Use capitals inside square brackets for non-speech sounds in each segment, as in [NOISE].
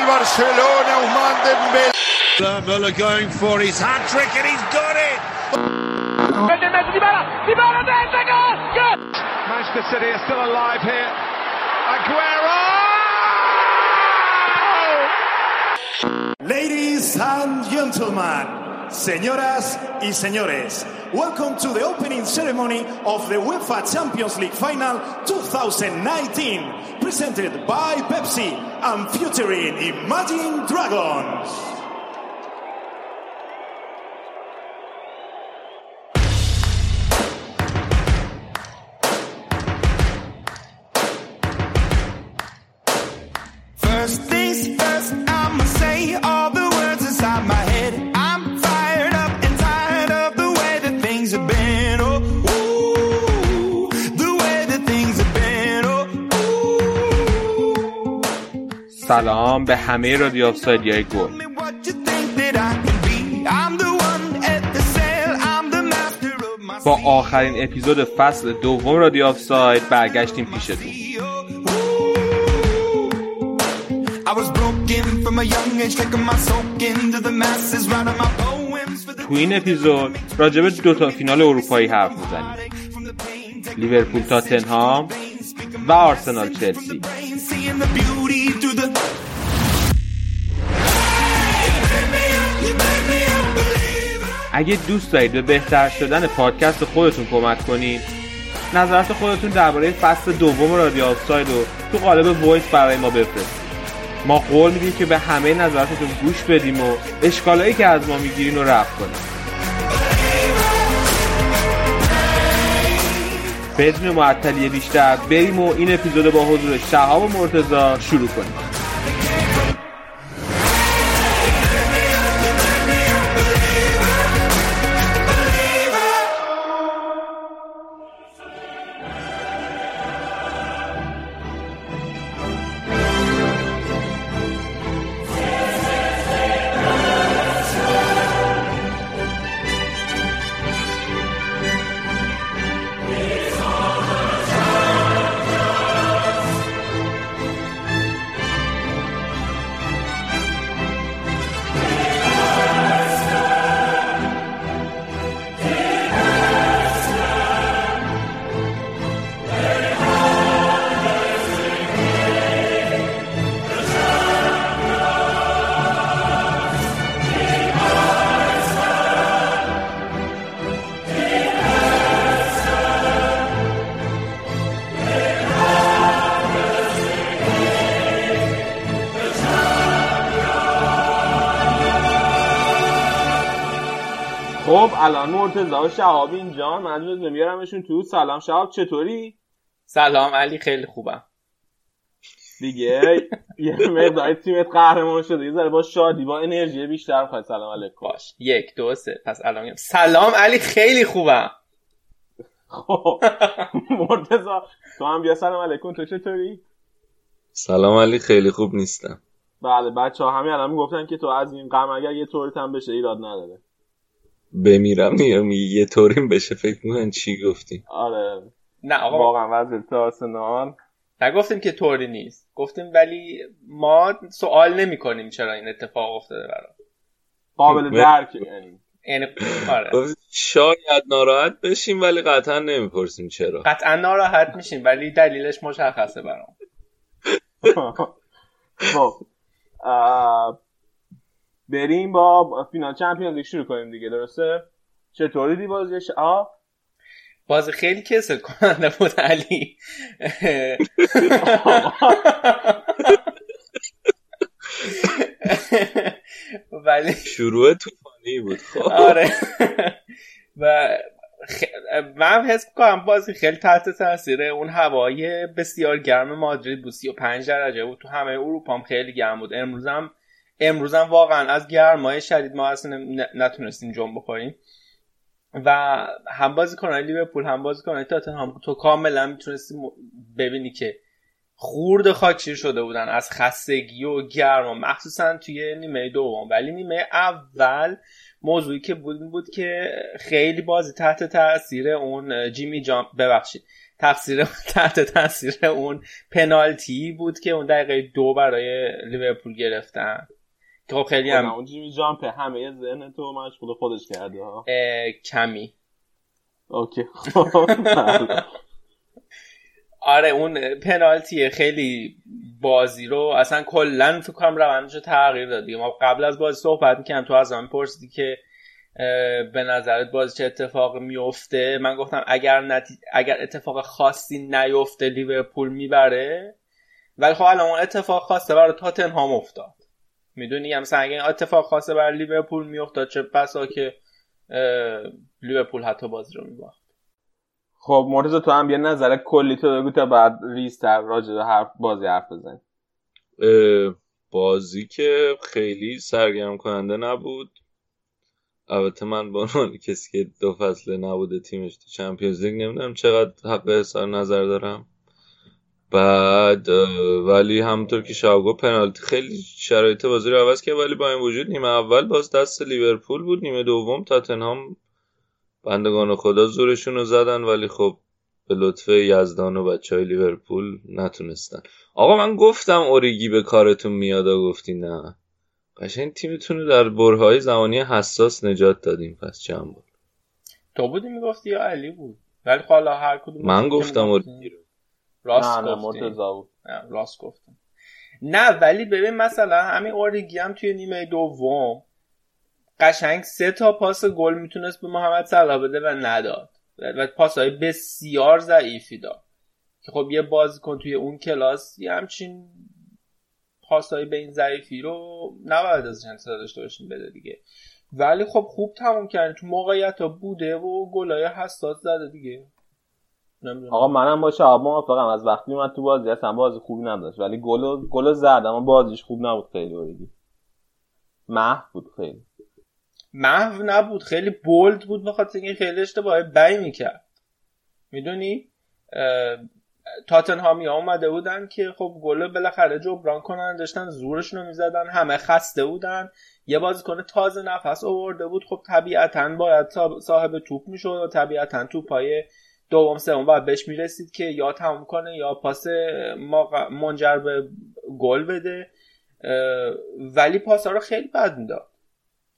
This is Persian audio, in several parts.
del Barcelona, Ousmane Dembélé. Muller going for his hat trick and he's got it. Manchester City are still alive here. Aguero! Ladies and gentlemen, señoras y señores, welcome to the opening ceremony of the UEFA Champions League Final 2019, presented by Pepsi and featuring Imagine Dragons. سلام به همه رادیو آفسایدی گل. با آخرین اپیزود فصل دوم رادیو آفساید برگشتیم پیشتون. تو این اپیزود راجع به دو تا فینال اروپایی حرف می‌زنیم. لیورپول تاتنهام و آرسنال چلسی. اگه دوست دارید به بهتر شدن پادکست خودتون کمک کنید نظرات خودتون درباره فصل دوم رادیو آفساید رو تو قالب voice برای ما بفرستید. ما قول میدیم که به همه نظراتتون گوش بدیم و اشکالایی که از ما می‌گیرین رو رفع کنیم. بدون معطلی بیشتر بریم و این اپیزود با حضور شهاب و مرتزا شروع کنیم. الان مرتضی و شهاب اینجا. من جز نمیارمشون تو سلام. شهاب چطوری؟ سلام علی خیلی خوبم. دیگه یه مقداری تیمت قهرمان شده. یه ذره با شادی با انرژی بیشتر خواهد سلام علیکم. باش. یک دو سه. پس الان میگم سلام علی خیلی خوبم. خب. مرتضی تو هم بیا. سلام علیکم. تو چطوری؟ سلام علی خیلی خوب نیستم. بله بچه ها همین الان می‌گفتن که تو از این غم اگر یه طوریت هم بشه ایراد نداره. بمیرم یا یه طوریم بشه فکر می‌کنن چی گفتی آره. نه آقا. واقعا وضعیت آرسنال. نگفتیم که طوری نیست. گفتیم ولی ما سوال نمی کنیم چرا این اتفاق افتاده برام قابل [LAUGHS] درک یعنی. یعنی آره. [LAUGHS] شاید ناراحت بشیم ولی قطعا نمی‌پرسیم چرا. قطعا ناراحت میشیم ولی دلیلش مشخصه برام. [LAUGHS] خب. بریم با فینال چمپیونز لیگ شروع کنیم دیگه درسته؟ چطوری دی بازیش؟ آ؟ بازی خیلی کسل کننده بود علی. ولی شروع طوفانی بود خب. آره. و خ- من حس کنم بازی خیلی تحت تاثیر اون هوای بسیار گرم مادرید بود 35 درجه بود. تو همه اروپا هم خیلی گرم بود. امروزم امروزم واقعا از گرمای شدید ما اصلا نتونستیم جنب بخوریم. و هم بازی کنن لیورپول هم بازی کنن تاتنهام تو کاملا می‌تونستی ببینی که خورد خاکشیر شده بودن. از خستگی و گرما مخصوصا توی نیمه دوم. ولی نیمه اول موضوعی که بود بود که خیلی بازی تحت تاثیر اون جیمی جان ببخشید. تقصیر [LAUGHS] تحت تاثیر اون پنالتی بود که اون دقیقه دو برای لیورپول گرفتن. خب خیلی هم اون جیمی جامپ همه ذهن تو مشغول خودش کرده ها. کمی. اوکی خب بله. آره اون پنالتی خیلی بازی رو اصلا کلا فکر کنم روندش رو تغییر دادی ما قبل از بازی صحبت می‌کنم تو از من پرسیدی که به نظرت بازی چه اتفاق میفته من گفتم اگر نتی... اگر اتفاق خاصی نیفته لیورپول می‌بره. ولی خب الان اون اتفاق خاصه برای تاتنهام افتاد. می‌دونی؟ مثلا اگه اتفاق خاصه برای لیورپول میافتاد چه بسا که لیورپول حتی بازی رو میباخت. خب مرتضی تو هم یه نظر کلی تو بگو تا بعد ریستر راجع به حرف بازی حرف بزن بازی که خیلی سرگرم کننده نبود. البته من با عنوان کسی که دو فصله نبوده تیمش تو چمپیونز لیگ نمی‌دونم چقدر حق احسار نظر دارم. بعد ولی همونطور که شاگو پنالتی خیلی شرایط بازی رو عوض کرد ولی با این وجود نیمه اول باز دست لیورپول بود نیمه دوم تاتنهام بندگان خدا زورشون رو زدن ولی خب به لطف یزدان و بچه های لیورپول نتونستن. آقا من گفتم اوریگی به کارتون میاد و گفتی نه. قشنگ تیمتون رو در برهای زمانی حساس نجات دادیم پس چند بار تو بودی می‌گفتی یا علی بود؟ ولی خب حالا هر کدوم من گفتم اوریگی رو. راست نه نه گفتی بود نه، راست گفتم نه ولی ببین مثلا همین اوریگی هم توی نیمه دوم قشنگ سه تا پاس گل می‌تونست به محمد صلاح بده و نداد. و پاسهای بسیار ضعیفی داد. که خب یه بازیکن توی اون کلاس یه همچین پاسهای به این ضعیفی رو نباید ازش انتظار داشته باشیم بده دیگه. ولی خب خوب تموم کردن. تو موقعیت ها بوده و گلای حساس زده دیگه. نمی‌دونم. آقا منم با شهاب موافقم. از وقتی اومد تو بازی اصلا بازی خوبی نداشت. ولی گل گل زد اما بازیش خوب نبود خیلی اوریگی محو بود خیلی. محو نبود. خیلی بولد بود بخاطر اینکه خیلی اشتباه بی می‌کرد. می‌دونی؟ تاتنهامی ها اومده بودن که خب گل بالاخره جبران کنن. داشتن زورشون رو می‌زدن. همه خسته بودن. یه بازیکن تازه نفس آورده بود. خب طبیعتا باید صاحب توپ می‌شد و طبیعتا توپای دوم سوم باید بهش می‌رسید که یا تموم کنه یا پاس منجر به گل بده. ولی پاس رو خیلی بد می‌داد.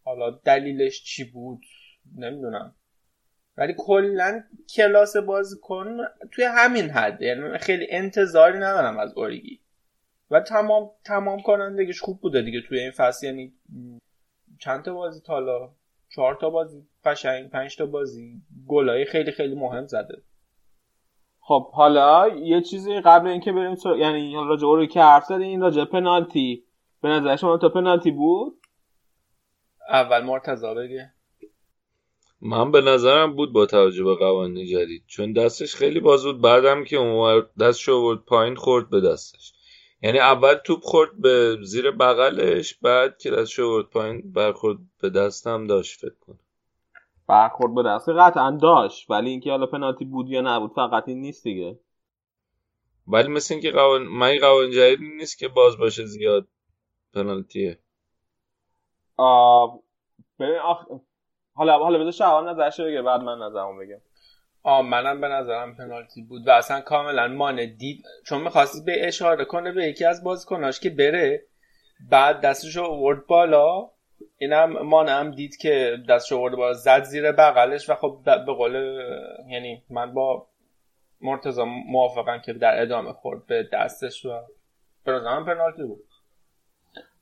حالا دلیلش چی بود؟ نمی‌دونم. ولی کلا کلاس بازیکن توی همین حد یعنی خیلی انتظاری ندارم از اوریگی. و تمام تمام کنندگیش خوب بوده دیگه توی این فصل. یعنی چند تا بازی تالا چهار تا بازی قشنگ پنج تا بازی. گلای خیلی خیلی مهم زده. خب حالا یه چیزی قبل اینکه بریم سر... یعنی راجع اوری که حرف زدین راجع پنالتی. به نظر شما تا پنالتی بود؟ اول مرتضا بگه. من به نظرم بود با توجه به قوانین جدید. چون دستش خیلی باز بود. بعدم که اون دستش آورد پایین خورد به دستش. یعنی اول توپ خورد به زیر بغلش بعد که دستش آورد پایین برخورد به دستم داشت فکر کنم. برخورد به دست. قطعا داشت ولی اینکه حالا پنالتی بود یا نبود فقط این نیست دیگه. ولی مثل اینکه قوانین من این قوانین جدید نیست که باز باشه زیاد پنالتیه. آه... ببین آخ... حالا حالا بذار شعبان نظرش بگه بعد من نظرمو بگم. آ منم به نظرم پنالتی بود و اصلا کاملا مانع دید چون می‌خواستی به اشاره کنه به یکی از بازیکناش که بره بعد دستش رو بالا. اینم مانع هم دید که دستش رو ورد بالا زد زیر بغلش و خب به قول یعنی من با مرتضی موافقم که در ادامه خورد به دستش و نظرم پنالتی بود.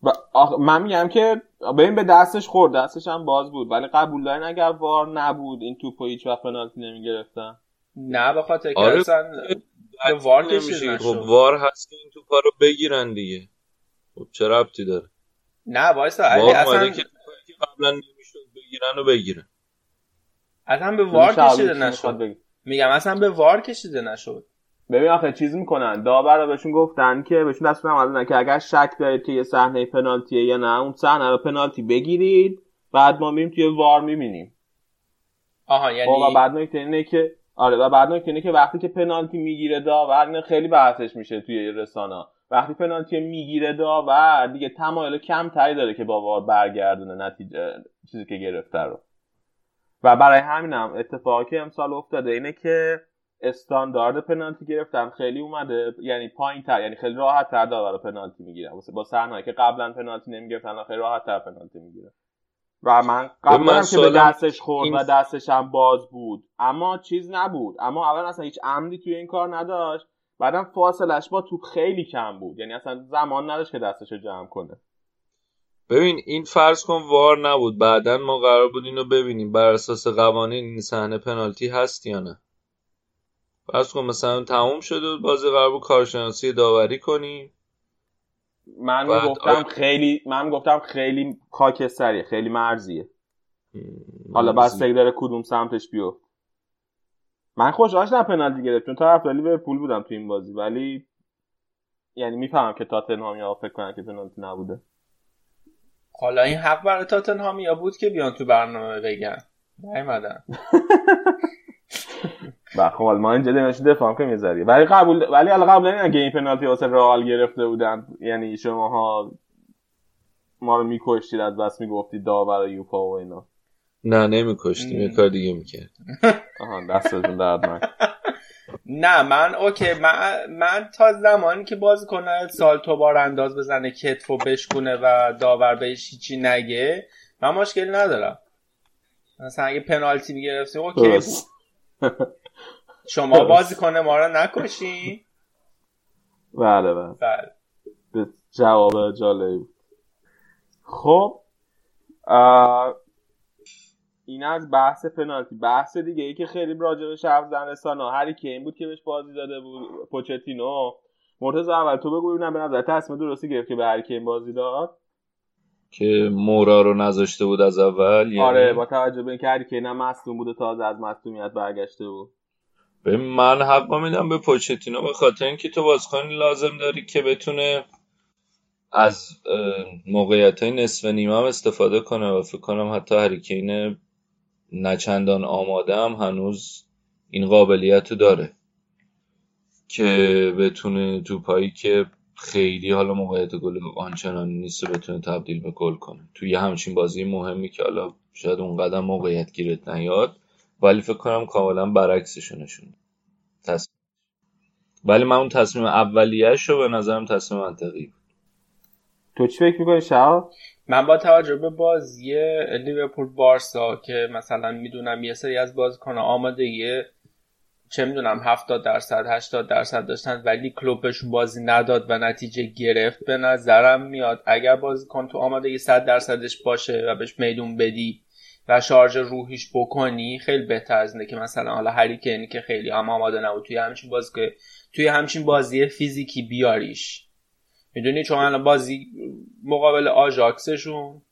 و آخ... من میگم که ببین به دستش خورد دستش هم باز بود ولی قبول دارین اگر وار نبود این توپو هیچ وقت پنالتی نمی‌گرفتن؟ نه به خاطر که آره اصلا به وار کشید نمیشه. نشد. خب وار هست که این توپا رو بگیرن دیگه. خب چه ربطی داره؟ نه وایسا علی اصلا که قبلا نمی‌شد بگیرن و بگیرن. اصلا به وار کشیده نشد؟ میگم اصلا به وار کشیده نشد. ببین آخه چیز می‌کنن. داور بهشون گفتن که بهشون دست نمازن که اگر شک دارید که یه صحنه پنالتیه یا نه اون صحنه رو پنالتی بگیرید بعد ما میریم توی وار می‌بینیم. آها یعنی خب و بعد نکته اینه که آره و بعد نکته اینه که وقتی که پنالتی می‌گیره داور خیلی بحثش میشه توی رسانه وقتی پنالتی می‌گیره داور دیگه تمایل کمتری داره که با وار برگردونه نتیجه چیزی که گرفته رو. و برای همینم اتفاقی که امسال افتاده اینه که استاندارد پنالتی گرفتن خیلی اومده یعنی پایین تر یعنی خیلی راحت تر داور پنالتی می‌گیرن با صحنه‌ای که قبلا پنالتی نمی‌گرفتن خیلی راحت تر پنالتی می‌گیرن و من قبلا که به دستش خورد این... و دستش هم باز بود اما چیز نبود. اما اول اصلا هیچ عمدی توی این کار نداشت. بعدم فاصلش با توپ خیلی کم بود. یعنی اصلا زمان نداشت که دستش رو جمع کنه. ببین این فرض کن وار نبود. بعدا ما قرار بود اینو ببینیم. بر اساس قوانین این صحنه پنالتی هست یا نه. فرض کن مثلا تموم شده بازی قرار بود کارشناسی داوری کنیم من گفتم خیلی من گفتم خیلی خاکستریه خیلی مرزیه. حالا بستگی داره کدوم سمتش بیفت. من خوشحال شدم پنالتی گرفت چون طرفدار پول بودم تو این بازی ولی یعنی می‌فهمم که تاتنهام فکر کنن که پنالتی نبوده. حالا این حق برای تاتنهام بود که بیان تو برنامه بگن؟ نیومدن. [LAUGHS] و خب ما اینجا نمیشه دفاع که می‌ذاری ولی قبول ولی قبول نمی‌دونم که این پنالتی واسه رئال گرفته بودن. یعنی شماها ما رو میکشتید از بس می‌گفتید داور یوفا و اینا. نه نمیکشتیم یه کار دیگه می‌کرد [LAUGHS] آها دستتون درد [LAUGHS] نه من اوکی من, من تا زمانی که باز کنه سال تو بار انداز بزنه کتفو بشکونه و داور بهش هیچی نگه من مشکل ندارم. مثلا اگه پنالتی می‌گرفتیم اوکی. [LAUGHS] شما بازی کنه ما رو نکشی بله بله. بله. جواب جالبی خب این از بحث پنالتی. بحث دیگه ای که خیلی راجبش حرف زن رسانه هری این بود که بهش بازی داده بود پوچتینو. مرتضی اول تو بگو ببینم به نظر تصمیم درستی گرفت که به هری این بازی داد. که مورا رو نذاشته بود از اول یعنی... آره با توجه به اینکه هری کین هم مصدوم بود و تازه از مصدومیت برگشته بود. به من حق میدم به پوچتینو به خاطر اینکه تو بازیکنی لازم داری که بتونه از موقعیت های نصف نیمه هم استفاده کنه و فکر کنم حتی هریکین نچندان آماده هم هنوز این قابلیت رو داره. که بتونه توپایی که خیلی حالا موقعیت گل آنچنان نیست بتونه تبدیل به گل کنه. توی همچین بازی مهمی که حالا شاید اون قدم موقعیت گیرت نیاد ولی فکر کنم کاملا برعکسشو نشون ولی من اون تصمیم اولیهش رو به نظرم تصمیم منطقی بود. تو چی فکر می‌کنی شهاب؟ من با توجه به بازی لیورپول بارسا که مثلا می‌دونم یه سری از بازیکن آمادگی چه می‌دونم 70 درصد 80 درصد داشتن ولی کلوبشون بازی نداد و نتیجه گرفت به نظرم میاد اگر بازیکن تو آمادگی 100 درصدش باشه و بهش میدون بدی و شارژ روحیش بکنی خیلی بهتر از که مثلا حالا هری کین خیلی هم آماده نبود توی همچین بازی که توی همچین بازی فیزیکی بیاریش. می‌دونی؟ چون الان بازی مقابل آژاکسشون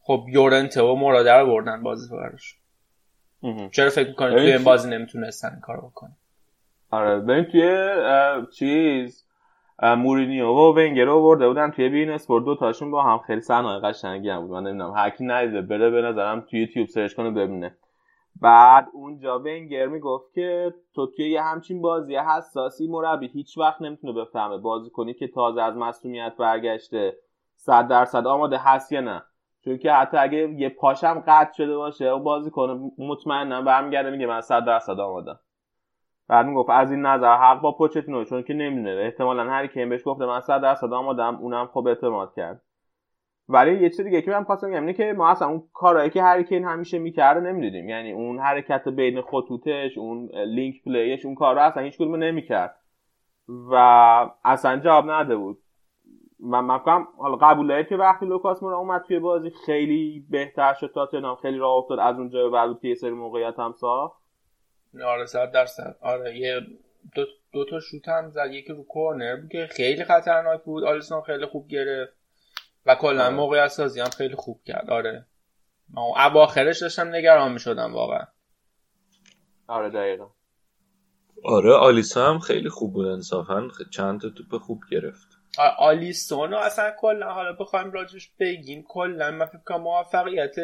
خب یورنته و مورا رو بردن بازی براش. چرا فکر می‌کنی توی این بازی نمی‌تونستن کار بکنن؟ آره ببین توی چیز مورینیو و ونگر رو برده بودن توی beIN Sports دو تاشون با هم خیلی صحنه قشنگی هم بود. من نمی‌دونم هر کی ندیده بره به نظرم توی یوتیوب search کنه ببینه. بعد اونجا ونگر می‌گفت که تو توی یه همچین بازی حساسی مربی هیچ وقت نمی‌تونه بفهمه بازی کنی که تازه از مصومیت برگشته صد درصد آماده هست یا نه. چون که حتی اگه یه پاشم قطع شده باشه و بازی کنه مطمئنا برمیگرده میگه من صد درصد آماده بعد می‌گفت از این نظر حق با پوچتینو چون که نمی‌دونه. احتمالا هر کی بهش گفته من 100 درصد آمادم اونم خب اعتماد کرد. ولی یه چیز دیگه که من خواستم بگم اینه که ما اصلا اون کارهایی که هر کین همیشه می‌کرده نمی‌دیدیم. یعنی اون حرکت بین خطوطش اون link play ش اون کارا اصلا هیچ کدوم نمی‌کرد. و اصلا جواب نداده بود. من من حالا قبوله که وقتی لوکاس مورا اومد توی بازی خیلی بهتر شد تاتنهام خیلی راه افتاد از اونجا به بعد یه سری موقعیت هم ساخت. آره صد درصد. آره یه دو, دو تا شوت هم زد. یکی رو کورنر بود که خیلی خطرناک بود. آلیسون خیلی خوب گرفت. و کلا. موقعیت سازی هم خیلی خوب کرد. آره. اواخرش داشتم نگران می شدم واقعا. آره دقیقا. آره آلیسون هم خیلی خوب بود انصافا. چند تا توپ خوب گرفت. آلیسون رو اصلا کلا حالا بخوایم راجش بگیم کلا من فکر کنم موفقیت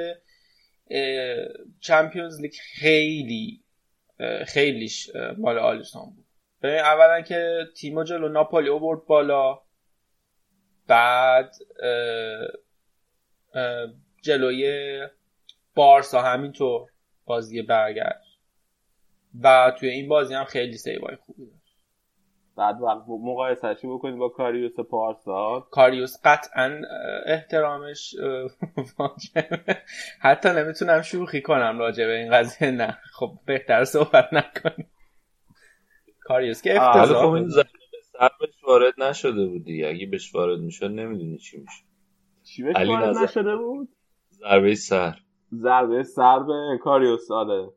چمپیونز لیگ خیلی خیلیش مال آلیسون بود. ببین اولا که تیمو جلو ناپولی اوورد بالا. بعد جلوی بارسا همینطور بازی برگشت. و توی این بازی هم خیلی سیوای خوبی داشت. بعد وقت مقایسهشی بکنید با کاریوس پارسا. کاریوس قطعا احترامش [LAUGHS] واجبه. حتی نمی‌تونم شوخی کنم راجع به این قضیه. نه خب بهتر صحبت نکنیم. کاریوس که حالا خب افتضاح بهش وارد نشده بود دیگه اگه بهش وارد می‌شد نمی‌دونی چی میشه چی بهش وارد نظر. نشده بود؟ ضربه سر. ضربه سر به کاریوس آره.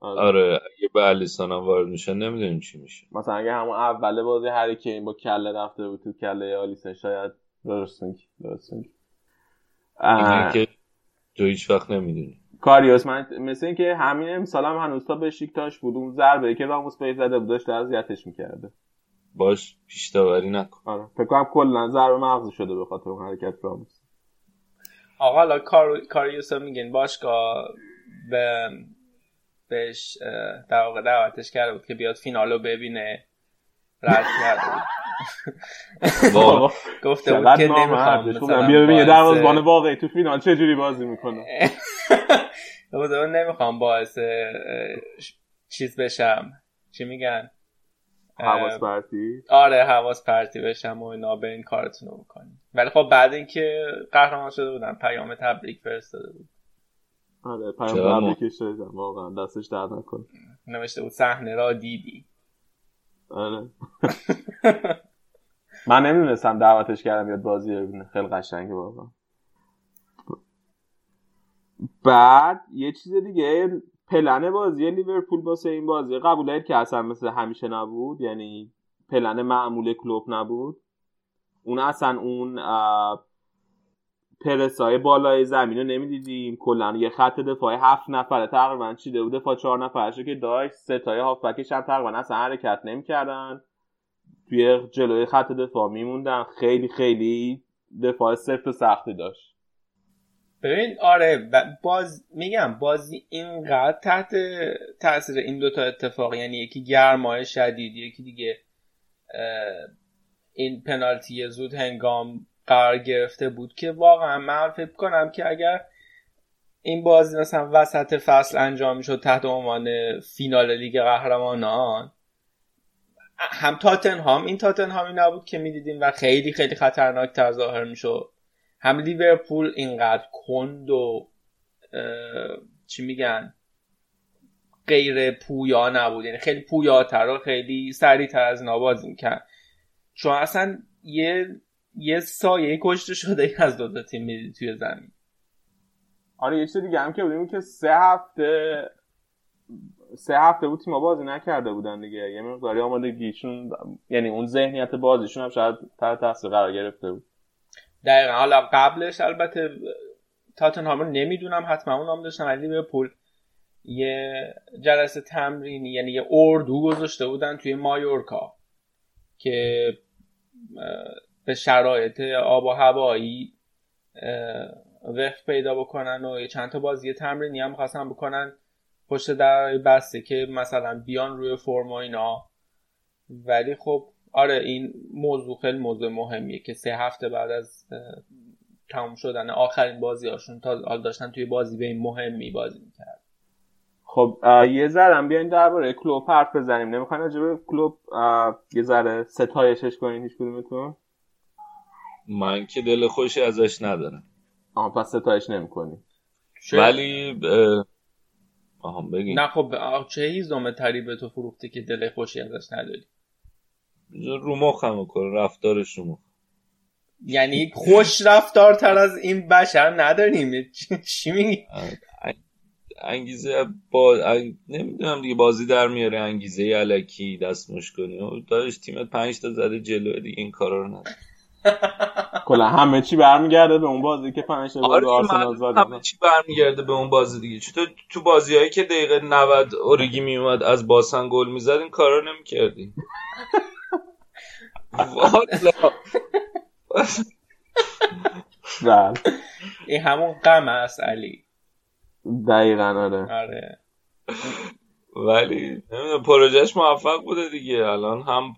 آره. اگه به الیسان هم وارد میشه نمی‌دونیم چی میشه. مثلا اگه همون اول بازی هری کین با کله رفته بود تو کله آلیسن شاید درست میگی درست میگی. که تو هیچ وقت نمی‌دونی. کاریوس من مثل اینکه همین امسال هم هنوز تا بشیکتاش بود اون ضربه که راموس بهش زده بود داشت اذیتش می‌کرده. باش پیش داوری نکن. آره. فکر کنم کلا ضربه مغزی شده به خاطر اون حرکت راموس. آقا حالا کار... کاریوس رو میگین. باشگاه به بهش در واقع دعوتش کرده بود که بیاد فینال رو ببینه. رد کرده بود. [LAUGHS] [LAUGHS] گفته بود که نمی‌خوام بیا ببین دروازه‌بان واقعی تو فینال چه جوری بازی می‌کنه. [LAUGHS] گفته بود نمی‌خوام باعث چیز بشم. چی میگن؟ حواس پرتی؟ آره حواس پرتی بشم و اینا به این کارتون رو بکنیم. ولی خب بعد اینکه قهرمان شده بودن پیام تبریک فرستاده بود. آره پیام تبریکش دادم واقعا دستش درد نکنه. نوشته بود صحنه را دیدی. آره. [LAUGHS] من نمی‌دونستم دعوتش کردم بیاد بازی ببینه. خیلی قشنگه واقعا. بعد یه چیز دیگه پلن بازی لیورپول واسه این بازی قبول که اصلا مثل همیشه نبود؟ یعنی پلن معمول کلوب نبود؟ اون اصلا اون پرسای بالای زمین رو نمی‌دیدیم. کلا یه خط دفاعی هفت نفره تقریبا چیده بود دفاع چهار نفرشه که داشت ستای هافبکش هم تقریبا اصلا حرکت نمی‌کردن. توی جلوی خط دفاع میموندن. خیلی خیلی دفاع سفت و سختی داشت. ببین آره باز میگم بازی اینقدر تحت تاثیر این دوتا اتفاق یعنی یکی گرمای شدید یکی دیگه این پنالتی زود هنگام قرار گرفته بود که واقعا من فکر کنم که اگر این بازی مثلا وسط فصل انجام می‌شد تحت عنوان فینال لیگ قهرمانان هم تاتنهام این تاتنهامی نبود که می‌دیدیم و خیلی خیلی خطرناک تر ظاهر می‌شد. هم لیورپول اینقدر کند و چی میگن؟ غیر پویا نبود. یعنی خیلی پویاتر و خیلی سریعتر از اینا بازی می‌کرد چون اصلا یه یه سایه کشته شده ای از دو تیم می‌دید توی زمین. آره یه چیز دیگه هم که بودیم که سه هفته سه هفته بود تیما بازی نکرده بودن دیگه. یه مقداری آمادگیشون یعنی اون ذهنیت بازیشون هم شاید تحت تاثیر قرار گرفته بود. دقیقا. حالا قبلش البته تاتنهام رو نمی‌دونم حتما اون نام داشتم ولی لیورپول یه جلسه تمرینی یعنی یه اردو گذاشته بودن توی مایورکا که به شرایط آب و هوایی وفق پیدا بکنن و یه چند تا بازی تمرینی هم خواستن بکنن پشت در بسته که مثلا بیان روی فرم و اینا. ولی خب آره این موضوع خیلی موضوع مهمیه که سه هفته بعد از تموم شدن آخرین بازی هاشون تا حال داشتن توی بازی به این مهمی بازی می‌کرد خب یه ذره هم بیاین درباره کلوب حرف بزنیم. نمی‌خواین راجع به کلوب یه ذره ستایشش کنین هیچ کدومتون؟ من که دل خوشی ازش ندارم. آها پس ستایش نمی‌کنی. ولی آها بگین. نه خب چه هیزم تری به تو فروخته که دل خوشی ازش نداری؟ رو مخم کنه رفتارش رو مخ یعنی خوش رفتارتر از این بشر نداریم. چی- میگی؟ انگیزه با. نمی‌دونم دیگه بازی در میاره انگیزه علکی دستمش کنی. و داداش تیمت پنج تا زده جلو دیگه این کارا رو نداره [LAUGHS] کلا همه چی برمیگرده به اون بازی که پنج تا آره گل آرسنال من زدن همه چی برمیگرده به اون بازی دیگه. چطور تو بازیهایی که دقیقه 90 اوریگی میومد از باسن گل می‌زد این کارا نمی‌کردی. [LAUGHS] والا. بله. این همون غم است علی. دقیقا آره. آره. ولی نمی‌دونم پروژهش موفق بوده دیگه. الان هم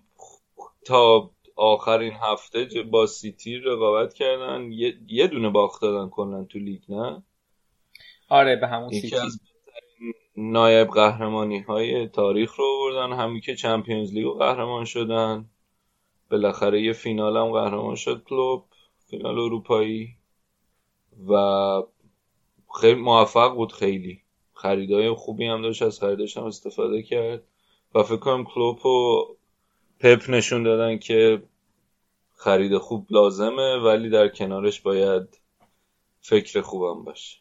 تا آخرین هفته با سیتی رقابت کردن. یه, یه دونه باخت دادن کلا تو لیگ نه؟ آره به همون سیتی. از بهترین نایب قهرمانی های تاریخ رو بردن همین که Champions League قهرمان شدن. بالاخره یه فینال هم قهرمان شد کلوپ فینال اروپایی. و خیلی موفق بود خیلی. خریدای خوبی هم داشت از خریدش هم استفاده کرد. و فکر کنم کلوب و پپ نشون دادن که خرید خوب لازمه ولی در کنارش باید فکر خوبم باشه.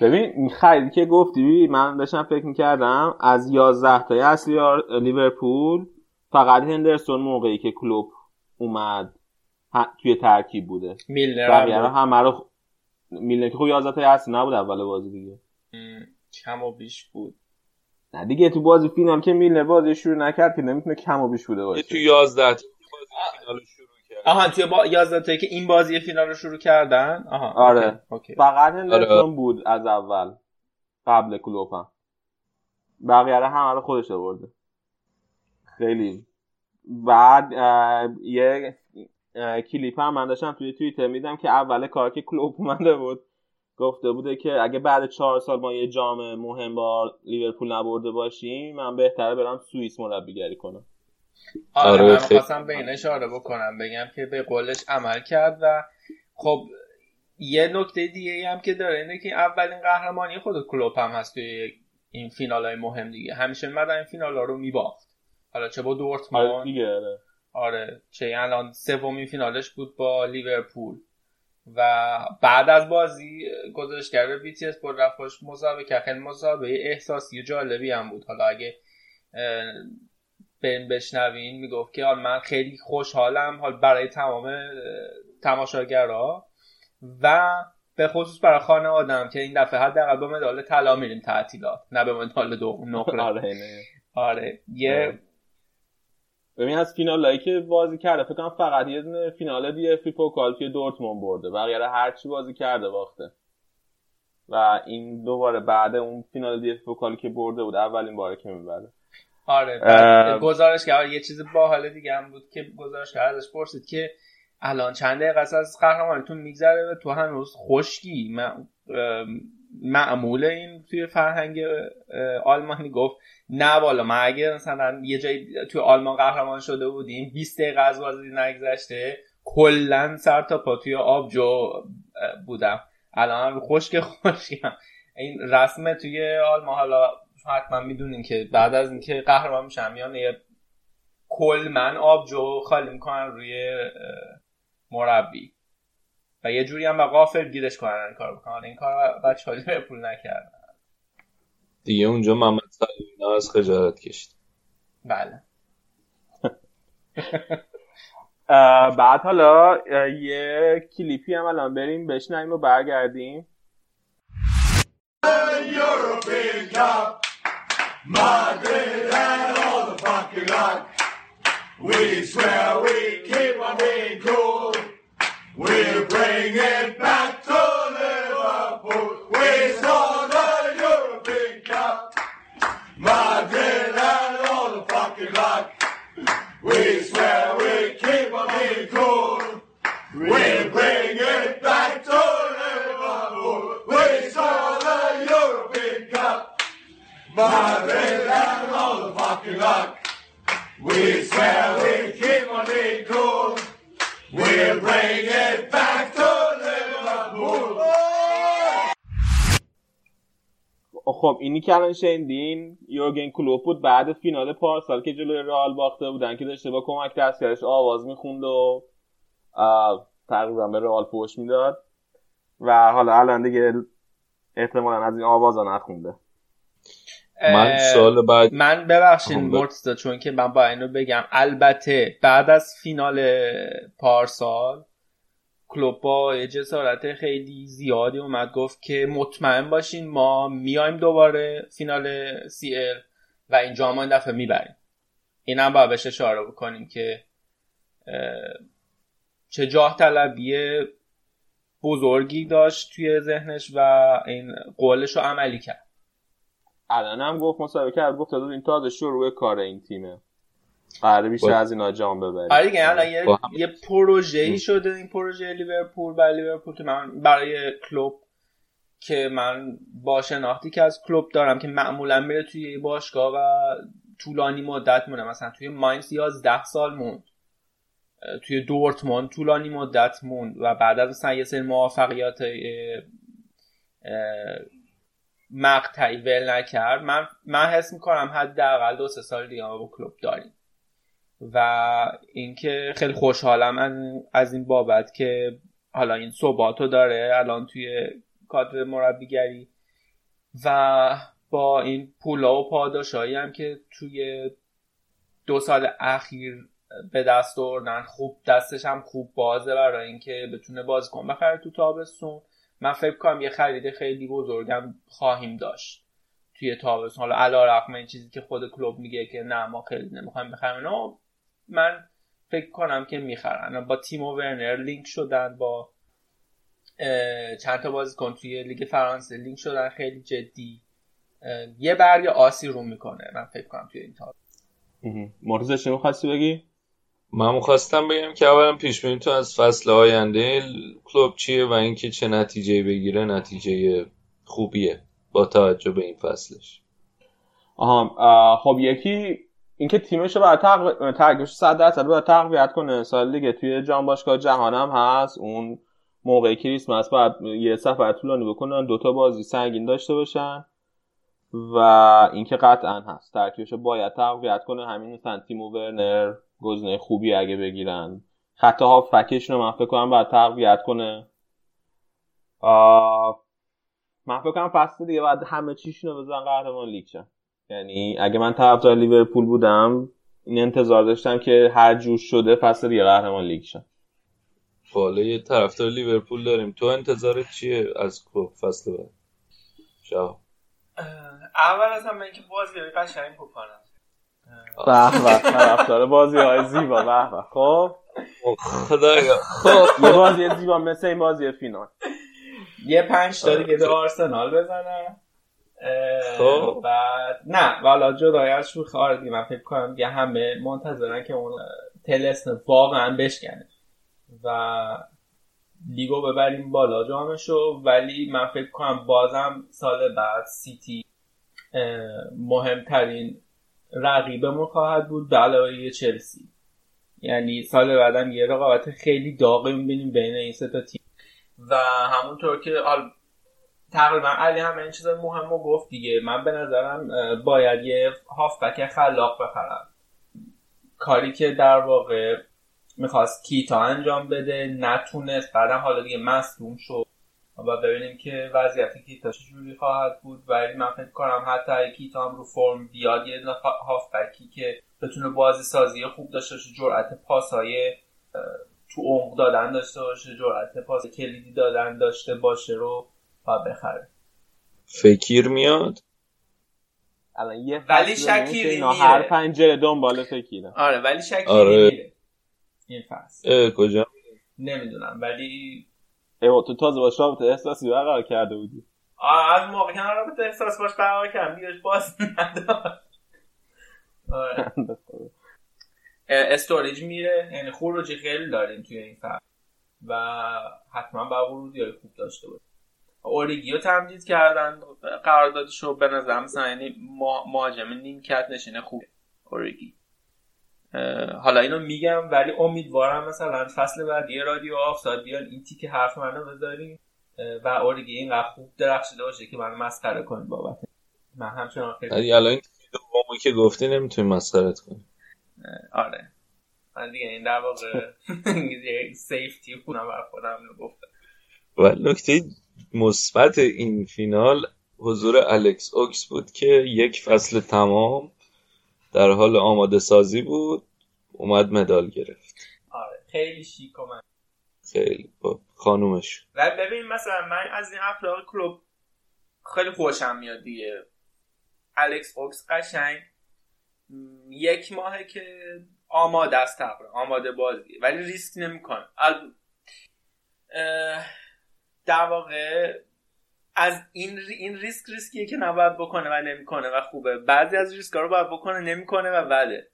ببین خریدی که گفتی من داشتم فکر می‌کردم از 11 تای اصلی لیورپول فقط هندرسون موقعی که کلوب اومد توی ترکیب بوده. میلنر بقیه رو همه رو میلنر که خب 11 تای اصلی نبود اول بازی دیگه. کم و بیش بود. نه دیگه تو بازی فینال که میلنر بازی شروع نکرد که نمی‌تونه کم و بیش بوده باشه. تو 11 تا بازی فینال شروع کرد. آها توی با 11 تایی که این بازی فینال رو شروع کردن؟ آها آره. OK. فقط هندرسون آره. بود از اول قبل کلوپ هم بقیه همه رو خودش آورده. خیلی. بعد یه کلیپ هم من داشتم توی توییتر دیدم که اول کار که کلوپ اومده بود. گفته بوده که اگه بعد چهار سال ما یه جام مهم با لیورپول نبرده باشیم من بهتره برم سوئیس مربیگری کنم. آره, آره، من خواستم به این اشاره بکنم بگم که به قولش عمل کرد و خب یه نکته دیگه ای هم که داره اینه که اولین قهرمانی خود کلوپ هم هست توی این فینال های مهم دیگه. همیشه مدن این فینال ها رو میباخت. حالا چه با آره دورتموند دیگه آره. آره چه الان سومین فینالش بود با لیورپول. و بعد از بازی گزارشگر BT Sport رفت باش مصاحبه کرد. خیلی مصاحبه احساسی و جالبی هم بود. حالا اگه بریم بشنوین می‌گفت که حال من خیلی خوشحالم حال برای تمام تماشاگرها و به خصوص برای خانواده‌ام که این دفعه حداقل با مدال طلا میریم تعطیلات نه به مدال دوم نقره. [LAUGHS] آره. آره یه ببین از فینال هایی که بازی کرده فکر کنم فقط یه دونه فینال DFB-Pokal توی دورتموند برده. بقیه هر چی بازی کرده باخته. و این دوباره بعد اون فینال دی اف پوکال که برده بود اولین باره که می‌بره. آره اه. بعد گزارشگر یه چیز باحال دیگه هم بود که گزارشگر ازش پرسید که الان چند دقیقه از قهرمانیتون میگذره و تو هنوز خشکی. م- اه، معمول این توی فرهنگ آلمانی گفت نه والا من اگه مثلا یه جایی توی آلمان قهرمان شده بودیم 20 دقیقه از بازی نگذشته کلا سر تا پا توی آبجو اه، بودم. الان خشک خشکم این رسمه توی آلمان حالا حتما می‌دونین که بعد از اینکه قهرمان میشن میان یه کل من آبجو خالی می‌کنن روی مربی. و یه جوری هم به غافل گیرش کنن این کار بکنن. این کار بچه لیورپول نکردن. دیگه اونجا محمد از خجالت کشید. بله. [LAUGHS] بعد حالا یه کلیپی هم الان بریم بشنیم و برگردیم. We swear we keep on being cool. We'll bring it back. خب اینی که الان شنیدین یورگن کلوپ بود بعد فینال پارسال که جلوی رئال باخته بودن که داشته با کمک دستیارش آواز می‌خوند و تقریبا به رئال فوش می‌داد. و حالا الان دیگه احتمالا از این آوازا نخونده. من سال بعد من ببخشید مرتضی چون که من با اینو بگم. البته بعد از فینال پارسال کلوب با یه جسارت خیلی زیادی اومد گفت که مطمئن باشین ما میایم دوباره فینال سی ال و این جام این دفعه می‌بریم. این هم باید بهش اشاره بکنیم که چه جاه طلبی بزرگی داشت توی ذهنش و این قولش رو عملی کرد. الان هم گفت مسابقه کرد گفت تازه این تازه شروع کار این تیمه. قراره بیشتر از اینا جام ببریم. آره دیگه الان یه, یه پروژه ای شده این پروژه لیورپول برای لیورپول که من برای کلوب که من با شناختی که از کلوب دارم که معمولا میره توی باشگاه و طولانی مدت مونه مثلا توی ماینز 11 سال موند. توی دورتموند طولانی مدت موند و بعد از مثلا یه سری موفقیت مقطعی ول نکرد من من حس می‌کنم حداقل دو سه سال دیگه با کلوب داریم. و اینکه خیلی خوشحالم از این بابت که حالا این ثباتو داره الان توی کادر مربیگری و با این پولا و پاداشایی هم که توی دو سال اخیر به دست آوردن خوب دستش هم خوب بازه برای اینکه بتونه بازیکن بخره تو تابستون. من فکر کنم یه خرید خیلی بزرگم خواهیم داشت توی تابستون. حالا علا رقم این چیزی که خود کلوب میگه که نه ما خیلی نمی‌خوایم بخریم. نه من فکر کنم که می‌خرن. با تیم و ورنر لینک شدن با چند تا بازیکن توی لیگ فرانسه لینک شدن خیلی جدی. یه بر آسی رو می‌کنه من فکر کنم توی این تابستون. چی می‌خواستی بگی؟ من خواستم بگم که اولا پیش تو از فصل آینده کلوب چیه و اینکه چه نتیجه بگیره نتیجه خوبیه با توجه به این فصلش. آها خب یکی اینکه تیمش رو باید تقویت 100 درصد باید تقویت کنه. سال دیگه توی جام باشگاه جهانم هست. اون موقع کریسمس باید یه سفر طولانی بکنن دوتا بازی سنگین داشته باشن و اینکه قطعا هست. ترکیبش باید تقویت کنه. همین مثلا تیمو ورنر گزینه خوبی اگه بگیرن. خط فکش رو من فکر کنم باید تقویت کنه. من فکر کنم فصل دیگه باید همه چیشون رو بزن قهرمان لیگ شن. یعنی اگه من طرفدار لیورپول بودم این انتظار داشتم که هر جور شده فصل دیگه قهرمان لیگ شن. بالا یه طرفدار لیورپول داریم. تو انتظارت چیه از کلوب فصل بعد؟ شاه اول از همه اینکه بازی قشنگ بکنم. به به طرفدار بازی های زیبا به به. خب؟ خدایا. خب یه بازی زیبا مثل این بازی فینال. یه پنج تا دیگه به آرسنال بزنن خب. بعد نه والا جدای از شوخی آردی من فکر کنم یه همه منتظرن که اون تلسن واقعا بشکنه. و لیگو ببریم بالا جامشو. ولی من فکر کنم بازم سال بعد سیتی مهمترین رقیبمون خواهد بود به علاوه چلسی. یعنی سال بعدم یه رقابت خیلی داغی می‌بینیم بین این سه تا تیم. و همونطور که حال تقریبا علی هم این چیز مهم رو گفت دیگه. من به نظرم باید یه هافبک خلاق بخرم کاری که در واقع می‌خواست کیتا انجام بده نتونست. بعدم حالا دیگه مصدوم شد. و ببینیم که وضعیت کیتا چجوری خواهد بود. ولی من فکر کنم حتی کیتا هم رو فرم بیاد یه هافبکی که بتونه بازی سازی خوب داشته باشه جرأت پاسای تو عمق دادن داشته باشه جرأت پاس کلیدی دادن داشته باشه رو با بخره. فکیر میاد؟ الان یه ولی شکیری میره هر پنجره دنبال فکیره آره ولی شکیری آره. میره این فصل. کجا؟ نمی‌دونم ولی ایوا تو تازه باش رابطه احساسی برقرار کرده بودی. از موقع که من رابطه احساس باش برقرار کردم. دیگه باز آره. [LAUGHS] استوریج میره. یعنی خروجی خیلی داریم توی این فصل و حتما با ورودی های خوب داشته باشه اوریگی رو تمدید کردن. قراردادش رو به نظر مثلا یعنی مهاجم نیمکت نشینه خوب. اوریگی. حالا اینو میگم ولی امیدوارم مثلا فصل بعدی رادیو آفساید بیان این تیک حرف منو بذاریم. و اوریگی اینقدر خوب درخشیده باشه که منو مسخره کنیم بابت من همچنان خیلی الان این دومی که گفتی نمی‌تونی مسخرت کنی آره. من دیگه این در واقع [LAUGHS] سیفتی خونم بر خودم گفتم. و نکته مثبت این فینال حضور الکس اوکس بود که یک فصل تمام در حال آماده سازی بود اومد مدال گرفت. آره خیلی شیک من. خیلی با خانومش. و ببین مثلا من از این اخلاق کلوب خیلی خوشم میاد دیگه. الکس اوکس قشنگ. یک ماهه که آماده است تقریبا آماده بازی. ولی ریسک نمی‌کنه. در واقع از این این ریسک ریسکیه که نباید بکنه و نمی‌کنه و خوبه. بعضی از ریسک رو باید بکنه نمی‌کنه و بده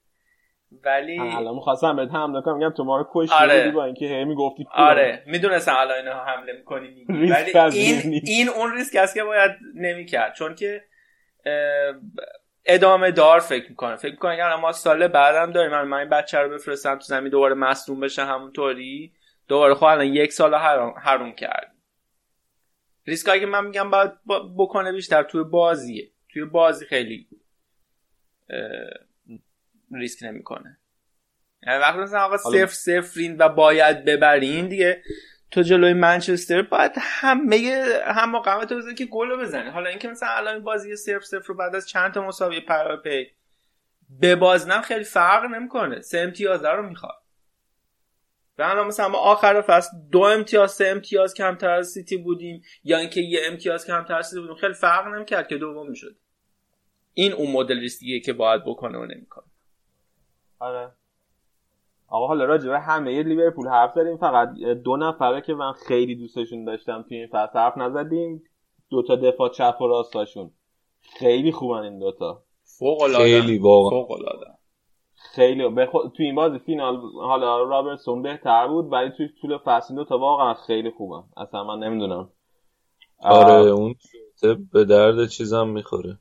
ولی الان می‌خواستم بهت حمله کنم میگم تو ما رو کشتی آره. با اینکه هی می‌گفتی آره. می‌دونستم الان اینو حمله می‌کنی ولی این. این اون ریسک است که باید نمی‌کرد. چون که ادامه دار فکر می‌کنه. فکر می‌کنه اگر ما سال بعدم داریم. من, من این بچه رو بفرستم تو زمین دوباره مصدوم بشه همونطوری. دوباره خب الان یک سال حرام, حروم کرد. ریسکایی که من میگم باید با- بکنه بیشتر توی بازیه. توی بازی خیلی ریسک نمی‌کنه. یعنی وقتی مثلا آقا صفر صفرین و باید ببرین دیگه تو جلوی منچستر باید همه هم قامت بزنی که گل بزنی. حالا اینکه مثلا الان بازی صفر صفر رو بعد از چند تا مساوی پر پی به بازنم خیلی فرق نمی‌کنه. سه امتیاز رو می‌خواد. و الان مثلا ما آخر فصل دو امتیاز سه امتیاز کمتر از سیتی بودیم یا اینکه یه امتیاز کمتر از سیتی بودیم خیلی فرق نمی‌کرد که دوم می‌شد. این اون مدل ریسکیه که باید بکنه و نمی‌کنه. آره. آقا حالا راجع به همه لیورپول حرف زدیم فقط دو نفره که من خیلی دوستشون داشتم توی این فصل حرف نزدیم. دو تا دفاع چپ و راستاشون. خیلی خوبن این دوتا. فوق العاده خیلی واقعا. فوق العاده خیلی به خود- توی این بازی فینال حالا رابرتسون بهتر بود ولی توی طول فصل این دوتا واقعا خیلی خوبن اصلا من نمی‌دونم. آره اون شوته به درد چیزم می‌خوره.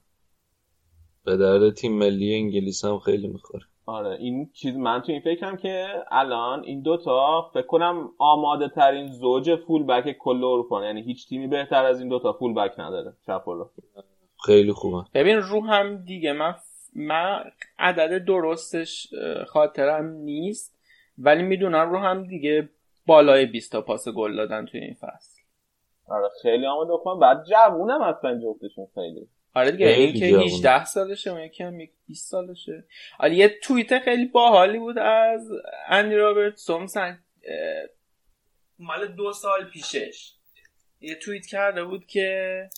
به درد تیم ملی انگلیس هم خیلی می‌خوره. آره این چیز من تو این فکرم که الان این دوتا فکر کنم آماده ترین زوج فول بک کل اروپا یعنی هیچ تیمی بهتر از این دوتا فول بک نداره. چپ و راست. خیلی خوبه. ببین رو هم دیگه من من عدد درستش خاطرم نیست ولی می‌دونم رو هم دیگه بالای 20 تا پاس گل دادن توی این فصل. آره خیلی آماده کنم بعد جوونم اصلا جفتشون خیلی. آره دیگه این که جوونه. 18 سالشه اون یکی هم یک 20 سالشه. آره یه توییت خیلی باحالی بود از اندی رابرتسون مثلا اه، مال دو سال پیشش. یه توییت کرده بود که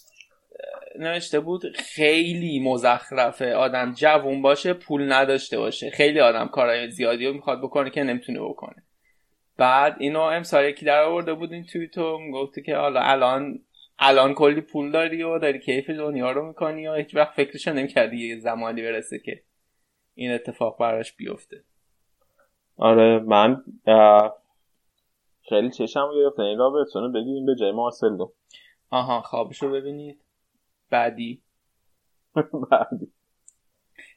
نوشته بود خیلی مزخرفه. آدم جوون باشه پول نداشته باشه. خیلی آدم کارهای زیادی رو می‌خواد بکنه که نمی‌تونه بکنه. بعد اینو امسال یکی در آورده بود این توییتو می‌گفتی که حالا الان الان کلی پول داری و داری کیف دنیا رو می‌کنی و هیچ وقت فکرشو نمی‌کردی یه زمانی برسه که این اتفاق براش بیفته. آره من خیلی چشم گرفتن این رابرتسون رو بگیریم به جای مارسلو آها خوابش رو ببینید. بعدی. بعدی.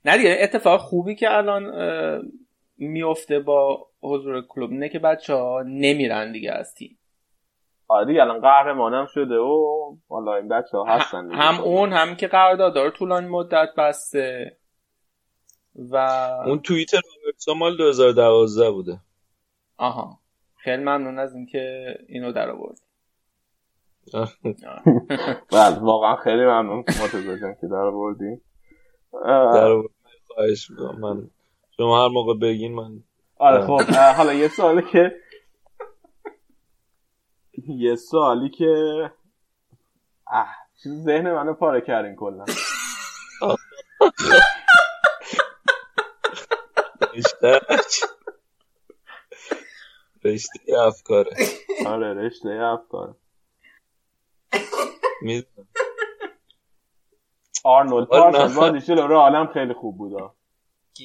نه دیگه اتفاق خوبی که الان میفته با حضور کلوب اینه که بچه ها نمیرن دیگه از تیم. آره دیگه الان قهرمانم شده و حالا این بچه ها هستن دیگه. هم اون هم که قرارداد رو طولانی مدت بسته و اون توییت رابرتسون مال 2012 بوده. آها. خیلی ممنون از اینکه اینو در آورد بله واقعا خیلی ممنون مرتضی جان که در آوردی در خواهش من شما هر موقع بگین من آره خب حالا یه سوالی که یه سوالی که اه چیز ذهن منو پاره کردین کلا. رشته رشته افکاره. آره رشته افکار می‌دونم. آرنولد پارسال نه. بازی جلو رئالم خیلی خوب بود. آه.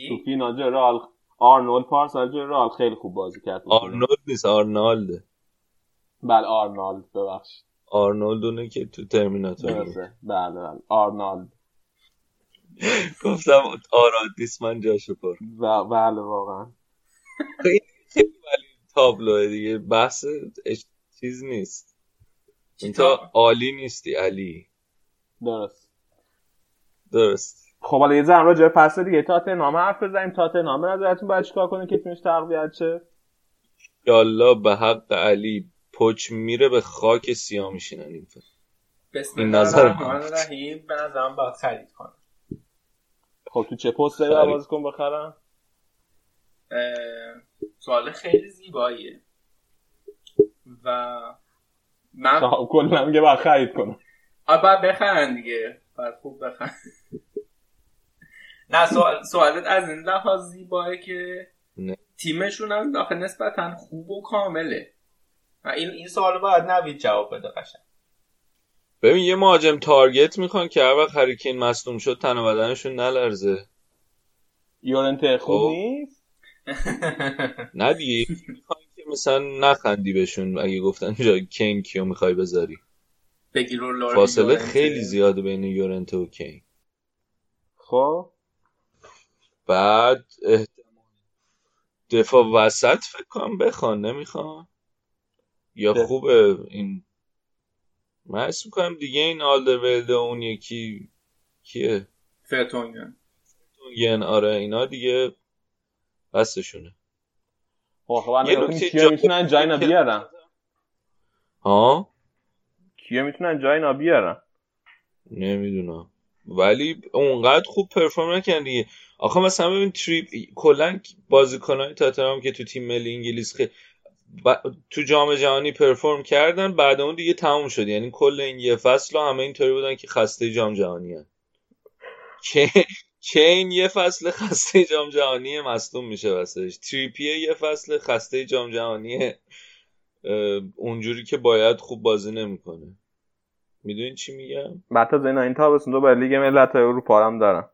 تو فینال جلو رئال آرنولد پارسال جلو رئال خیلی خوب بازی کرد. آرنولد نیست آرنالده. بله آرنولد ببخشید. آرنولد اونه که تو ترمیناتور بله بله. آرنولد. [LAUGHS] گفتم آرادیس من جاشو پر. و بله واقعا. [LAUGHS] خیلی ولی تابلوه دیگه. بحث چیز نیست. تا عالی نیستی علی. درست. درست. خب حالا یه زن راجع به فصل دیگه. تاتنهام حرف بزنیم تاتنهام به نظرتون باید چیکار کنه که تیمش تقویت شه؟ یالا به حق علی پچ میره به خاک سیاه میشینن این فصل. بسم این الله نظر الرحمن الرحیم. به نظرم باید خرید کنم. خب تو چه. باید بازیکن بخرن اه، سوال خیلی زیباییه. و من کلا میگه باید خرید آره باید بخرن دیگه. باید خوب بخرن. نه سوال سوالت از این لحاظ زیباه که. تیمشون هم داخل نسبتا خوب و کامله. و این این سوال باید نوید جواب بده قشنگ. ببین یه مهاجم تارگت می‌خوان که هر وقت هریکین مصدوم شد تن و بدنشون نلرزه. یورنته خوب خب. نیست؟ نه دیگه. مثلا نخندی بهشون اگه گفتن جای کین کیو می‌خوای بذاری. رو فاصله خیلی زیاده بین یورنته و کین. خب. بعد احتمال دفاع وسط فکر کنم بخوان نمی‌خوان؟ یا ده. خوبه این من اسم می‌کنم دیگه این آلدرولد و اون یکی کیه؟ فرتونگن ین آره اینا دیگه بستشونه. خب خب یه نکته کیا می‌تونن جای که- بیارن؟ ها؟ کیا می‌تونن جای بیارن؟ نمی‌دونم. ولی اونقدر خوب پرفورم نکردن دیگه. آخه مثلا ببین تریپ کلا بازیکنهای تاتنهام که تو تیم ملی انگلیس خیلی ب- تو جام جهانی پرفورم کردن بعد اون دیگه تموم شد. یعنی کل این یه فصل همه اینطوری بودن که خسته جام جهانی هن. که که این یه فصل خسته جام جهانی مصدوم میشه واسش تریپیه یه فصل خسته جام جهانی اونجوری که باید خوب بازی نمی‌کنه. می‌دونی چی میگم؟ بعد تا اینا این تابستون دو بر لیگ ملت اروپا هم دارن.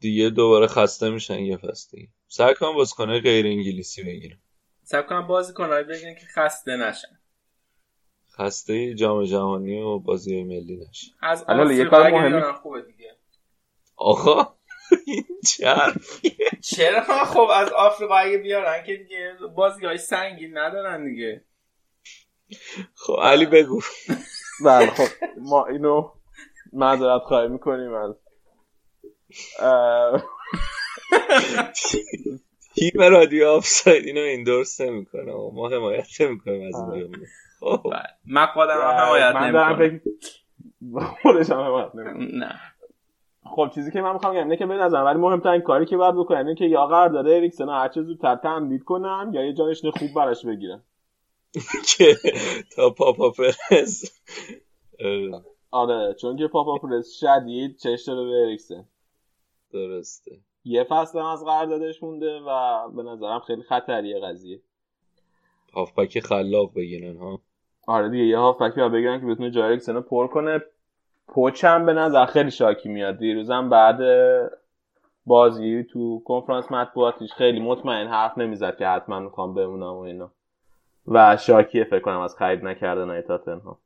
دیگه دوباره خسته میشن یه فصل دیگه. سعی کنم بازیکنای غیر انگلیسی بگیرم سب کنم بازی کنهای بگین که خسته نشن. خسته جام جهانی و بازی ملی نشه از الان یه کار مهمی- خوبه دیگه. آقا این چه حرفیه؟ چرا؟ خب از آفریقا اگه بیارن که دیگه بازی های سنگین ندارن دیگه. خب علی بگو. بله خب ما اینو معذرت خواهی می‌کنیم. از اه، تیم رادیو آفساید اینو ایندورس نمی‌کنه. و ما حمایت نمی‌کنیم از این خب. بله. من خودم هم حمایت من دارم نمی‌کنم. فکر خودش هم حمایت نمی‌کنه. نه. خب چیزی که من می‌خوام بگم اینه که به نظرم ولی مهمترین کاری که باید بکنن اینه که یا قرارداد اریکسن هر چه زودتر تمدید کنن یا یه جانشین خوب براش بگیرن. [LAUGHS] که تا پاپا پرز اه، آره چون که پاپا پرس شدید چش داره به اریکسن درسته. یه فصل هم از قراردادش مونده و به نظرم خیلی خطریه قضیه. هافبک خلاق بگیرن ها؟ آره دیگه یه هافبکی بگیرن که بتونه جای اریکسن رو پر کنه. پوچ هم به نظر خیلی شاکی میاد. دیروزم بعد بازی تو کنفرانس مطبوعاتیش خیلی مطمئن حرف نمی‌زد که حتما می‌خوام بمونم و اینا. و شاکیه فکر کنم از خرید نکردن های تاتنهام.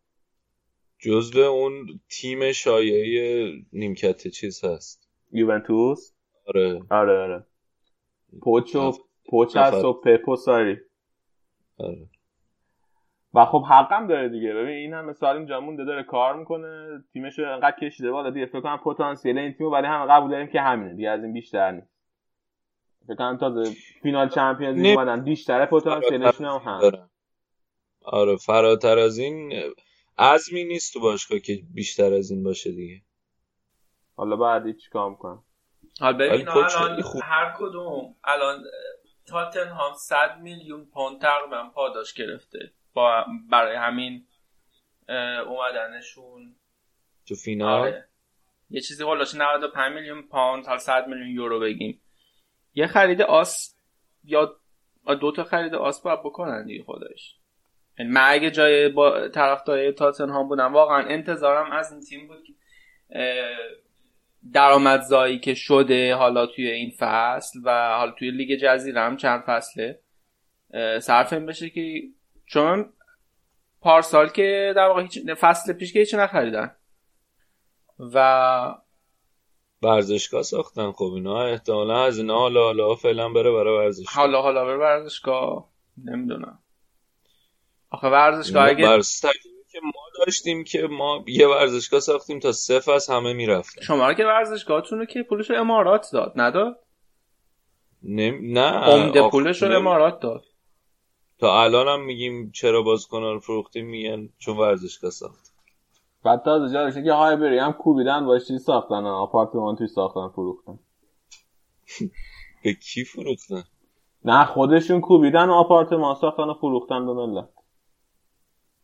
جزو اون تیم شایعه نیمکت چیز هست. یوونتوس؟ آره. آره آره. پوچ و پوچ. هست و پپو ساری. آره. و خب حقم داره دیگه. ببین این همه سال اینجا مونده داره کار می‌کنه. تیمش رو انقدر کشیده بالا دیگه. فکر کنم پتانسیل این تیمو برای همه قبول داریم که همینه دیگه. از این بیشتر نیست. فکر کنم تازه فینال چمپیونز لیگ. اومدن. بیشتره پتانسیلشون هم هم. آره فراتر از این عزمی نیست تو باشگاه که بیشتر از این باشه دیگه. حالا بعد چیکار می‌کنم حالا ببین الان خوب. هر کدوم الان تاتنهام 100 میلیون پوند تقریبا پاداش گرفته. با برای همین اومدنشون. تو فینال؟ آره. یه چیزی هولوش 95 میلیون پوند تا 100 میلیون یورو بگیم. یه خرید آس یا دو تا خرید آس باید بکنن دیگه خودش. یعنی من اگه جای با طرفدار تاتنهام بودم واقعا انتظارم از این تیم بود که درآمدزایی که شده حالا توی این فصل و حالا توی لیگ جزیره هم چند فصله صرف این بشه که چون پارسال که در واقع هیچ فصل پیش که هیچ نخریدن. و ورزشگاه ساختن. خب اینا احتمالا از اینا حالا حالا فعلا بره برای ورزشگاه. حالا حالا به ورزشگاه. نمی‌دونم. آخه ورزشگاه اگه بر اساس تجربه که ما داشتیم که ما یه ورزشگاه ساختیم تا سه فصل همه می‌رفتن. شما که ورزشگاهتون رو که پولش امارات داد نداد؟ نم... نه. عمده پولش رو امارات داد. تا الان هم میگیم چرا بازیکن‌ها رو فروختیم میگن؟ چون ورزشگاه ساخت. بعد تازه جالشه که هایبری هم کوبیدن باش چیز ساختن؟ آپارتمان توی ساختن فروختن. [LAUGHS] به کی فروختن؟ نه خودشون کوبیدن و آپارتمان ساختن و فروختن به ملت.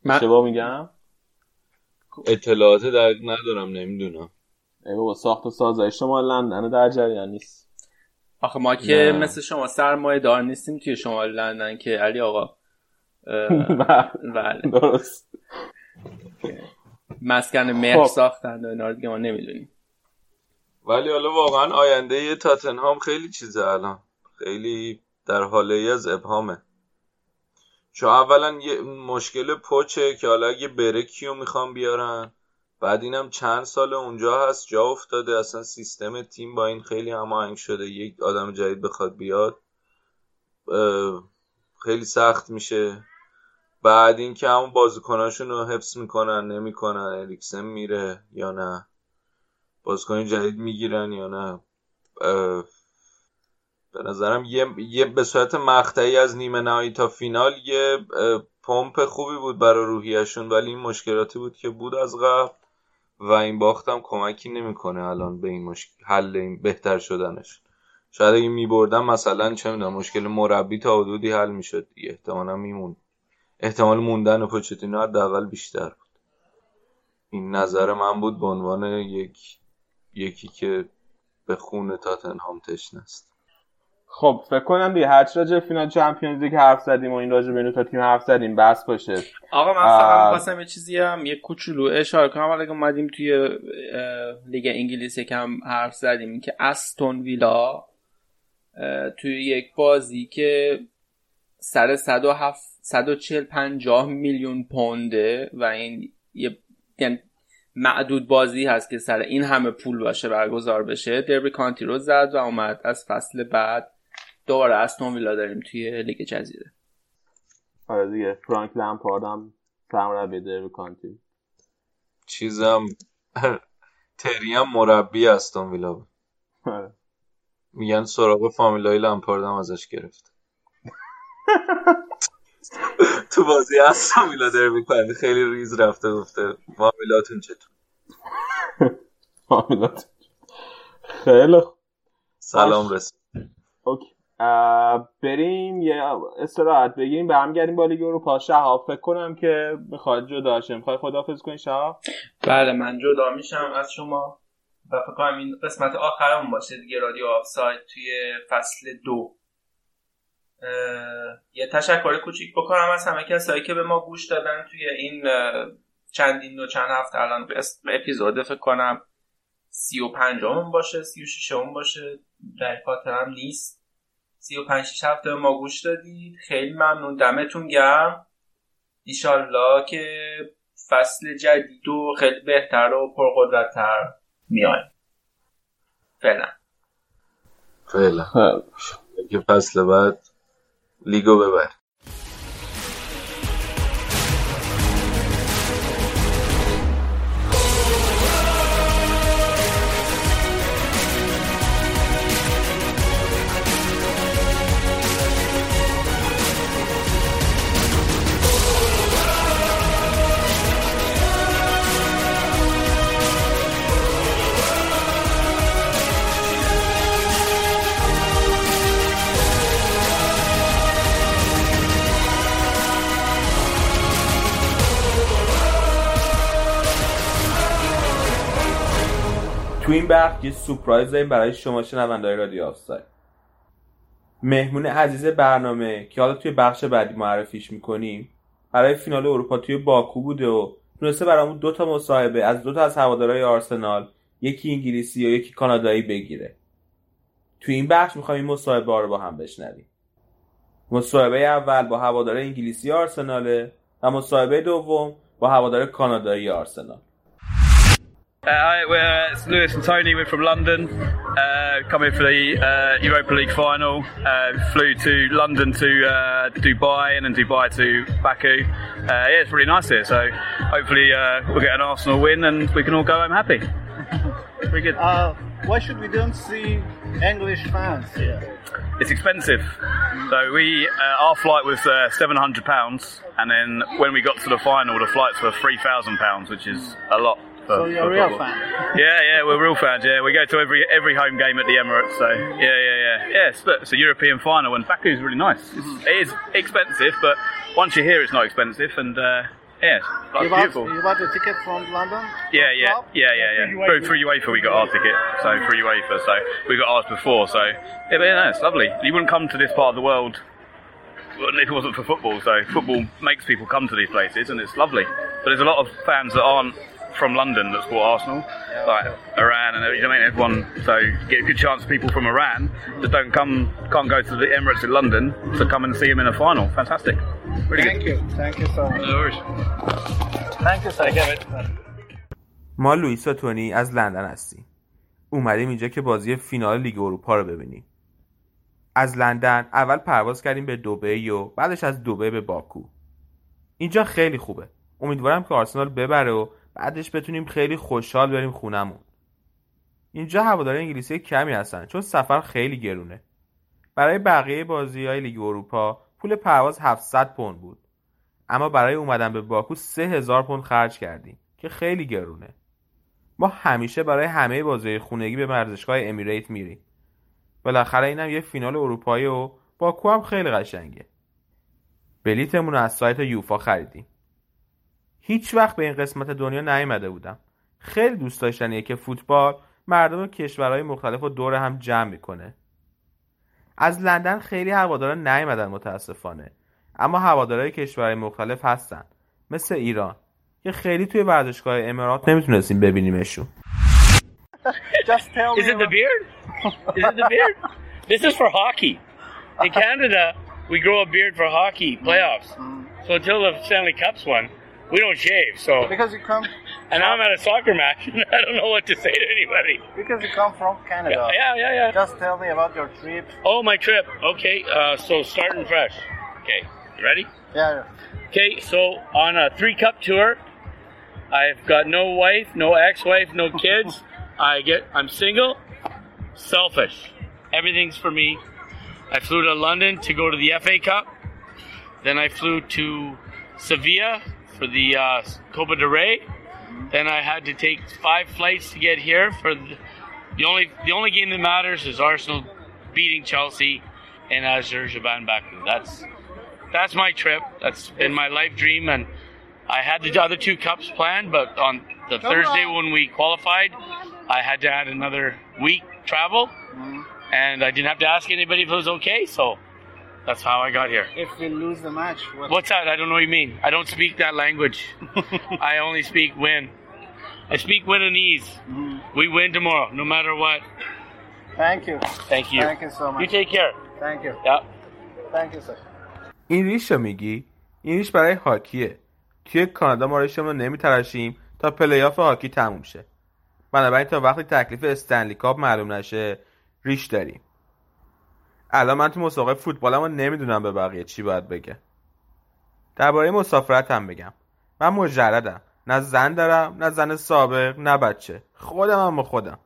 من اشتباه میگم؟ اطلاعات دقیق ندارم نمی‌دونم. ای بابا ساخت و سازای شما لندن در جریان نیست. آخه ما که نه. مثل شما سرمایه دار نیستیم توی شمال لندن که علی آقا اه، [LAUGHS] بله. درست. مسکن مهر خب. ساختن و اینا رو دیگه ما نمی‌دونیم. ولی حالا واقعا آینده تاتنهام خیلی چیزه الان. خیلی در حاله ای از ابهامه. چون اولا یه مشکل پچه که حالا اگه بره کیو می‌خوام بیارن بعد اینم چند سال اونجا هست جا افتاده. اصلا سیستم تیم با این خیلی هماهنگ شده. یک آدم جدید بخواد بیاد خیلی سخت میشه. بعد اینکه همون بازیکناشون رو حفظ می‌کنن نمی‌کنن اریکسن میره یا نه؟ بازیکن جدید می‌گیرن یا نه؟ به نظرم یه, یه به صورت مقطعی از نیمه نهایی تا فینال یه پمپ خوبی بود برای روحیشون ولی این مشکلاتی بود که بود از قبل. و این باختم کمکی نمی‌کنه الان به این مشکل حل این بهتر شدنش. شاید اگه میبردم مثلا چه می‌دونم مشکل مربی تا حدودی حل می‌شد دیگه. احتمالا میمون احتمال موندن پوچتینو حداقل بیشتر بود. این نظر من بود به عنوان یک یکی که به خون تاتنهام تشنه است. خب فکر کنم دیگه هر راجع فینال چمپیونز لیگ حرف زدیم و این راجع به تا تیم حرف زدیم بس باشه. آقا من فقط خواستم یه چیزی هم یه کوچولو اشاره کنم. ولی اومدیم توی لیگ انگلیس یکم حرف زدیم که استون ویلا توی یک بازی که سر 107 140 50 میلیون پونده و این یه یعنی معدود بازی هست که سر این همه پول باشه برگزار بشه. دربی کانتی رو زد و اومد. از فصل بعد دوباره استون ویلا داریم توی لیگ جزیره. آره دیگه. فرانک لمپارد هم سرمربی دربی کانتی. چیزم تری هم مربی استون ویلا بود. آره. میگن سراغ فامیلای لمپارد هم ازش گرفت. [LAUGHS] تو بازی استون ویلا دربی کانتی خیلی ریز رفته گفته. فامیلاتون چطور؟ [LAUGHS] فامیلاتون خیلی سلام رسید اوکی. بریم یه استراحت بگیریم برمیگردیم با لیگ اروپا شهاب فکر کنم که می‌خواد جدا شه. می‌خوای خداحافظ کنی شهاب؟ بله من جدا میشم. از شما و فکر کنم این قسمت آخرمون باشه دیگه رادیو آفساید توی فصل دو. یه تشکر کوچیک بکنم از همه کسایی که به ما گوش دادن توی این چندین و چند هفته الان اپیزود فکر کنم سی و پنجمون باشه سی و باشه. در خاطرم نیست. سی و پنج هفته ما گوش دادید. خیلی ممنون. دمتون گرم. ایشالله که فصل جدید و خیلی بهتر و پرقدرتتر میایم. فعلا. فعلا. که فصل بعد لیگو ببر تو این بخش یه سپرایز داریم برای شما شنوندای رادیو آفساید مهمون عزیز برنامه که حالا توی بخش بعدی معرفیش می‌کنیم برای فینال اروپا توی باکو بوده و تونسته برامون دو تا مصاحبه از دو تا از هوادارهای آرسنال یکی انگلیسی و یکی کانادایی بگیره. توی این بخش می‌خوایم این مصاحبه ها رو با هم بشنویم. مصاحبه اول با هوادار انگلیسی آرسناله و مصاحبه دوم با هوادار کانادایی آرسنال. Uh, hi, we're, it's Lewis and Tony. We're from London, uh, coming for the uh, Europa League final. Uh, flew to London to uh, Dubai and then Dubai to Baku. Uh, yeah, it's really nice here. So hopefully we'll get an Arsenal win and we can all go home happy. [LAUGHS] Very good. why should we don't see English fans here? It's expensive. So we, our flight was seven hundred pounds, and then when we got to the final, the flights were three thousand pounds, which is a lot so you're a real fan. Yeah, yeah, we're real fans. Yeah, we go to every every home game at the Emirates. So yeah, yeah, yeah, yeah. It's, it's a European final, and Baku's really nice. It's, it is expensive, but once you're here, it's not expensive, and uh, yeah, it's you beautiful. Bought, you bought a ticket from London? Yeah, yeah, club? yeah, yeah, yeah. Through, through UEFA, we got our ticket. So through UEFA, so we got ours before. So yeah, but yeah, no, it's lovely. You wouldn't come to this part of the world if it wasn't for football. So football makes people come to these places, and it's lovely. But there's a lot of fans that aren't from London that support Arsenal, like Iran and you know, what I mean, everyone. So you get a good chance of people from Iran that don't come, can't go to the Emirates in London to come and see him in a final. Fantastic. Really Thank good. you. Thank you so much. No worries. Thank you, care, mate. ما لوئیس و تونی از لندن هستیم اومدیم اینجا که بازی فینال لیگ اروپا رو ببینیم از لندن اول پرواز کردیم به دبی و بعدش از دبی به باکو اینجا خیلی خوبه امیدوارم که آرسنال ببره و بعدش بتونیم خیلی خوشحال بریم خونمون. اینجا هوادار انگلیسی کمی هستن چون سفر خیلی گرونه. برای بقیه بازی های لیگ اروپا پول پرواز 700 پوند بود. اما برای اومدن به باکو 3000 پوند خرج کردیم که خیلی گرونه. ما همیشه برای همه بازی خونگی به ورزشگاه امیریت میریم. بالاخره اینم یه فینال اروپایی و باکو هم خیلی قشنگه. بلیتمون از سایت یوفا خریدیم. هیچ وقت به این قسمت دنیا نیامده بودم خیلی دوست داشتنیه که فوتبال مردم کشورهای مختلف رو دور هم جمع می‌کنه از لندن خیلی هوادارا نیومدن متاسفانه اما هوادارهای کشورهای مختلف هستن مثل ایران که خیلی توی ورزشگاه امارات نمی‌تونستیم ببینیمشون Just tell Is it the beard? Is it the beard? This is for hockey. In Canada, we grow a beard for hockey playoffs. So until the Stanley Cup's won, we don't shave. So Because you come, and I'm at a soccer match, [LAUGHS] and I don't know what to say to anybody. because you come from Canada. Yeah, yeah, yeah. Just tell me about your trip. Oh, my trip. Okay, uh, so starting fresh. Okay, you ready? Yeah. Okay, so on a three cup tour, I've got no wife, no ex-wife, no kids. [LAUGHS] I get I'm single, selfish. Everything's for me. I flew to London to go to the FA Cup. Then I flew to Sevilla for the uh, Copa del Rey. Then I had to take five flights to get here for the, the only the only game that matters is Arsenal beating Chelsea and Azerbaijan Baku. That's that's my trip. That's been my life dream, and I had the other two cups planned, but on the Thursday when we qualified, I had to add another week travel, and I didn't have to ask anybody if it was okay. So that's how I got here. If we lose the match, what? What's that? I don't know what you mean. I don't speak that language. [LAUGHS] I only speak win. I speak win and ease. We win tomorrow, no matter what. Thank you. Thank you. Thank you so much. You take care. Thank you. Yeah. Thank you, sir. این ریش رو میگی؟ این ریش برای هاکیه توی کانادا ما ریشمون رو نمیتراشیم تا پلیاف هاکی تموم شه بنابراین تا وقتی تکلیف استنلی کاپ معلوم نشه ریش داریم الان من تو مسابقه فوتبالم رو نمی‌دونم به بقیه چی باید بگه. درباره مسافرت هم بگم. من مجردم. نه زن دارم نه زن سابق نه بچه. خودم هم خودم.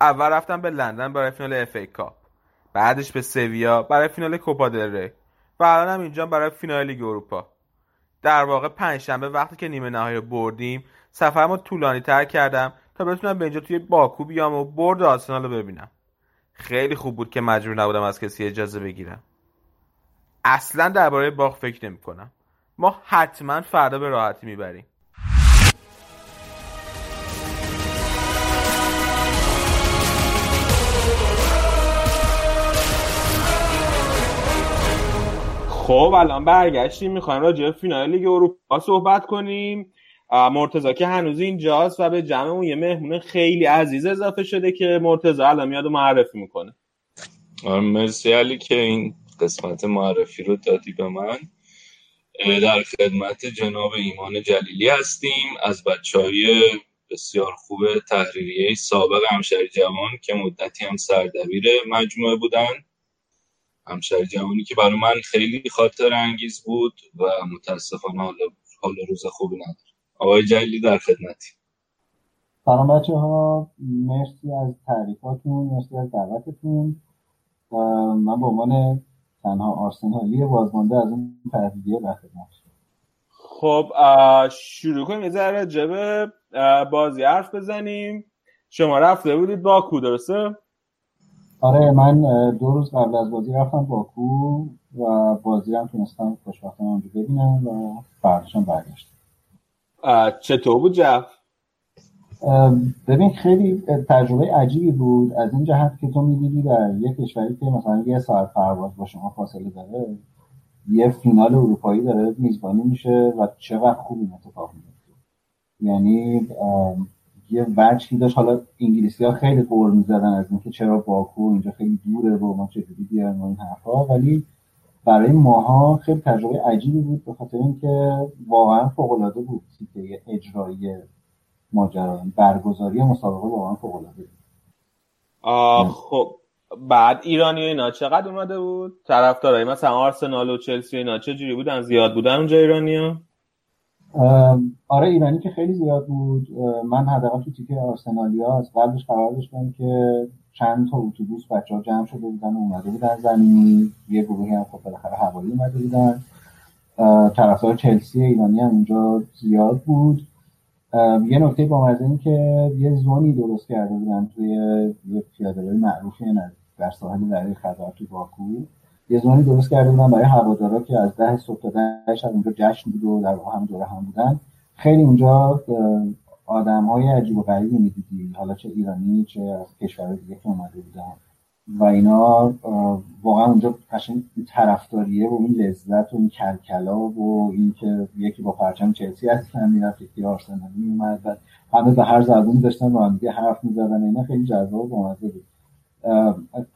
اول رفتم به لندن برای فینال اف ای کاپ. بعدش به سویا برای فینال کوپا دل و الانم اینجا برای فینال لیگ اروپا. در واقع پنجشنبه وقتی که نیمه نهایی رو بردیم سفرمو طولانی تر کردم تا بتونم به اینجا توی باکو بیام و برد آرسنال رو ببینم. خیلی خوب بود که مجبور نبودم از کسی اجازه بگیرم. اصلا درباره باخت فکر نمی کنم ما حتما فردا به راحتی می‌بریم. خب الان برگشتیم. می‌خوایم راجع به فینال لیگ اروپا صحبت کنیم. مرتزا که هنوز اینجاست و به جمعمون یه مهمون خیلی عزیز اضافه شده که مرتزا الان میاد و معرفی می‌کنه. مرسی علی که این قسمت معرفی رو دادی به من. در خدمت جناب ایمان جلیلی هستیم. از بچه های بسیار خوب تحریریه سابق همشهری جوان که مدتی هم سردبیر مجموعه بودن. همشهری جوانی که برای من خیلی خاطر انگیز بود و متاسفانه حال, حال روز خوبی نداره آقای جلیلی در خدمتی. سلام بچه ها مرسی از تعریفاتون مرسی از دعوتتون. من به عنوان تنها آرسنالی بازمانده از اون تحریریه در خدمت خب شروع کنیم. یه ذره جبه بازی حرف بزنیم. شما رفته بودید باکو درسته؟ آره من دو روز قبل از بازی رفتم باکو و بازی هم تونستم خوشبختانه اونجا ببینم و فرداشم برگشتم. چطور بود جف؟ ببین خیلی تجربه عجیبی بود از این جهت که تو می‌دیدی در یه کشوری که مثلا یه ساعت پرواز با شما فاصله داره یه فینال اروپایی داره میزبانی میشه و چقدر خوب این اتفاق میفته یعنی یه وجهی داشت حالا انگلیسی ها خیلی قور می‌زدن از اینکه چرا باکو اینجا خیلی دوره و ما چجوری و این حرفا ولی برای ماها خیلی تجربه عجیبی بود به خاطر اینکه واقعا فوق العاده بود سیته اجرایی ماجرا برگزاری مسابقه واقعا فوق العاده بود خب بعد ایرانی و اینا چقدر اومده بود؟ طرفدارای مثلا آرسنال و چلسی و اینا چه جوری بودن؟ زیاد بودن اونجا ایرانی ها؟ آره ایرانی که خیلی زیاد بود. من حداقل تو تیکه ها از قبلش خبر داشتم که چند تا اتوبوس بچه ها جمع شده بودن و اومده بودن زمینی یه گروهی هم خب بالاخره هوایی اومده بودن. طرفدار چلسی ایرانی هم اونجا زیاد بود. یه نکته با این که یه زونی درست کرده بودن توی یه پیاده معروفی در ساحل دره خزر تو باکو. یه زونی درست کرده بودن برای هوادارا که از ده صبح تا ده شب اونجا جشن بود و در هم دوره هم بودن. خیلی اونجا آدم های عجیب و غریبی می‌دیدی. حالا چه ایرانی چه از کشور دیگه که اومده بودن. و اینا واقعا اونجا قشنگ طرفداریه و این لذت و این کلکلا و اینکه یکی با پرچم چلسی اصلا می‌رفت یکی آرسنالی میومد و همه به هر زبونی داشتن با حرف می‌زدن اینا خیلی جذاب و بود.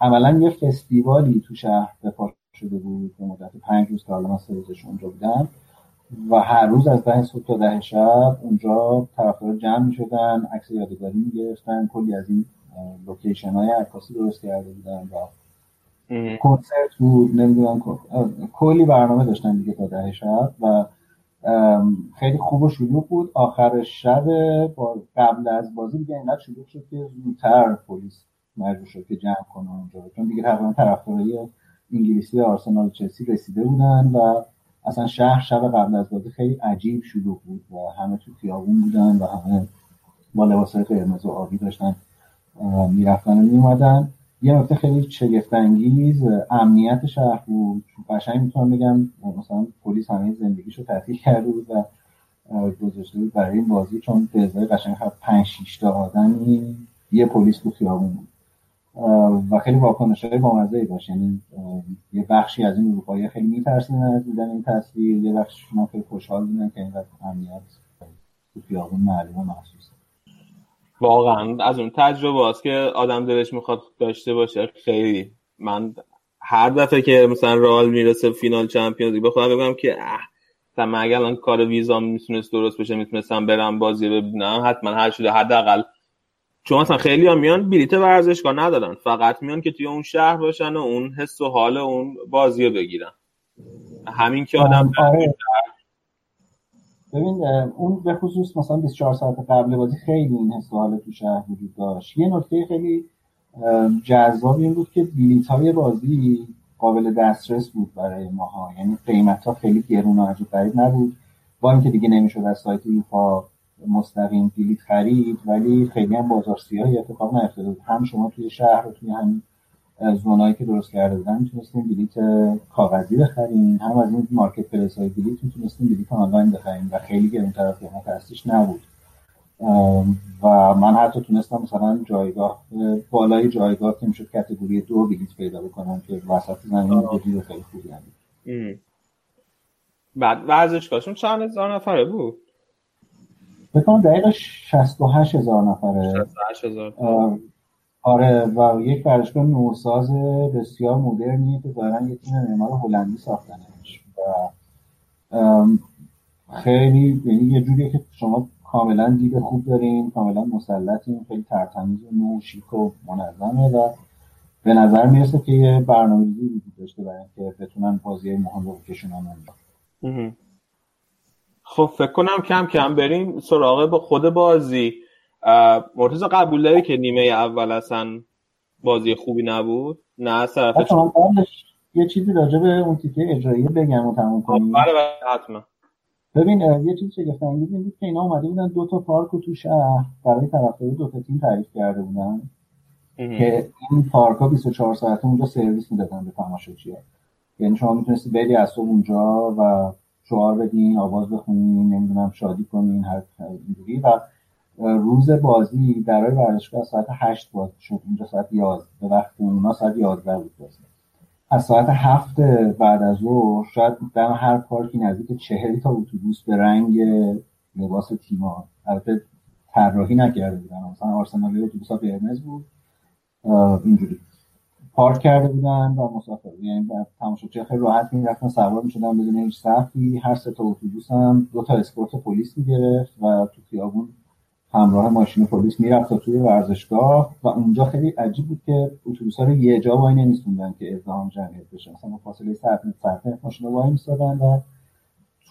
عملا یه فستیوالی تو شهر بپا شده بود. به مدت پنج روز که حالا من اونجا بودم. و هر روز از ده صبح تا ده شب اونجا طرفدار جمع می شدن عکس یادگاری می گرفتن کلی از این لوکیشن های عکاسی درست کرده بودن و کنسرت بود نمی‌دونم کلی برنامه داشتن دیگه تا ده شب و خیلی خوب و شلوغ بود. آخر شب با قبل از بازی دیگه اینقدر شلوغ شد که زودتر پلیس مجبور شد که جمع کنه اونجا چون دیگه تقریبا طرفدارای انگلیسی آرسنال و چلسی رسیده بودن و اصلا شهر شب قبل از بازی خیلی عجیب شلوغ بود و همه تو خیابون بودن و همه با لباسهای قرمز و آبی داشتن می‌رفتن و میومدن یه نکته خیلی شگفت انگیز امنیت شهر بود. قشنگ می‌تونم بگم مثلا پلیس همه زندگیشو تعطیل کرده بود و گذاشته بود برای این بازی. چون به ازای قشنگ 5 6 تا آدمی یه پلیس تو خیابون بود. و خیلی واکنش های بامزه داشت. یعنی یه بخشی از این اروپایی خیلی میترسیدن از دیدن این تصویر یه بخشی شما خیلی خوشحال بودن که اینقدر امنیت تو خیابون معلومه محسوس واقعا. از اون تجربه است که آدم دلش می‌خواد داشته باشه. خیلی. من هر دفعه که مثلا رال می‌رسه فینال چمپیونز لیگ بخوام بگم که اه من اگر الان کار ویزا می‌تونست درست بشه می‌تونستم برم بازی ببینم حتما هر شده حداقل چون مثلا خیلی هم میان بلیت ورزشگاه ندارن. فقط میان که توی اون شهر باشن و اون حس و حال اون بازی رو بگیرن. همین که آدم آره. ببین اون به خصوص مثلا 24 ساعت قبل بازی خیلی این حس و حال تو شهر وجود داشت. یه نکته خیلی جذاب این بود که بلیت های بازی قابل دسترس بود برای ماها. یعنی قیمت ها خیلی گرون و عجیب نبود. با اینکه دیگه نمی‌شد از سایت یوفا مستقیم بلیت خرید ولی خیلی هم بازار سیاهی اتفاق نیفتاده بود. هم شما توی شهر و توی همین زونایی که درست کرده بودن می‌تونستیم بلیت کاغذی بخریم هم از این مارکت پلیس های بلیت می‌تونستیم بلیت آنلاین بخریم و خیلی گرونتر از قیمت نبود. و من حتی تونستم مثلا جایگاه بالای جایگاه که می‌شد کتگوری دو بلیت پیدا بکنم که وسط زمین خیلی خوبی هم بعد ورزشگاهشون چند هزار نفره بود؟ بکنم دقیقا 68 هزار نفره. 68 هزار آره و یک ورزشگاه نوساز بسیار مدرنی که دارن یه تیم معمار هلندی ساختنش. و خیلی یعنی یه جوریه که شما کاملا دید خوب دارین کاملا مسلطین خیلی ترتمیز و نو شیک و منظمه و به نظر می‌رسه که یه برنامه‌ریزی وجود داشته برای اینکه بتونن بازی مهم رو بکشونن اونجا. خب فکر کنم کم کم بریم سراغ با خود بازی. مرتضی قبول داری که نیمه اول اصلا بازی خوبی نبود؟ نه طرف یه چیزی راجع به اون تیکه اجرایی بگم و تموم کنیم. بله بله حتما. ببین یه چیزی شگفت انگیز این بود که اینا اومده بودن دو تا پارک رو تو شهر برای طرفدارای دو تا تیم تعریف کرده بودن. که این پارک ها 24 ساعته اونجا سرویس می‌دادن به تماشاچی‌ها. یعنی شما می‌تونستی بری از اونجا و شعار بدین آواز بخونین نمی‌دونم شادی کنین هر اینجوری. و روز بازی برای ورزشگاه ساعت هشت باز شد. اینجا ساعت 11 به وقت اونا ساعت 11 بود بازی. از ساعت هفت بعد از ظهر شاید در هر پارکی نزدیک چهل تا اتوبوس به رنگ لباس تیما. البته طراحی نکرده بودن. مثلا آرسنال اتوبوس قرمز بود. اینجوری. پارک کرده بودن و مسافر یعنی تماشاچی خیلی راحت می‌رفتن سوار می‌شدن بدون هیچ سختی. هر سه تا اتوبوس هم دو تا اسکورت پلیس می‌گرفت و تو خیابون همراه ماشین پلیس می‌رفت تا توی ورزشگاه و اونجا خیلی عجیب بود که اتوبوس ها رو یه جا وای نمیستوندن که ازدهام جمعیت بشه. مثلا فاصله 100 متر 100 ماشین وای میستادن و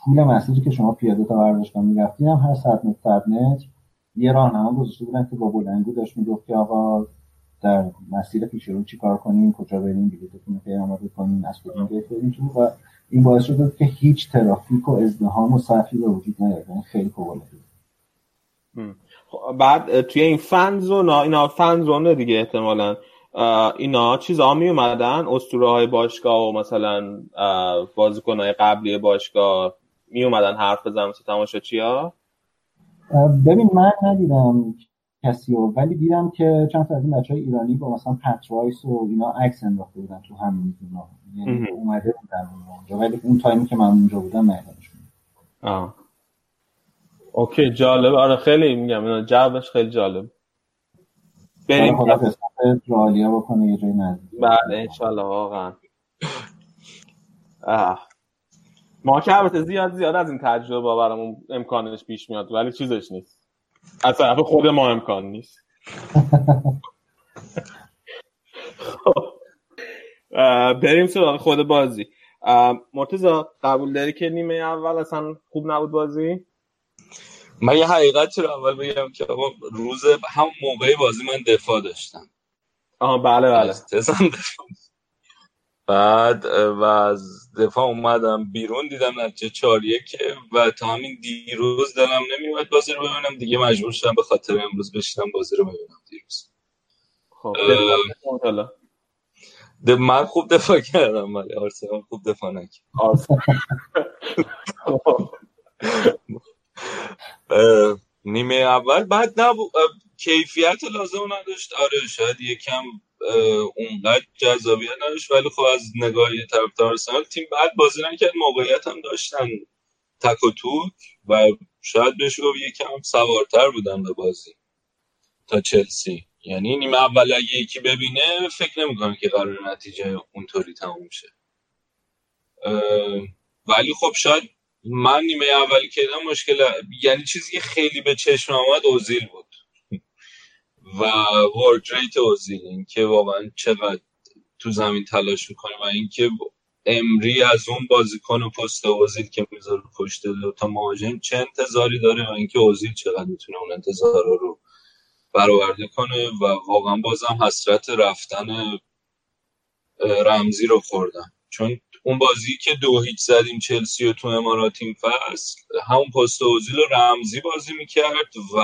طول مسیری که شما پیاده تا ورزشگاه می‌رفتین هم هر 100 متر 100 متر یه راهنما گذاشته بودن که با بلندگو داشت می‌گفت که آقا در مسیر پیش رو چیکار کنیم کجا بریم بلیطتون رو آماده کنیم از گیت بریم تو و این باعث شد که هیچ ترافیک و ازدحام و صفی به وجود نیاد. یعنی خیلی فوق بعد توی این فن زون اینا فن زونه دیگه احتمالا. اینا چیزا می اومدن اسطوره های باشگاه و مثلا بازیکن های قبلی باشگاه می اومدن حرف بزنن مثل تماشاچی ها ببین من ندیدم کسی رو. ولی دیدم که چند تا از این بچه های ایرانی با مثلا پت رایس و اینا عکس انداخته بودن تو همین اینا یعنی اومده بودن اونجا. ولی اون تایمی که من اونجا بودم ندیدمشون آه. اوکی جالب. آره خیلی میگم. اینا جوابش خیلی جالب. بریم. خدا قسمت رالیا بکنه یه جای نزدیک. بله انشالله. واقعا. ما که البته زیاد زیاد از این تجربه برامون امکانش پیش میاد ولی چیزش نیست. از طرف خود ما امکان نیست. [LAUGHS] بریم سراغ خود بازی. مرتزا قبول داری که نیمه اول اصلا خوب نبود بازی؟ من یه حقیقتی رو اول بگم که روز هم موقع بازی من دفاع داشتم. آها بله بله. بعد و از دفاع اومدم بیرون دیدم نتیجه چهار یک و تا همین دیروز دلم نمیومد بازی رو ببینم. دیگه مجبور شدم به خاطر امروز بشینم بازی رو ببینم دیروز. خب من خوب دفاع کردم ولی آرسنال خوب دفاع نکرد. [LAUGHS] نیمه اول بعد نبود کیفیت لازم نداشت. آره شاید یکم اونقدر جذابیت نداشت. ولی خب از نگاه طرفدار تیم بعد بازی نکرد. موقعیت هم داشتن تک و توک و شاید بهش گفت یکم سوارتر بودن به بازی تا چلسی. یعنی نیمه اول اگه یکی ببینه فکر نمی‌کنه که قرار نتیجه اونطوری تموم شه. ولی خب شاید من نیمه اولی که مشکل یعنی چیزی که خیلی به چشم آمد اوزیل بود. و ورد ریت اوزیل این که واقعا چقدر تو زمین تلاش می‌کنه و اینکه امری از اون بازیکن و پست اوزیل که می‌ذاره پشت دو تا مهاجم چه انتظاری داره و اینکه اوزیل چقدر می‌تونه اون انتظار رو برآورده کنه و واقعا بازم حسرت رفتن رمزی رو خوردم چون اون بازی که دو هیچ زدیم چلسی و تو امارات این فصل همون پست اوزیل و رمزی بازی می‌کرد و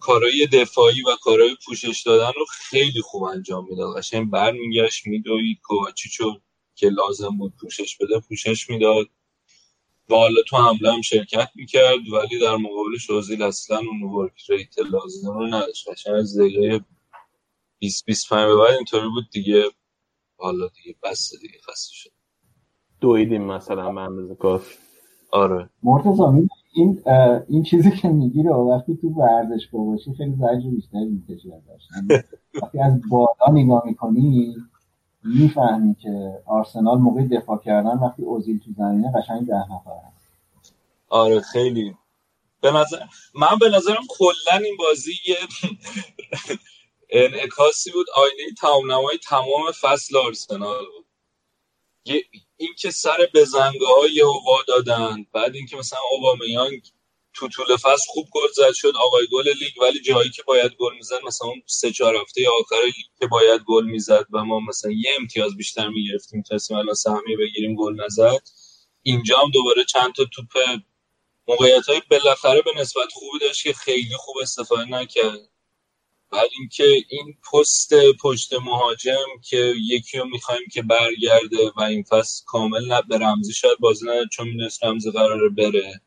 کارهای دفاعی و کارهای پوشش دادن رو خیلی خوب انجام می‌داد. قشنگ برمیگشت میدوید. کوواچیچو که لازم بود پوشش بده پوشش می‌داد. و حالا تو حمله هم شرکت می‌کرد ولی در مقابلش اوزیل اصلا اون ورک ریت لازم رو نداشت. قشنگ از دقیقه 20 25 به بعد اینطوری بود دیگه. حالا دیگه بس دیگه خسته شد دویدیم مثلا به اندازه کافی. آره. مرتضی این این چیزی که میگی رو وقتی تو ورزشگاه باشی خیلی زجر بیشتری می‌کشی ازش. یعنی وقتی از بالا نگاه می‌کنی می‌فهمی که آرسنال موقع دفاع کردن وقتی اوزیل تو زمینه قشنگ ده نفر هست. آره خیلی. به نظر من به نظرم کلا این بازی یه [LAUGHS] انعکاسی بود. آینه تمام تمام فصل آرسنال بود. که سر بزنگاه های وا دادن بعد اینکه مثلا اوبامیانگ تو طول فصل خوب گل زد شد آقای گل لیگ ولی جایی که باید گل می‌زد مثلا اون سه چهار هفته آخر لیگ که باید گل می‌زد و ما مثلا یه امتیاز بیشتر می‌گرفتیم می‌تونستیم الان سهمی بگیریم گل نزد اینجا هم دوباره چند تا توپ موقعیت های بالاخره به نسبت خوبی داشت که خیلی خوب استفاده نکرد. بعد اینکه این پست پشت مهاجم که یکی رو می‌خوایم که برگرده و این فصل کامل نه به رمزی شاید بازی نده چون می‌دونست رمزی قراره بره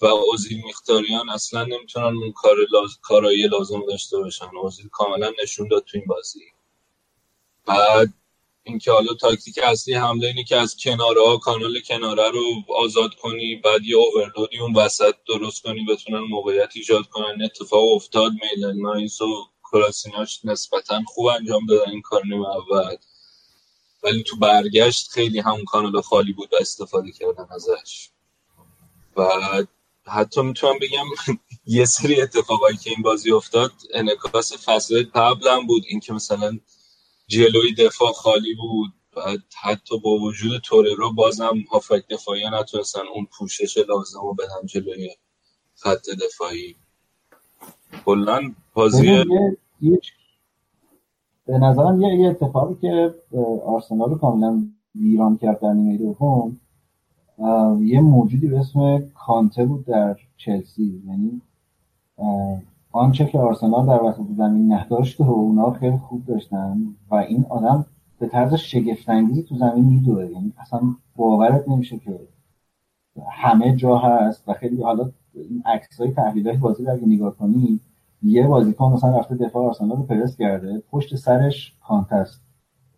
و اوزیل میختاریان اصلا نمی‌تونن اون کار لاز... کارایی لازم داشته باشن. اوزیل کاملا نشون داد تو این بازی. بعد اینکه حالا تاکتیک اصلی حمله اینه که از کناره ها کانال کناره رو آزاد کنی بعد یه اوورلودی اون وسط درست کنی بتونن موقعیت ایجاد کنن. اتفاق افتاد میلن ناینز و کلاسیناش نسبتا خوب انجام دادن این کار نیم اول. ولی تو برگشت خیلی همون کانال خالی بود و استفاده کردن ازش. و حتی می‌تونم بگم [LAUGHS] یه سری اتفاقایی که این بازی افتاد. انکاس فصل قبل هم بود اینکه مثلا جلوی دفاع خالی بود. حتی با وجود توررو بازم هافک دفاعی نتونستن. اون پوشش لازم رو بدن جلوی خط دفاعی. کلا بازی به نظرم یه اتفاقی که آرسنال رو کاملا ویران کرد در نیمه دوم یه موجودی به اسم کانته بود در چلسی. یعنی آنچه که آرسنال در وسط زمین نداشت و اونا خیلی خوب داشتن و این آدم به طرز شگفتانگیزی تو زمین میدوه. یعنی اصلا باورت نمیشه که همه جا هست و خیلی حالا این عکس های تحلیل های بازی رو اگه نگاه کنی یه بازیکن مثلا رفته دفاع آرسنال رو پرس کرده پشت سرش کانتست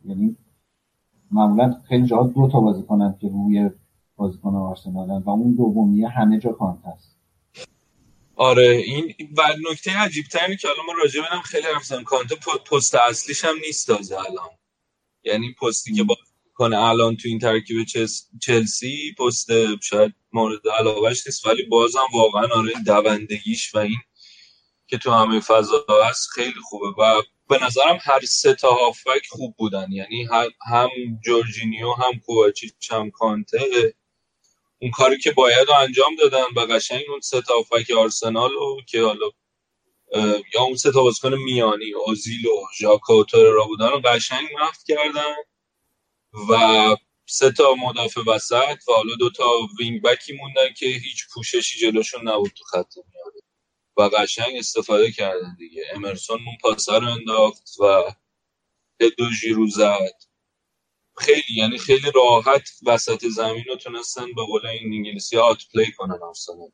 یعنی معمولا خیلی جاها دو تا بازیکنن که روی بازیکن آرسنالن و اون دومیه همه جا کانتست آره این و نکته عجیب تری که الان ما راجع بنم خیلی رفتم کانته پست اصلیش هم نیست تازه الان. یعنی پستی که با کنه الان تو این ترکیب چلسی پست شاید مورد علاقهش نیست ولی بازم واقعا آره دوندگیش و این که تو همه فضا هست خیلی خوبه. و به نظرم هر سه تا هافبک خوب بودن. یعنی هم جورجینیو هم کوواچیچ هم کانته اون کاری که باید رو انجام دادن و قشنگ اون سه تا هافبک آرسنال رو که حالا یا اون سه تا بازیکن میانی اوزیل و ژاکا و توریرا بودن رو قشنگ محو کردن و سه تا مدافع وسط و حالا دو تا wing back ی موندن که هیچ پوششی جلوشون نبود تو خط میانی و قشنگ استفاده کردن دیگه. امرسون اون پاسه رو انداخت و و ژیرو زد. خیلی یعنی خیلی راحت وسط زمین رو تونستن به قول این انگلیسی ها play کنن آرسنال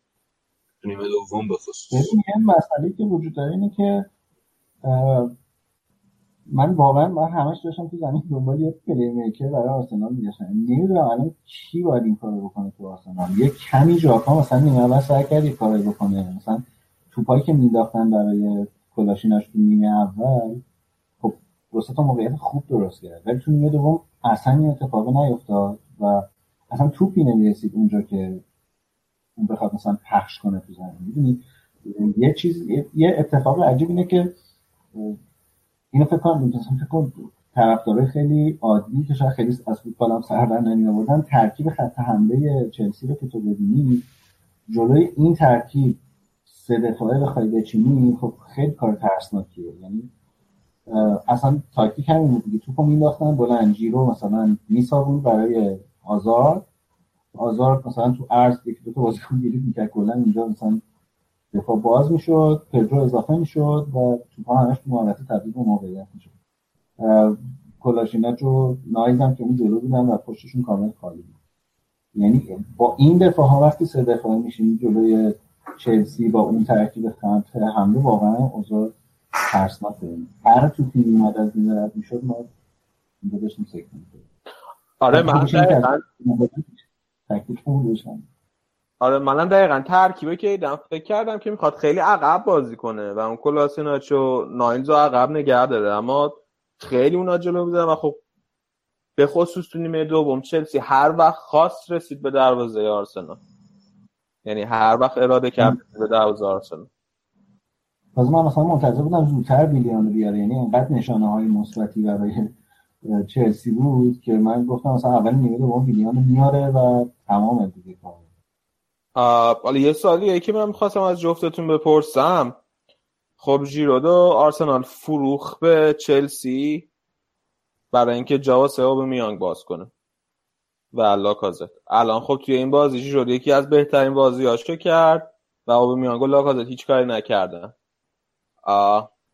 نیمه دوم بخصوص یه مسئله که وجود داره اینه که من واقعا من همش داشتم تو زمین دنبال یه playmaker برای آرسنال میگشتم. نمی‌دونم الان کی باید این کارو بکنه تو آرسنال. یه کمی ژاکا مثلا نیمه اول سعی کرد یه کاری بکنه. مثلا توپایی که مینداختن برای کلاشیناش تو نیمه اول. دو تا موقعیت خوب درست کرد ولی تو نیمه دوم اصلا این اتفاق نیفتاد و اصلا توپی نمی‌رسید اونجا که اون بخواد مثلا پخش کنه تو زمین می‌دونی؟ یه چیز یه اتفاق عجیب اینه که اینو فکر کنم فکر کنم طرفدارای خیلی عادی که شاید خیلی از فوتبال هم سر در نمی آوردن ترکیب خط حمله چلسی رو که تو ببینی جلوی این ترکیب سه دفاعه بخوای بچینی خب خیلی کار ترسناکیه. یعنی اصلا تاکتیک همین بود دیگه. توپو مینداختن بلنجی رو مثلا میسابون برای آزار. آزار مثلا تو عرض یکی دو تا بازیکن گیری می‌کرد. کلا اینجا مثلا دفاع باز می‌شد پدرو اضافه می‌شد و توپا همش تو محوطه تبدیل به موقعیت می‌شد. کلاشیناچ و نایز هم که اون جلو بودن و پشتشون کامل خالی بود. یعنی با این دفاع ها وقتی سه دفاعی میشین جلوی چلسی با اون ترکیب خط حمله واقعا اوضاع ترسناک هر تو تیم اومد از این رد می‌شد ما اینجا داشتیم سکت آره من دقیقا آره منم دقیقا ترکیبه که دیدم فکر کردم که می‌خواد خیلی عقب بازی کنه و اون کلاسیناچ و ناینز عقب نگه داره. اما خیلی اونا جلو بودن و خب به خصوص تو نیمه دوم چلسی هر وقت خاص رسید به دروازه آرسنال. یعنی هر وقت اراده کرد به دروازه آرسنال. باز من مثلا منتظر بودم زودتر بیلیان بیاره. یعنی انقدر نشانه های مثبتی برای چلسی بود که من گفتم مثلا اول نیمه دوم بیلیان میاره و تمام دیگه کار. حالا یه سوالیه که من می‌خواستم از جفتتون بپرسم. خب جیرودو آرسنال فروخ به چلسی برای اینکه جاوا سئو به میانگ باز کنه. و لاکازت الان خب توی این بازی شد یکی از بهترین بازیاشو کرد و اوب میانگو لاکازت هیچ کاری نکردن.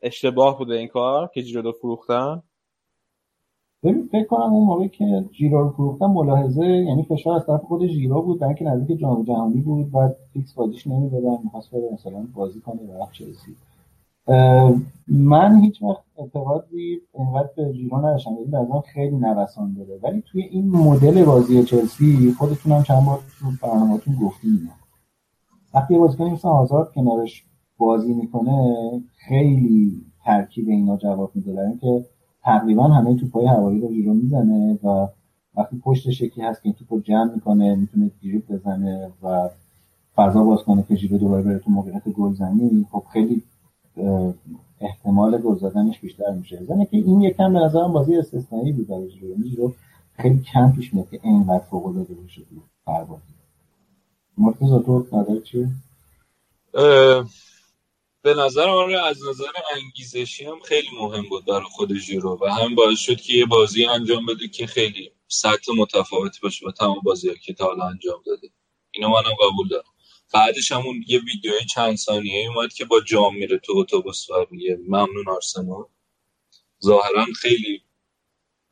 اشتباه بوده این کار که جیرو رو فروختن؟ ببین فکر کنم اون موقعی که جیرو رو فروختن ملاحظه یعنی فشار از طرف خود جیرو بود در که نزدیک جام جهانی بود بعد فیکس بازیش نمی‌دادن می‌خواست بره مثلا بازی کنه و چلسی. من هیچ وقت اعتقادی اینقدر به ژیرو نداشتم این از خیلی نوسان داره ولی توی این مدل بازی چلسی خودتون هم چند بار تو برنامه‌تون گفتیم وقتی بازیکن مثل آزارد کنارش بازی می‌کنه خیلی ترکیب اینا جواب میده. برای اینکه تقریبا همه توپای هوایی رو ژیرو می‌زنه و وقتی پشت شکی هست که این توپو جمع می‌کنه می‌تونه دریبل بزنه و فضا باز کنه که ژیرو دوباره بره تو موقعیت گلزنی. خب خیلی احتمال گل زدنش بیشتر میشه. زنه که این یکم به نظرم بازی استثنایی بود برای ژیرو خیلی کم پیش میاد که اینقدر فوق العاده باشه تو هر بازی. مرتضی تو نظر چیه؟ به نظر آره از نظر انگیزشی هم خیلی مهم بود برای خود ژیرو و هم باعث شد که یه بازی انجام بده که خیلی سطح متفاوتی باشه با تمام بازی که تا حالا انجام داده. اینو منم قبول دارم. بعدش همون یه ویدیوی چند ثانیه اومد که با جام میره تو اتوبوس و میگه ممنون آرسنال. ظاهرا خیلی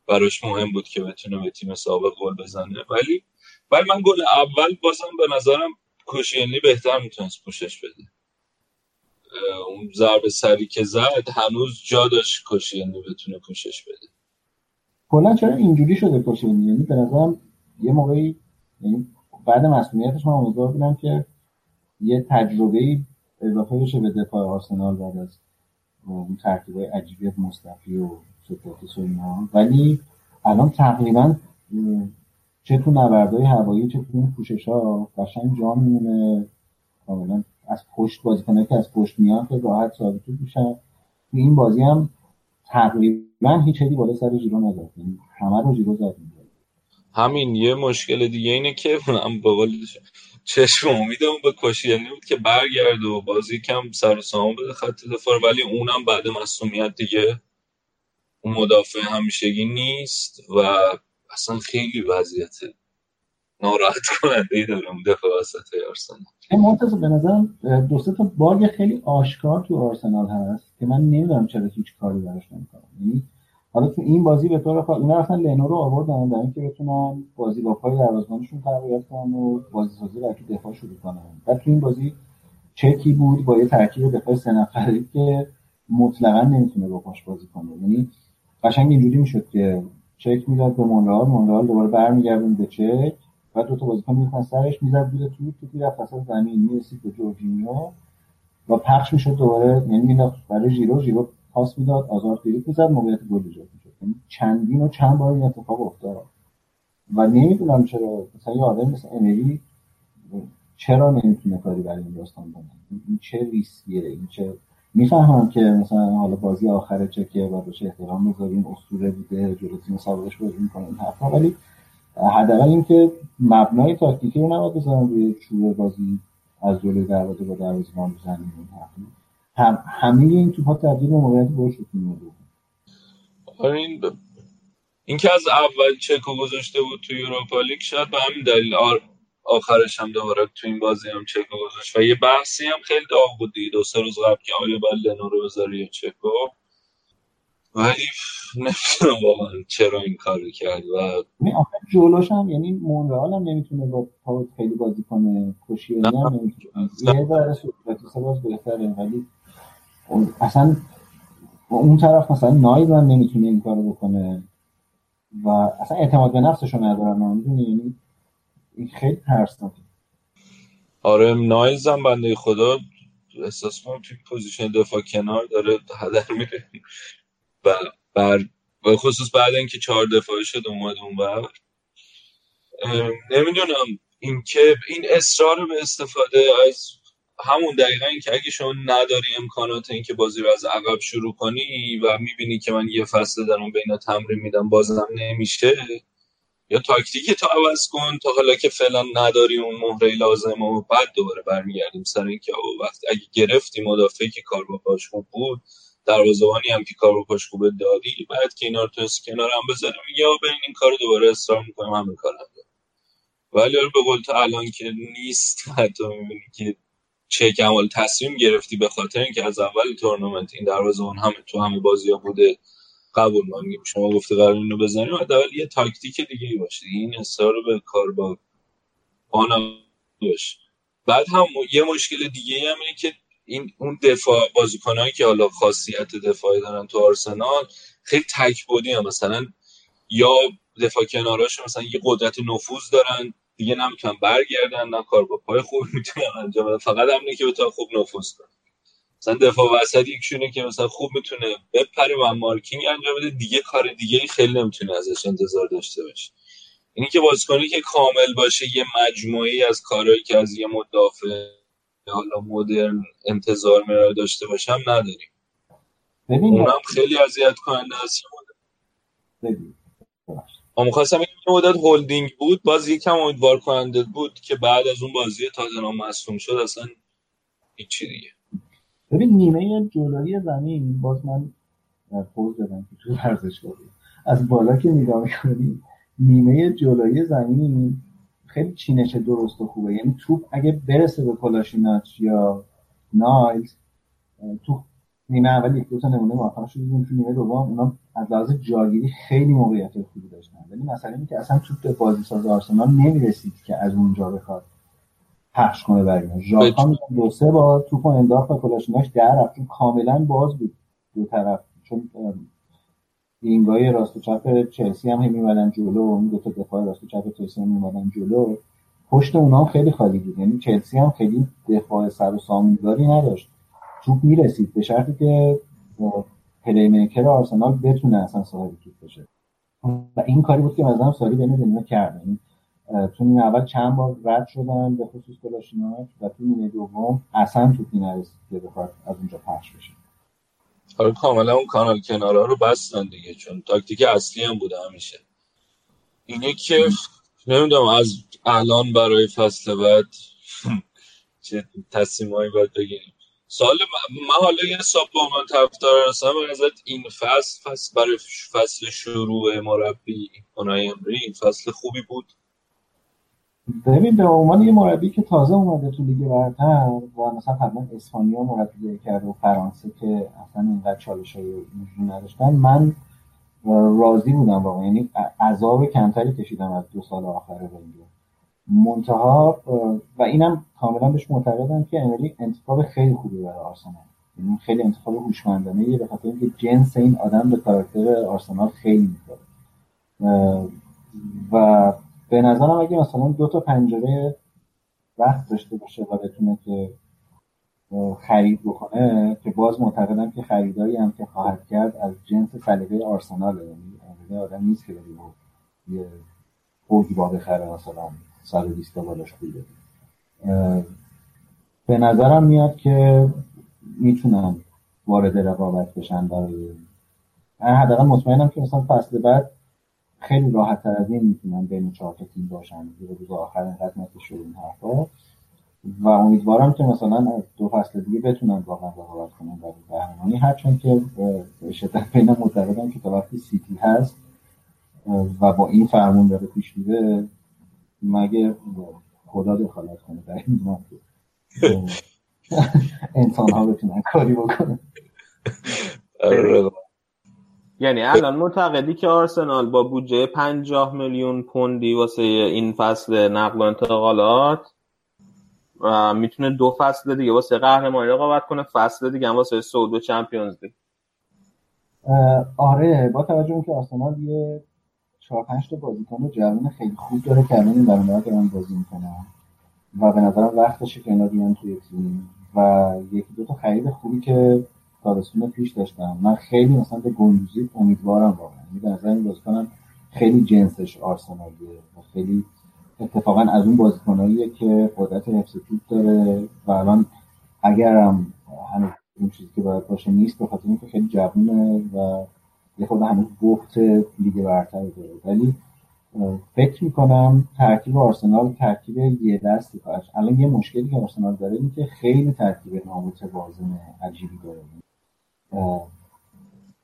براش مهم بود که بتونه به تیم سابق گل بزنه. ولی ولی من گل اول بازم به نظرم کوشینلی بهتر می‌تونست پوشش بده. اون ضربه سری که زد هنوز جا داشت کوشینلی بتونه پوشش بده. کلا چرا اینجوری شده کوشینلی یعنی به نظرم یه موقعی یعنی بعد مسئولیتش من امیدوار بودم که یه تجربه اضافه بشه به دفاع آرسنال بعد از اون ترکیب عجیبی مصطفی و سوکراتیس و ولی الان تقریبا چه تو نبردهای هوایی چه تو این پوشش ها قشنگ جا میمونه. کاملا از پشت بازی کنه که از پشت میان که راحت ثابت میشن. تو این بازی هم تقریبا هیچ هدی بالا سر جیرو نزد. یعنی همه رو جیرو زد. همین یه مشکل دیگه اینه که من با چشم امیدم به کاشیانی بود که برگرده و بازی کم سر و سامان بده خط دفاع ولی اونم بعد مصومیت دیگه. اون مدافع همیشگی نیست و اصلا خیلی وضعیت ناراحت کننده ای داره اون وسط منتظر به نظرم دو تا باگ خیلی آشکار تو آرسنال هست که من نمی‌دونم چرا هیچ کاری براش نمی‌کنم. یعنی حالا تو این بازی به طور خاص اینا رفتن لنو رو آوردن برای اینکه بتونن بازی با پای دروازه‌بانشون تقویت کنن و بازی سازی رو تو دفاع شروع کنن. بعد تو این بازی چکی بود با یه ترکیب دفاع سه نفره که مطلقا نمی‌تونه با پاش بازی کنه. یعنی قشنگ اینجوری می‌شد که چک می‌داد به مونرال مونرال دوباره برمیگردون به چک. بعد دو تا بازیکن می‌خوان سرش می‌زد زیر تو تو رفت اصلا زمین می‌رسید به جورجینیو و پخش می‌شد دوباره یعنی برای ژیرو ژیرو پاس می‌داد آزار دریبل می‌زد موقعیت گل ایجاد می‌شد. یعنی چندین و چند بار این اتفاق افتاد. و نمی‌دونم چرا مثلا یه آدم مثل امری چرا نمی‌تونه کاری برای این داستان کنه؟ این چه ریسکیه؟ این چه می‌فهمم که مثلا حالا بازی آخر چکه و بهش احترام می‌ذاریم اسطوره بوده جلو تیم سابقش بازی می‌کنه این حرفا ولی حداقل اینکه مبنای تاکتیکی رو نباید بزنم روی چوب بازی از جلوی دروازه با دروازه‌بان بزنیم این حرفا هم همه این توپا تبدیل به موقعیت گل شد آره این. این که از اول چکو گذاشته بود تو یوروپا لیگ شاید به همین دلیل. آخرش هم دوباره تو این بازی هم چکو گذاشت و یه بحثی هم خیلی داغ بود دیگه دو سه روز قبل که آیا باید لنو رو بذاری یا چکو ولی نمی‌دونم واقعا چرا این کارو کرد و آخر جلوش هم یعنی مونرال هم نمی‌تونه با پاوت خیلی بازی کنه کشی هم نمی‌تونه. یه ذره سوکراتیس باز بهتره ولی اصلا اون طرف مثلا نایلز هم نمی‌تونه این کارو بکنه و اصلا اعتماد به نفسشو ندارن می‌دونی؟ یعنی این خیلی ترسناکه. آره نایلز هم بنده خدا احساس کنم توی position دفاع کنار داره هدر میره و بر و خصوص بعد اینکه چهار دفاعی شد اومد اون بر نمی‌دونم. اینکه این اصرار به استفاده از همون دقیقا این که اگه شما نداری امکانات این که بازی رو از عقب شروع کنی و می‌بینی که من یه فصل دارم به اینا تمرین میدم بازم نمیشه یا تاکتیک تو عوض کن تا حالا که فعلا نداری اون مهره لازم و بعد دوباره برمیگردیم سر اینکه وقت اگه گرفتی مدافعی که کار با بود دروازه‌بانی هم که کار با پاش خوب دادی بعد که اینا رو تو کنار هم یا به این کار دوباره اصرار می‌کنم همین کار ولی به قول تو الان که نیست حتی می‌بینی که چه کمال تصمیم گرفتی به خاطر اینکه از اول تورنمنت این اون همه تو همه بازی ها بوده قبول من شما گفته قرار اینو بزنیم حداقل یه تاکتیک دیگه ای باشه. این اصرار به کار با باشه بعد هم یه مشکل دیگه هم اینه که این اون دفاع بازیکنایی که حالا خاصیت دفاعی دارن تو آرسنال خیلی تک بودی هم مثلا یا دفاع کناراش مثلا یه قدرت نفوذ دارن دیگه نمی‌تونن برگردن نه کار با پای خوب می‌تونن انجام بدن. فقط همینه که بتونن خوب نفوذ کنن. مثلا دفاع وسط یکشونه که مثلا خوب می‌تونه بپره و مارکینگ انجام بده. دیگه کار دیگه خیلی نمی‌تونه ازش انتظار داشته باشه. اینی که بازیکنی که کامل باشه یه مجموعی از کارهایی که از یه مدافع حالا مدرن انتظار میره داشته باشم نداریم. اونم خیلی اذیت کننده است اما خواستم این مدت هولدینگ بود باز یکم امیدوار کننده بود که بعد از اون بازی تاتنهام مصدوم شد اصلا هیچی دیگه. ببین نیمه جلوی زمین. باز من پوز دادم که تو ورزشگاه از بالا که نگاه می‌کنی نیمه جلوی زمین خیلی چینش درست و خوبه. یعنی توپ اگه برسه به کلاشیناچ یا نایلز تو نیمه اول یک دو تا نمونه موفق شدیم تو نیمه دوم اونا از لحاظ جاگیری خیلی موقعیت خوبی داشتن. ولی مثلا اینکه اصلا توپ به بازی ساز آرسنال نمی‌رسید که از اونجا بخواد پخش کنه برای ژاکا دو سه بار توپو انداخت و کلاشیناش در رفت. کاملا باز بود دو طرف. چون وینگای راست و چپ چلسی هم میمدن جلو اون دو تا دفاع راست و چپ چلسی هم میمدن جلو. پشت اونا هم خیلی خالی بود. یعنی چلسی هم خیلی دفاع سر و سامونداری نداشت. توپ می‌رسید. به شرطی که playmaker آرسنال بتونه اصلا صاحب توپ بشه. و این کاری بود که مثلا سالی بین دنیا کرد یعنی تو نیمه اول چند بار رد شدن به خصوص کولاشیناک و تو نیمه دوم اصلا توپی نرسید که بخواد از اونجا پخش بشه. آره کاملا اون کانال کنارا رو بستن دیگه چون تاکتیک اصلی هم بوده همیشه. اینه که نمی‌دونم از الان برای فصل بعد [LAUGHS] چه تصمیمایی باید بگیریم. سال من حالا یه ساب با من طرفدار هستم ازت این فصل فصل برای فصل شروع مربی اونای امری این فصل خوبی بود؟ ببین به عنوان یه مربی که تازه اومده تو لیگ برتر و مثلا قبلا اسپانیا مربی کرده و فرانسه که اصلا اینقدر چالش های نداشتن من راضی بودم واقعا. یعنی عذاب کمتری کشیدم از دو سال آخر ونگر منتها و اینم کاملا بهش معتقدم که امری انتخاب خیلی خوبی برای آرسنال. یعنی خیلی انتخاب هوشمندانه. یه به خاطر اینکه جنس این آدم به کاراکتر آرسنال خیلی می‌خوره. و به نظرم اگه مثلا دو تا پنجره وقت داشته باشه و بتونه که خرید بکنه که باز معتقدم که خریداری هم که خواهد کرد از جنس سلیقه آرسنال یعنی آدم نیست که بری یه با بخره مثلا 120 تا بالاش پول به نظرم میاد که می‌تونن وارد رقابت بشن برای حداقل مطمئنم که مثلا فصل بعد خیلی راحت تر از این می‌تونن بین چهار تیم باشن. به روز آخر اینقدر شروع این حرفا. و امیدوارم که مثلا از دو فصل دیگه بتونن واقعا رقابت کنن برای قهرمانی هرچند که به شدت بین معتقدم که تا وقتی سیتی هست و با این فرمون داره پیش میره مگه خدا دخالت کنه در این موضوع. [LAUGHS] انسان ها بتونن کاری بکنن. آره. یعنی الان معتقدی که آرسنال با بودجه 50 میلیون پوندی واسه این فصل نقل و انتقالات می‌تونه دو فصل دیگه واسه قهرمانی رقابت کنه فصل دیگه هم واسه سود و چمپیونز لیگ. آره با توجه که آرسنال یه چهار پنج تا بازیکن جوان خیلی خوب داره که الان برنامه دارن بازی می‌کنن. و به نظرم وقتشه که اینا بیان توی تیم. و یکی دو تا خرید خوبی که تابستون پیش داشتم. من خیلی مثلا به گندوزی امیدوارم واقعا. یعنی به این بازیکنم خیلی جنسش آرسنالیه و خیلی اتفاقا از اون بازیکناییه که قدرت حفظ توپ داره و الان اگرم هنوز اون چیزی که باید باشه نیست به خاطر اینکه خیلی جوونه و یه خود هنوز بخت لیگ برتر داره. ولی فکر می‌کنم ترکیب آرسنال ترکیب یه دستی کارش الان یه مشکلی که آرسنال داره اینه که خیلی ترکیب نامتوازن عجیبی داره.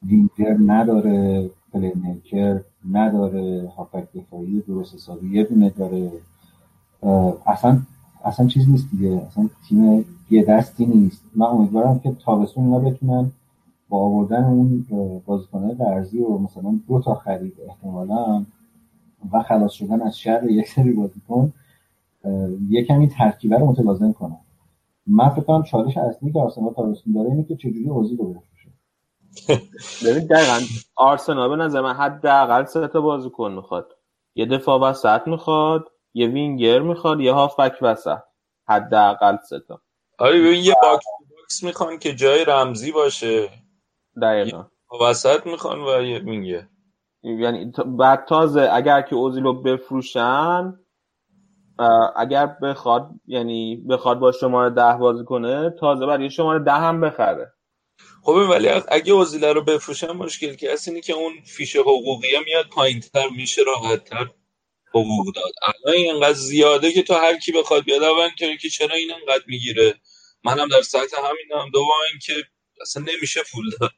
وینگر نداره playmaker نداره هافک دفاعی درست حسابی یه دونه داره. اصلا اصلا چیز نیست دیگه. اصلا تیم یه دستی نیست. من امیدوارم که تابستون اینا بتونن با آوردن اون بازیکنهای قرضی و مثلا دو تا خرید احتمالا و خلاص شدن از شر یک سری بازیکن یه کمی ترکیبه رو متوازن کنن. من فکر کنم چالش اصلی که آرسنال تابستون داره اینه که چجوری اوزیل رو ببین دقیقا آرسنال به نظر من حداقل سه تا بازیکن می‌خواد. یه دفاع وسط می‌خواد یه وینگر می‌خواد یه هافبک وسط. حداقل سه تا. آره ببین یه box to box می‌خوان که جای رمزی باشه. دقیقا. وسط می‌خوان و یه وینگر. یعنی بعد تازه اگر که اوزیل رو بفروشن اگر بخواد یعنی بخواد با شماره ده بازی کنه تازه برای شماره ده هم بخره. خب ولی اگه اوزیل رو بفروشن مشکل که هست اینه که اون فیش حقوقی میاد پایین تر میشه راحت تر حقوق داد. الان اینقدر زیاده که تو هر کی بخواد بیاد اول اینطوری که چرا این انقدر می‌گیره؟ منم در سطح همینم دوم اینکه اصلا نمیشه پول داد.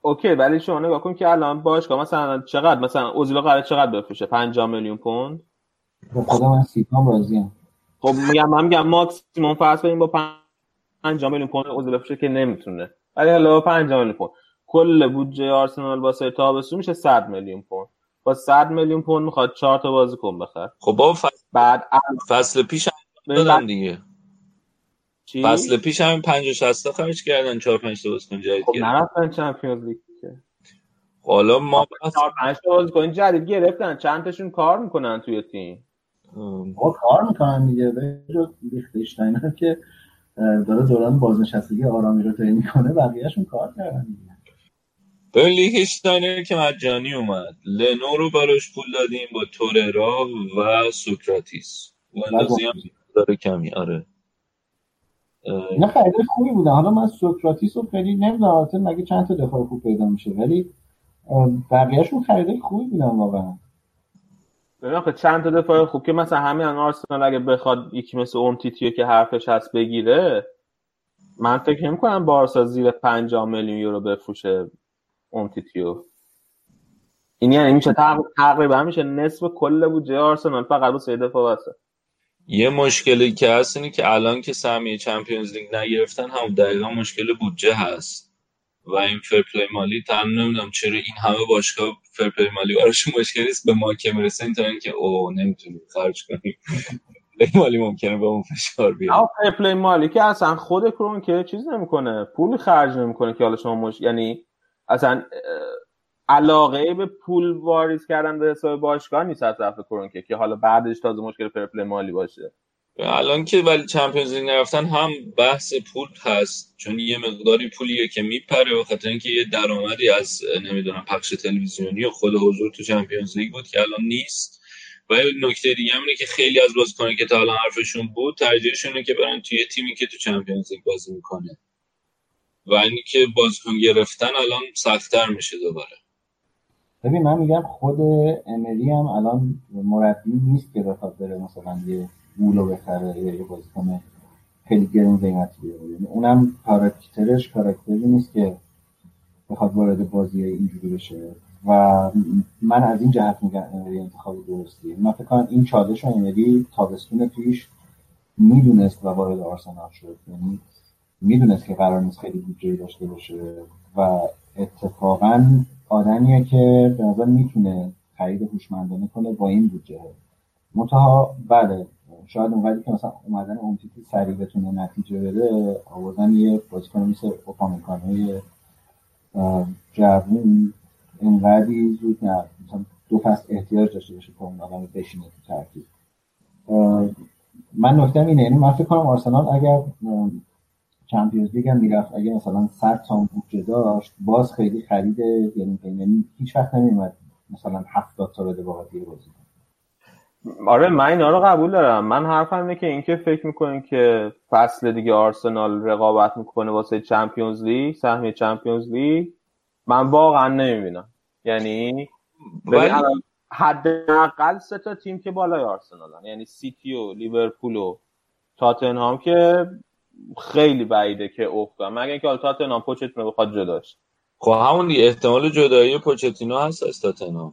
okay ولی شما نگاه کن که الان باشگاه مثلا چقدر؟ مثلا اوزیل قرار چقدر بفروشه؟ 50 میلیون پوند؟ من سی تام راضیم خب میگم من میگم ماکسیموم فرض کنیم با 50 میلیون پوند اوزیل بفروشه که نمی‌تونه. ولی حالا 50 میلیون پوند. کل بودجه آرسنال واسه تابستون میشه 100 میلیون پوند. با 100 میلیون پوند می‌خواد 4 تا بازیکن بخره. خب با فصل, بعد فصل پیش هم بعد- دیگه. چی؟ فصل پیش هم 50 60 تا خرج کردن 4 5 تا بازیکن جدید خب گرفتن. نرفتن چمپیونز لیگ که. حالا ما بس 4 5 تا بازیکن جدید گرفتن. چند تاشون کار می‌کنن توی تیم؟ آقا کار می‌کنن دیگه. به جز چک که داره دوران بازنشستگی آرامی رو طی می‌کنه بقیهشون کار کردن ببین لیختشتاینر که مجانی اومد. لنو رو براش پول دادیم با توریرا و سوکراتیس. و گندوزی هم داره کمی آره. اینا خریدای خوبی بودن حالا من سوکراتیس رو خیلی نمی‌دونم مگه چند تا دفاع خوب پیدا میشه ولی بقیهشون خریدای خوبی بودن واقعا. ببین آخه چند تا دفاع خوب که مثلا همین آرسنال اگه بخواد یکی مثل اومتیتیو که حرفش هست بگیره من فکر نمی کنم بارسا زیر 50 میلیون یورو بفروشه اومتیتیو این یعنی میشه تق- تقریبا میشه نصف کل بودجه آرسنال فقط واسه دفاع وسط. یه مشکلی که هست اینه که الان که سهمیه Champions League نگرفتن هم دقیقا مشکل بودجه هست. و این fair play مالی هم نمی‌دونم چرا این همه باشگاه fair play مالی براش مشکلی است به ما که می‌رسه این تا اینکه او نمی‌تونیم خرج کنیم. [LAUGHS] fair play مالی ممکنه به اون فشار بیاد. اما fair play مالی که اصلا خود کرونکی که چیز نمی‌کنه پول خرج نمی‌کنه که حالا شما مش... یعنی اصلا علاقه به پول واریز کردن به حساب باشگاه نیست از طرف کرونکی که حالا بعدش تازه مشکل fair play مالی باشه. الان که ولی Champions League نرفتن هم بحث پول هست چون یه مقداری پولیه که میپره به خاطر اینکه یه درآمدی از نمی‌دونم پخش تلویزیونی و خود حضور تو Champions League بود که الان نیست. و یه نکته دیگه هم اینه که خیلی از بازیکنان که تا الان حرفشون بود ترجیحشون اینه که برن توی تیمی که تو چمپیونز لیگ بازی می‌کنه. و اینی که بازیکن گرفتن الان سختتر میشه دوباره. ببین من میگم خود امری هم الان مربی نیست که بخواد بره مثلا یه گولو بخره یا یه بازیکن خیلی گرون قیمتی بیاره. یعنی اونم کاراکترش کاراکتری نیست که بخواد وارد بازی اینجوری بشه. و من از این جهت میگم امری انتخاب درستیه. من فکر کنم این چالش رو امری تابستون پیش می‌دونست و وارد آرسنال شد. یعنی می‌دونست که قرار نیست خیلی بودجه داشته باشه. و اتفاقا آدمیه که به نظر می‌تونه خرید هوشمندانه کنه با این بودجه. منتها بله شاید اونقدری که مثلا اومدن امتیتی سریع بتونه نتیجه بده آوردن یه بازیکن مثل اوپامکانوی جوون اینقدری زود نه مثلا دو فصل احتیاج داشته باشه که اون آدم بشینه تو ترکیب. من نکتم اینه یعنی من فکر کنم آرسنال اگر چمپیونز لیگ هم می‌رفت اگه مثلا 100 تا بودجه داشت باز خیلی خرید یعنی یعنی هیچ وقت نمیومد مثلا 70 تا بده باقی بازی. آره من اینا رو قبول دارم. من حرفم اینه که اینکه فکر می‌کنین که فصل دیگه آرسنال رقابت می‌کنه واسه چمپیونز لیگ سهمیه چمپیونز لیگ من واقعا نمی‌بینم. یعنی ولی حداقل سه تا تیم که بالای آرسنالن. یعنی سیتی و لیورپول و تاتنهام که خیلی بعیده که افت مگه اینکه حالا تاتنهام پوچتینو بخواد جداش خب همون احتمال جدایی پوچتینو هست از تاتنهام.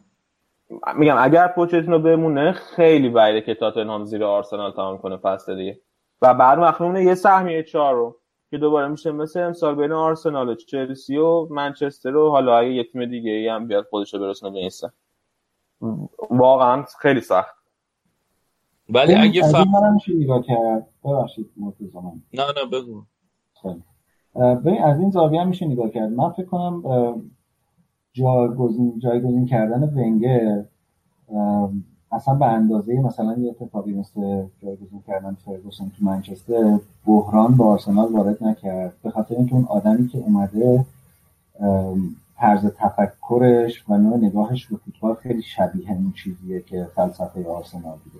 میگم اگر پوچتینو بمونه خیلی بعیده که تاتنهام زیر آرسنال تمام کنه فصل دیگه. و بعد مخلومونه یه سهمیه چهارم که دوباره میشه مثل امسال بین آرسنال و چلسی و منچستر و حالا اگه یه تیم دیگه ای هم بیاد خودش رو برسونه به این واقعا خیلی سخت. ولی اگه از ف... این منم میشه نگاه کرد. ببخشید مرتضی نه نه بگو. ببین از این زاویه هم میشه نگاه کرد. من فکر کنم جایگزین جایگزین کردن ونگر اصلا به اندازه مثلا یه اتفاقی مثل جایگزین کردن فرگوسن تو منچستر بحران به آرسنال وارد نکرد. به خاطر اینکه اون آدمی که اومده طرز تفکرش و نوع نگاهش به فوتبال خیلی شبیه این چیزیه که فلسفه آرسنال بوده.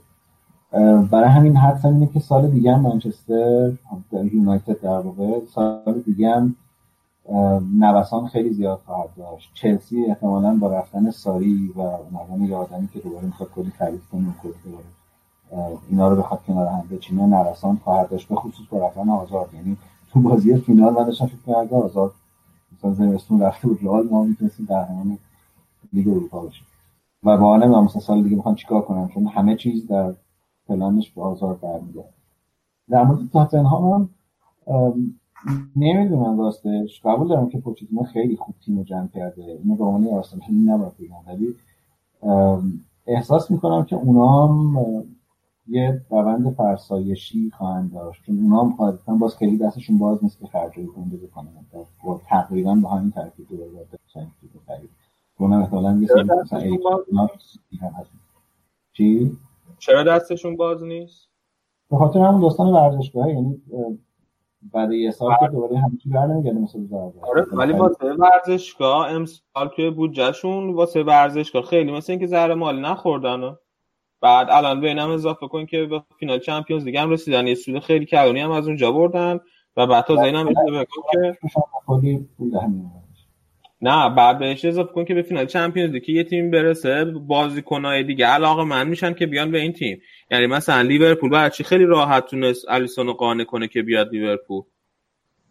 برای همین حدسم اینه که سال دیگه هم منچستر یونایتد در واقع سال دیگه هم نوسان خیلی زیاد خواهد داشت. چلسی احتمالا با رفتن ساری و یه آدمی که دوباره می‌خواد کلی خرید کنه کلی دوباره اینا رو بخواد کنار هم بچینه نوسان خواهد داشت. به خصوص با رفتن آزاد. یعنی تو بازی فینال من داشتم فکر می‌کردم آزاد مثلا زمستون رفته بود رئال ما می‌تونستیم قهرمان لیگ اروپا بشیم و با نمی‌دونم مثلا سال دیگه می‌خوان چیکار کنن چون همه چیز در پلانش به آزار برمیگرده. در مورد تاتنهام هم نمی‌دونم راستش. قبول دارم که پوچتینو خیلی خوب تیم رو جمع کرده. اینو به عنوان آرسنالی نباید بگم. ولی احساس می‌کنم که اونا هم ام، یه روند فرسایشی خواهند داشت. چون اونا هم قاعدتا باز خیلی دستشون باز نیست که خرجای گنده بکنن. با تقریبا با همین ترکیب دوباره باید بچنگ تو بخرید اونم احتمالاً یه سری مثلا. چی؟ چرا دستشون باز نیست؟ به خاطر همون داستان ورزشگاه یعنی بعد یه سال که دوباره همه چی برنمیگرده مثل روز آره ولی واسه ورزشگاه امسال توی بودجهشون واسه ورزشگاه. خیلی مثل اینکه زهر مالی نخوردن و بعد الان به اینم اضافه کن که به فینال Champions League هم رسیدن. یه سود خیلی کلانی هم از اونجا بردن و بعد تا اینم اضافه کن که. نه بعد بهش اضافه کن که به فینال Champions League که یه تیم برسه بازیکنای دیگه علاقه مند میشن که بیان به این تیم. یعنی مثلا لیورپول برای چی خیلی راحت تونست الیسون رو قانع کنه که بیاد لیورپول؟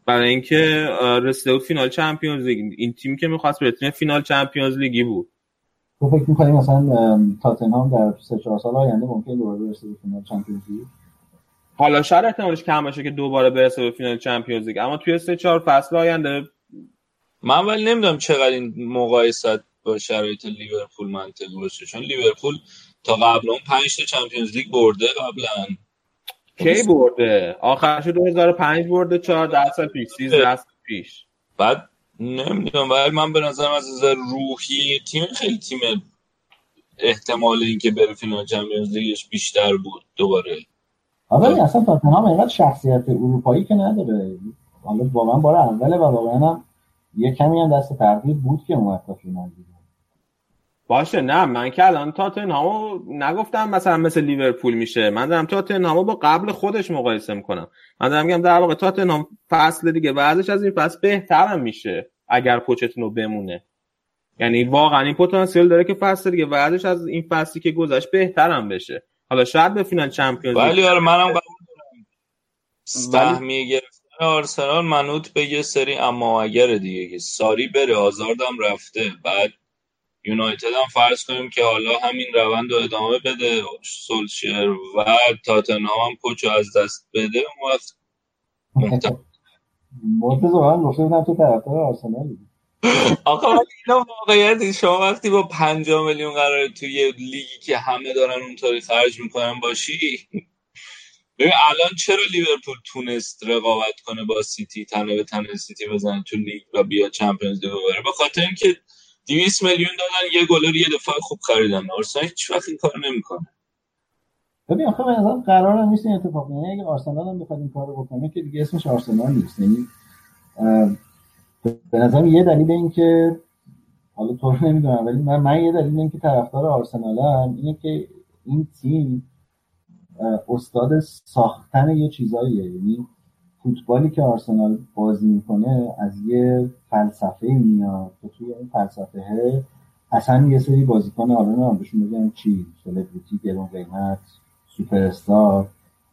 برای اینکه رسیده بود فینال چمپیونز لیگ. این تیم که می‌خواست بره فینال Champions League ی بود. تو فکر می‌کنی مثلا ام، تاتنهام در سه چهار سال آینده ممکنه دوباره برسه به فینال Champions League؟ حالا شاید احتمالش کم باشه که دوباره برسه به فینال Champions League. اما توی سه چهار فصل آینده من ولی نمی‌دونم چقدر این مقایسه ت با شرایط لیورپول منطقی باشه. چون لیورپول تا قبل اون 5 تا Champions League برده قبلا. کی برده؟ آخرش 2005 برده 14 سال پیش 13 سال پیش. بعد نمی‌دونم ولی من به نظرم از نظر روحی تیم خیلی تیم احتمال اینکه بره فینال چمپیونز لیگش بیشتر بود دوباره. آره اصلا تاتنهام اینقدر شخصیت اروپایی که نداره. حالا واقعا بار اوله و واقعا هم یه کمی هم دست تغییر بود که اومد تا فینال. دیگه باشه نه من که الان تاتنهامو نگفتم مثلا مثل لیورپول میشه. من دارم تاتنهامو با قبل خودش مقایسه می‌کنم. من دارم میگم در واقع تاتنهام فصل دیگه بعدش از این فصل بهترم میشه اگر پوچتینو بمونه. یعنی واقعا این پتانسیل داره که فصل دیگه بعدش از این فصلی که گذشت بهترم بشه. حالا شاید به فینال چمپیونز ولی آره منم قبول دارم. سهمیه گرفتن آرسنال منوط به یه سری اما اگر دیگه ساری بره آزاردم رفته. بعد یونایتد هم فرض کنیم که حالا همین روند رو ادامه بده. سولشیر و تاتنهام هم پوچو از دست بده. اون وقت مرتضی واقعا گفته بودم تو طرفدار آرسنالی آقا اینا واقعیت شما وقتی با 50 میلیون قراره توی یه لیگی که همه دارن اونطوری خرج می‌کنن باشی؟ ببین الان چرا لیورپول تونست رقابت کنه با سیتی تنه به تنه سیتی بزنه تو لیگ و بیا Champions League ببره؟ به خاطر اینکه 200 میلیون دادن یه گلر یه دفاع خوب خریدن آرسنال هیچ وقت این کارو نمی‌کنه. ببین آخه نظرم قرار هم نیست این اتفاق بیفته. اگه آرسنال هم بخواد این کارو بکنه که دیگه اسمش آرسنال نیست. یعنی به نظرم یه دلیل این که حالا تو رو نمی‌دونم ولی من, من یه دلیل این که طرفدار آرسنالم اینه که این تیم استاد ساختن یه چیزاییه. یعنی فوتبالی که آرسنال بازی می‌کنه از یه فلسفه میاد که توی این فلسفه اصلا یه سری بازیکن نمی‌دونم بهشون بگم چی؟ سلبریتی گرون قیمت سوپر استار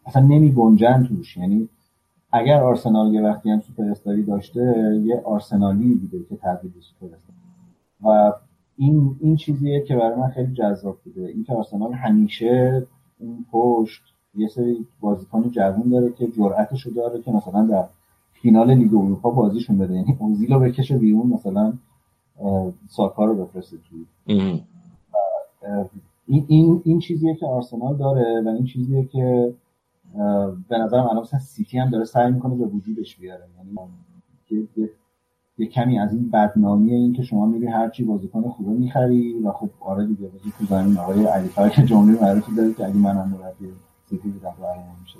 اصلا نمی گنجن توش. یعنی اگر آرسنال یه وقتی هم سوپر استاری داشته یه آرسنالی بوده که تبدیل به star و این این چیزیه که برای من خیلی جذاب بوده. اینکه آرسنال همیشه اون پشت یه سری بازیکن جوون داره که جرأتشو داره که مثلا در فینال لیگ اروپا بازیشون بده. یعنی اوزیل رو بکشه بیرون مثلا ساکا رو بفرسته توی این, این, این چیزیه که آرسنال داره و این چیزیه که به نظرم الان مثلا سیتی هم داره سعی می‌کنه به وجودش بیاره. یعنی یه کمی از این بدنامی این که شما میری هرچی بازیکن خوبه می‌خری و خب آره دیگه بازی تو زمین آقای علی که جمله معروفی داره که اگه منم مربی بودم برنامه میشه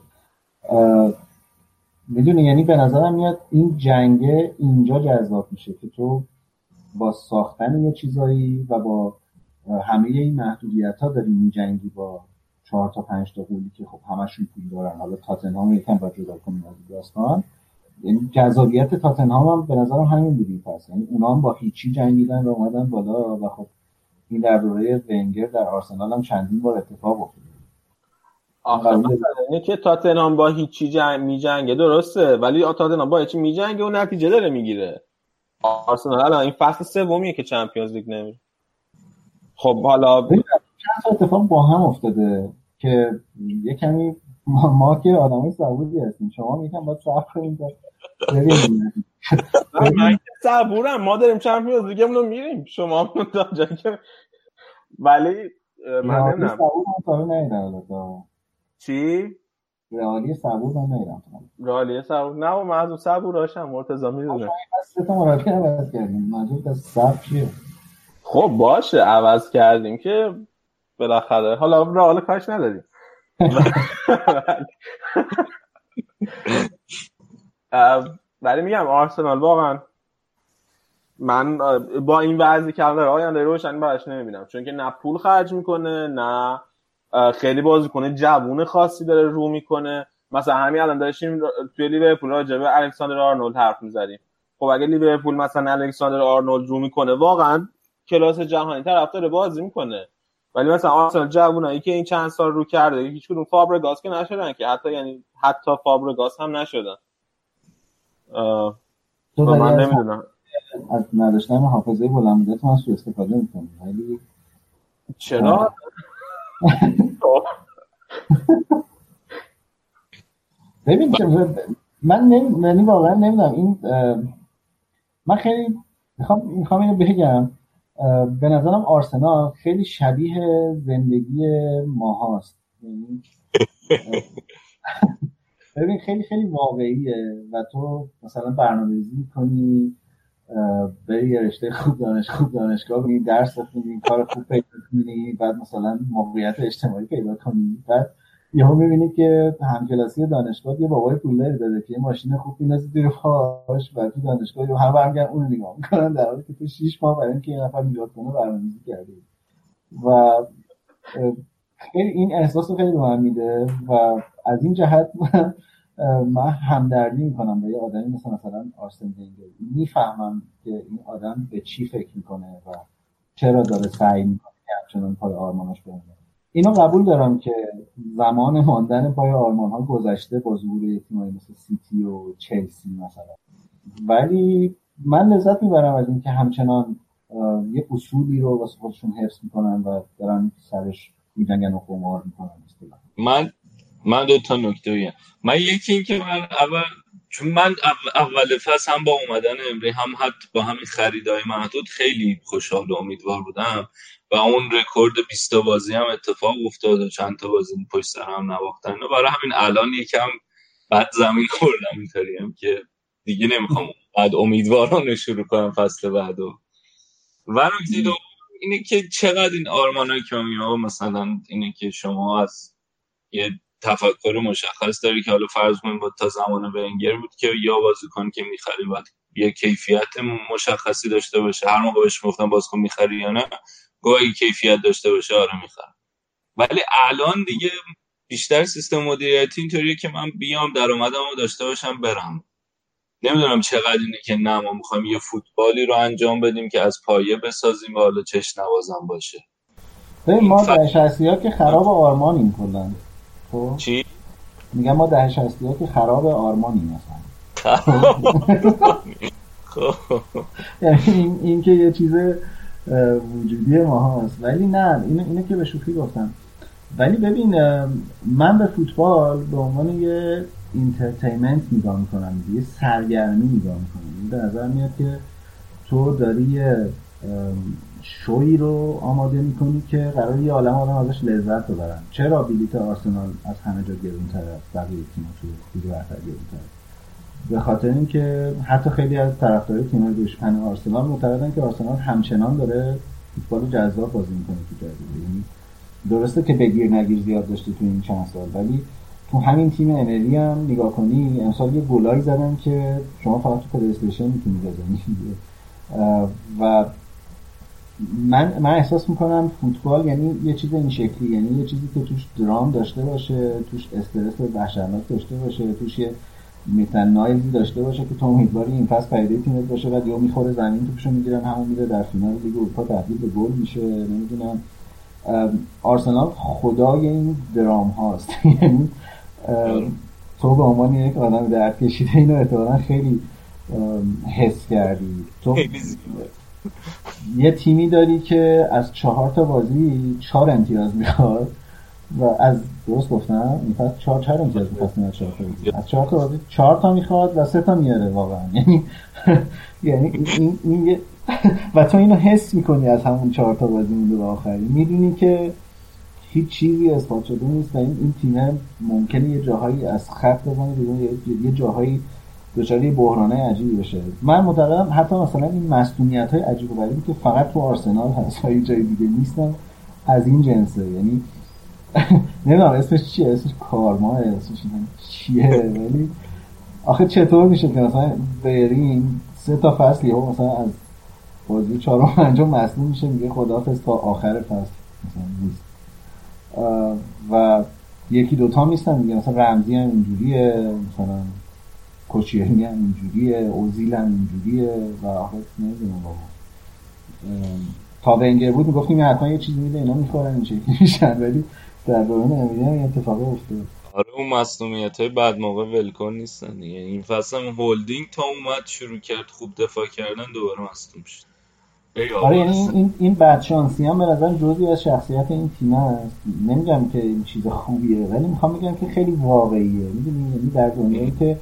می‌دونی یعنی به نظرم میاد این جنگه اینجا جذاب میشه که تو با ساختن یه چیزایی و با همه این محدودیت ها داری میجنگی با چهار تا پنج تا قولی که خب همشون پول دارن. حالا تاتنهام یکم با جدا کنیم از داستان. یعنی جذابیت تاتنهام هم به نظرم همین بودیم پس یعنی اونا هم با هیچی جنگیدن و اومدن بالا و خب این در دوره ونگر در آرسنال هم چندین بار اتفاق افتاد که تاتنهام با هیچی جنگ می جنگه درسته. ولی تاتنهام با هیچی می جنگه و نتیجه داره می‌گیره. آرسنال الان این فصل سومیه که چمپیونز لیگ نمی خب حالا چند اتفاق با هم افتاده که یه کمی ما, ما که آدمای صبوری هستیم. شما میگم باید صبر کنیم من صبورم. ما داریم چمپیونز لیگمون رو میریم. شما تا که ولی من نمی‌دونم. چی؟ رئالی صبور من نیدم رئالی صبور. نه از اون صبور هاشم مرتضی می‌دونه. سه تا مربی عوض کردیم. صبر چیه؟ خب باشه عوض کردیم که بالاخره. حالا رئال کاش نداریم [LAUGHS] ولی میگم آرسنال واقعا من با این وضعی که الان آینده روشن براش نمی‌بینم. چون که نه پول خرج می‌کنه نه خیلی بازیکن جوون خاصی داره رو می‌کنه. مثلا همین الان داشتیم توی لیورپول راجع به الکساندر آرنولد حرف می‌زدیم. خب اگه لیورپول مثلا الکساندر آرنولد رو می‌کنه واقعا کلاس جهانی طرف داره بازی می‌کنه. ولی مثلا آرسنال جوونایی که این چند سال رو کرده هیچ کدوم فابرگاس که نشدن که. حتی یعنی حتی فابرگاس هم نشدن. تو من نمی‌دونم. از نداشتن حافظه بلند تو من سو استفاده می‌کنم. ولی چرا؟ ببین من نمی... یعنی واقعا نمی‌دونم. این من خیلی می‌خوام می‌خوام اینو بگم. به نظرم آرسنال خیلی شبیه زندگی ماهاست. یعنی [LAUGHS] ببین خیلی خیلی واقعیه. و تو مثلا برنامه‌ریزی کنی بری یه رشته خوب دانش خوب دانشگاه بری درس بخونی کار خوب پیدا کنی بعد مثلا موقعیت اجتماعی پیدا کنی. بعد یهو می‌بینی که همکلاسی دانشگاه یه بابای پولداری داره که یه ماشین خوب میندازه زیر پاش و تو دانشگاه هم برمیگردن اون نگاه می‌کنن در حالی که تو 6 ماه برای اینکه یه نفر نگاه کنه برنامه‌ریزی کردی. و خیلی این احساس رو خیلی به من میده و از این جهت من همدردی می‌کنم با یه آدمی مثل مثلا آرسن ونگر. می‌فهمم که این آدم به چی فکر می‌کنه و چرا داره سعی می‌کنه که همچنان پای آرمانش بمونه. اینو قبول دارم که زمان ماندن پای آرمان ها گذشته با ظهور تیمایی مثل سیتی و چلسی مثلا. ولی من لذت می‌برم از اینکه همچنان یه اصولی رو واسه خودشون حفظ می‌کنن و دارن سرش میجنگن و قمار می‌کنن. من من دو تا نکته من یکی این که من اول چون من اول فصل هم با اومدن امری هم حتی با همین خریدای محدود خیلی خوشحال و امیدوار بودم و اون رکورد 20 بازی هم اتفاق افتاد و چند تا بازی پشت سر هم نواختن. و برای همین الان یکم بعد زمین خوردم اینطوریم که دیگه نمی‌خوام بعد امیدوارانه شروع کنم فصل بعدو و نکته اینه که چقدر این آرمانایی که مثلا اینه که شما از یه تفکر مشخص داری که حالا فرض کنیم با تا زمان ونگر بود که یا بازیکن که می‌خری باید یه کیفیت مشخصی داشته باشه. هر موقع بهش گفتم بازیکن می‌خری یا نه گویا کیفیت داشته باشه آره می‌خرم. ولی الان دیگه بیشتر سیستم مدیریتی اینطوریه که من بیام درآمدمو داشته باشم برم. نمی‌دونم چقدر اینه که نه ما می‌خوایم یه فوتبالی رو انجام بدیم که از پایه بسازیم و حالا چش نوازم باشه. ما در که خراب آرمانیم کلا خب؟ چی؟ میگم ما دهه شصتی ها که خراب آرمانی مثلا خب. یعنی این, که یه چیز وجودی ما هست. ولی نه اینو, اینو که به شوخی گفتم. ولی ببین من به فوتبال به عنوان یه entertainment نگاه می‌کنم یه سرگرمی نگاه می‌کنم. این به نظر میاد که تو داری یه شوی رو آماده می‌کنی که قرار یه عالم آدم ازش لذت ببرن. چرا بلیت آرسنال از همه جا گرونتر از بقیه تیم‌ها توی لیگ برتر گرونتر به خاطر اینکه حتی خیلی از طرفدارای تیم‌های دشمن آرسنال معتقدن که آرسنال همچنان داره فوتبال جذاب بازی می‌کنه تو جدید یعنی درسته که بگیر نگیر زیاد داشته تو این چند سال ولی تو همین تیم امری هم نگاه کنی امسال یه گلایی زدن که شما فقط تو پلی می‌تونی بزنی. [LAUGHS] و من من احساس می‌کنم فوتبال یعنی یه چیز این شکلی یعنی یه چیزی که توش درام داشته باشه توش استرس وحشتناک داشته باشه توش یه مثلا نایزی داشته باشه که تو امیدواری این فصل پیدا تیمت باشه بعد یا می‌خوره زمین توپشو می‌گیرن همون میره در فینال لیگ اروپا تبدیل به گل میشه. نمی‌دونم. آرسنال خدای این درام هاست [LAUGHS] یعنی تو به عنوان یک آدم درد کشیده اینو احتمالا خیلی حس کردی. تو؟ یه تیمی داری که از چهار تا بازی چهار امتیاز می‌خواد و از درست گفتم؟ این فصل چهار چهار امتیاز می‌خواست از چهار تا از چهار تا بازی چهار تا می‌خواد و سه تا میاره واقعا. [LAUGHS] یعنی یعنی این, این [LAUGHS] و تو اینو حس می‌کنی از همون چهار تا بازی مونده به آخری می‌دونی که هیچ چیزی اثبات شده نیست و این, این تیم ممکنه یه جاهایی از خط بزنه یه جاهایی دچار بحرانه عجیبی بشه. من معتقدم حتی مثلا این مسئولیت های عجیب و غریبی که فقط تو آرسنال هست و جای دیگه نیستن از این جنسه. یعنی [LAUGHS] نمی‌دونم اسمش چیه؟ اسمش کارما اسمش چیه؟ ولی آخه چطور میشه که مثلا بریم سه تا فصل یهو مثلا از بازی چهارم پنجم مصدوم میشه میگه خداحافظ تا آخر فصل. مثلا نیست. و یکی دوتا میستن میگه مثلا رمزی هم اینجوریه مثلا کوچیرنی هم اینجوریه اوزیل هم اینجوریه و آخر نمی‌دونم تا ونگر بود می‌گفتیم حتما یه چیزی میده اینا می‌خورن این شکلی میشن. ولی در دوران امیری هم اتفاق افتاد. آره اون مصنومیت های بعد موقع ولکن نیستن دیگه. این فصل هم هولدینگ تا اومد شروع کرد خوب دفاع کردن دوباره مصنوم شد. آره یعنی این این بدشانسی هم به نظر جزئی از شخصیت این تیم است. نمیگم که این چیز خوبیه ولی می‌خوام بگم که خیلی واقعیه. می‌دونی یعنی در دنیایی که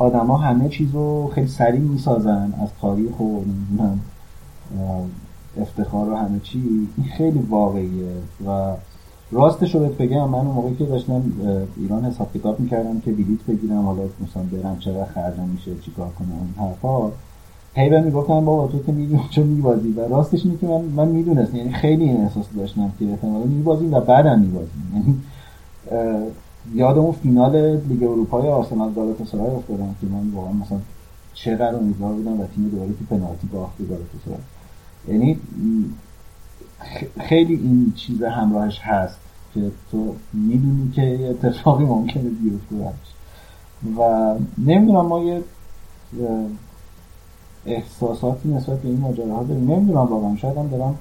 آدما همه چیز رو خیلی سریع می‌سازن از تاریخ و نمی‌دونم افتخار و همه چی. این خیلی واقعیه و راستش رو بگم من اون موقعی که داشتم ایران حساب کتاب می‌کردم که بلیت بگیرم حالا مثلا برم چقدر خرجم میشه چیکار کنم این حرفا. هی به می‌گفتن بابا تو که می‌دونی چون میبازی؟ و راستش اینه من من می‌دونستم یعنی خیلی این احساس داشتم که احتمالاً میبازیم و بعدم میبازیم. یعنی یاد اون فینال لیگ اروپای آرسنال گالاتاسرای افتادم که من واقعا مثلا چقدر امیدوار بودم و تیم دوباره تو پنالتی باخت گالاتاسرای یعنی خیلی این چیز همراهش هست که تو می‌دونی که اتفاقی ممکنه بیفته و نمی‌دونم ما یه احساساتی نسبت به این ماجراها داریم. نمی‌دونم واقعا شاید هم دارم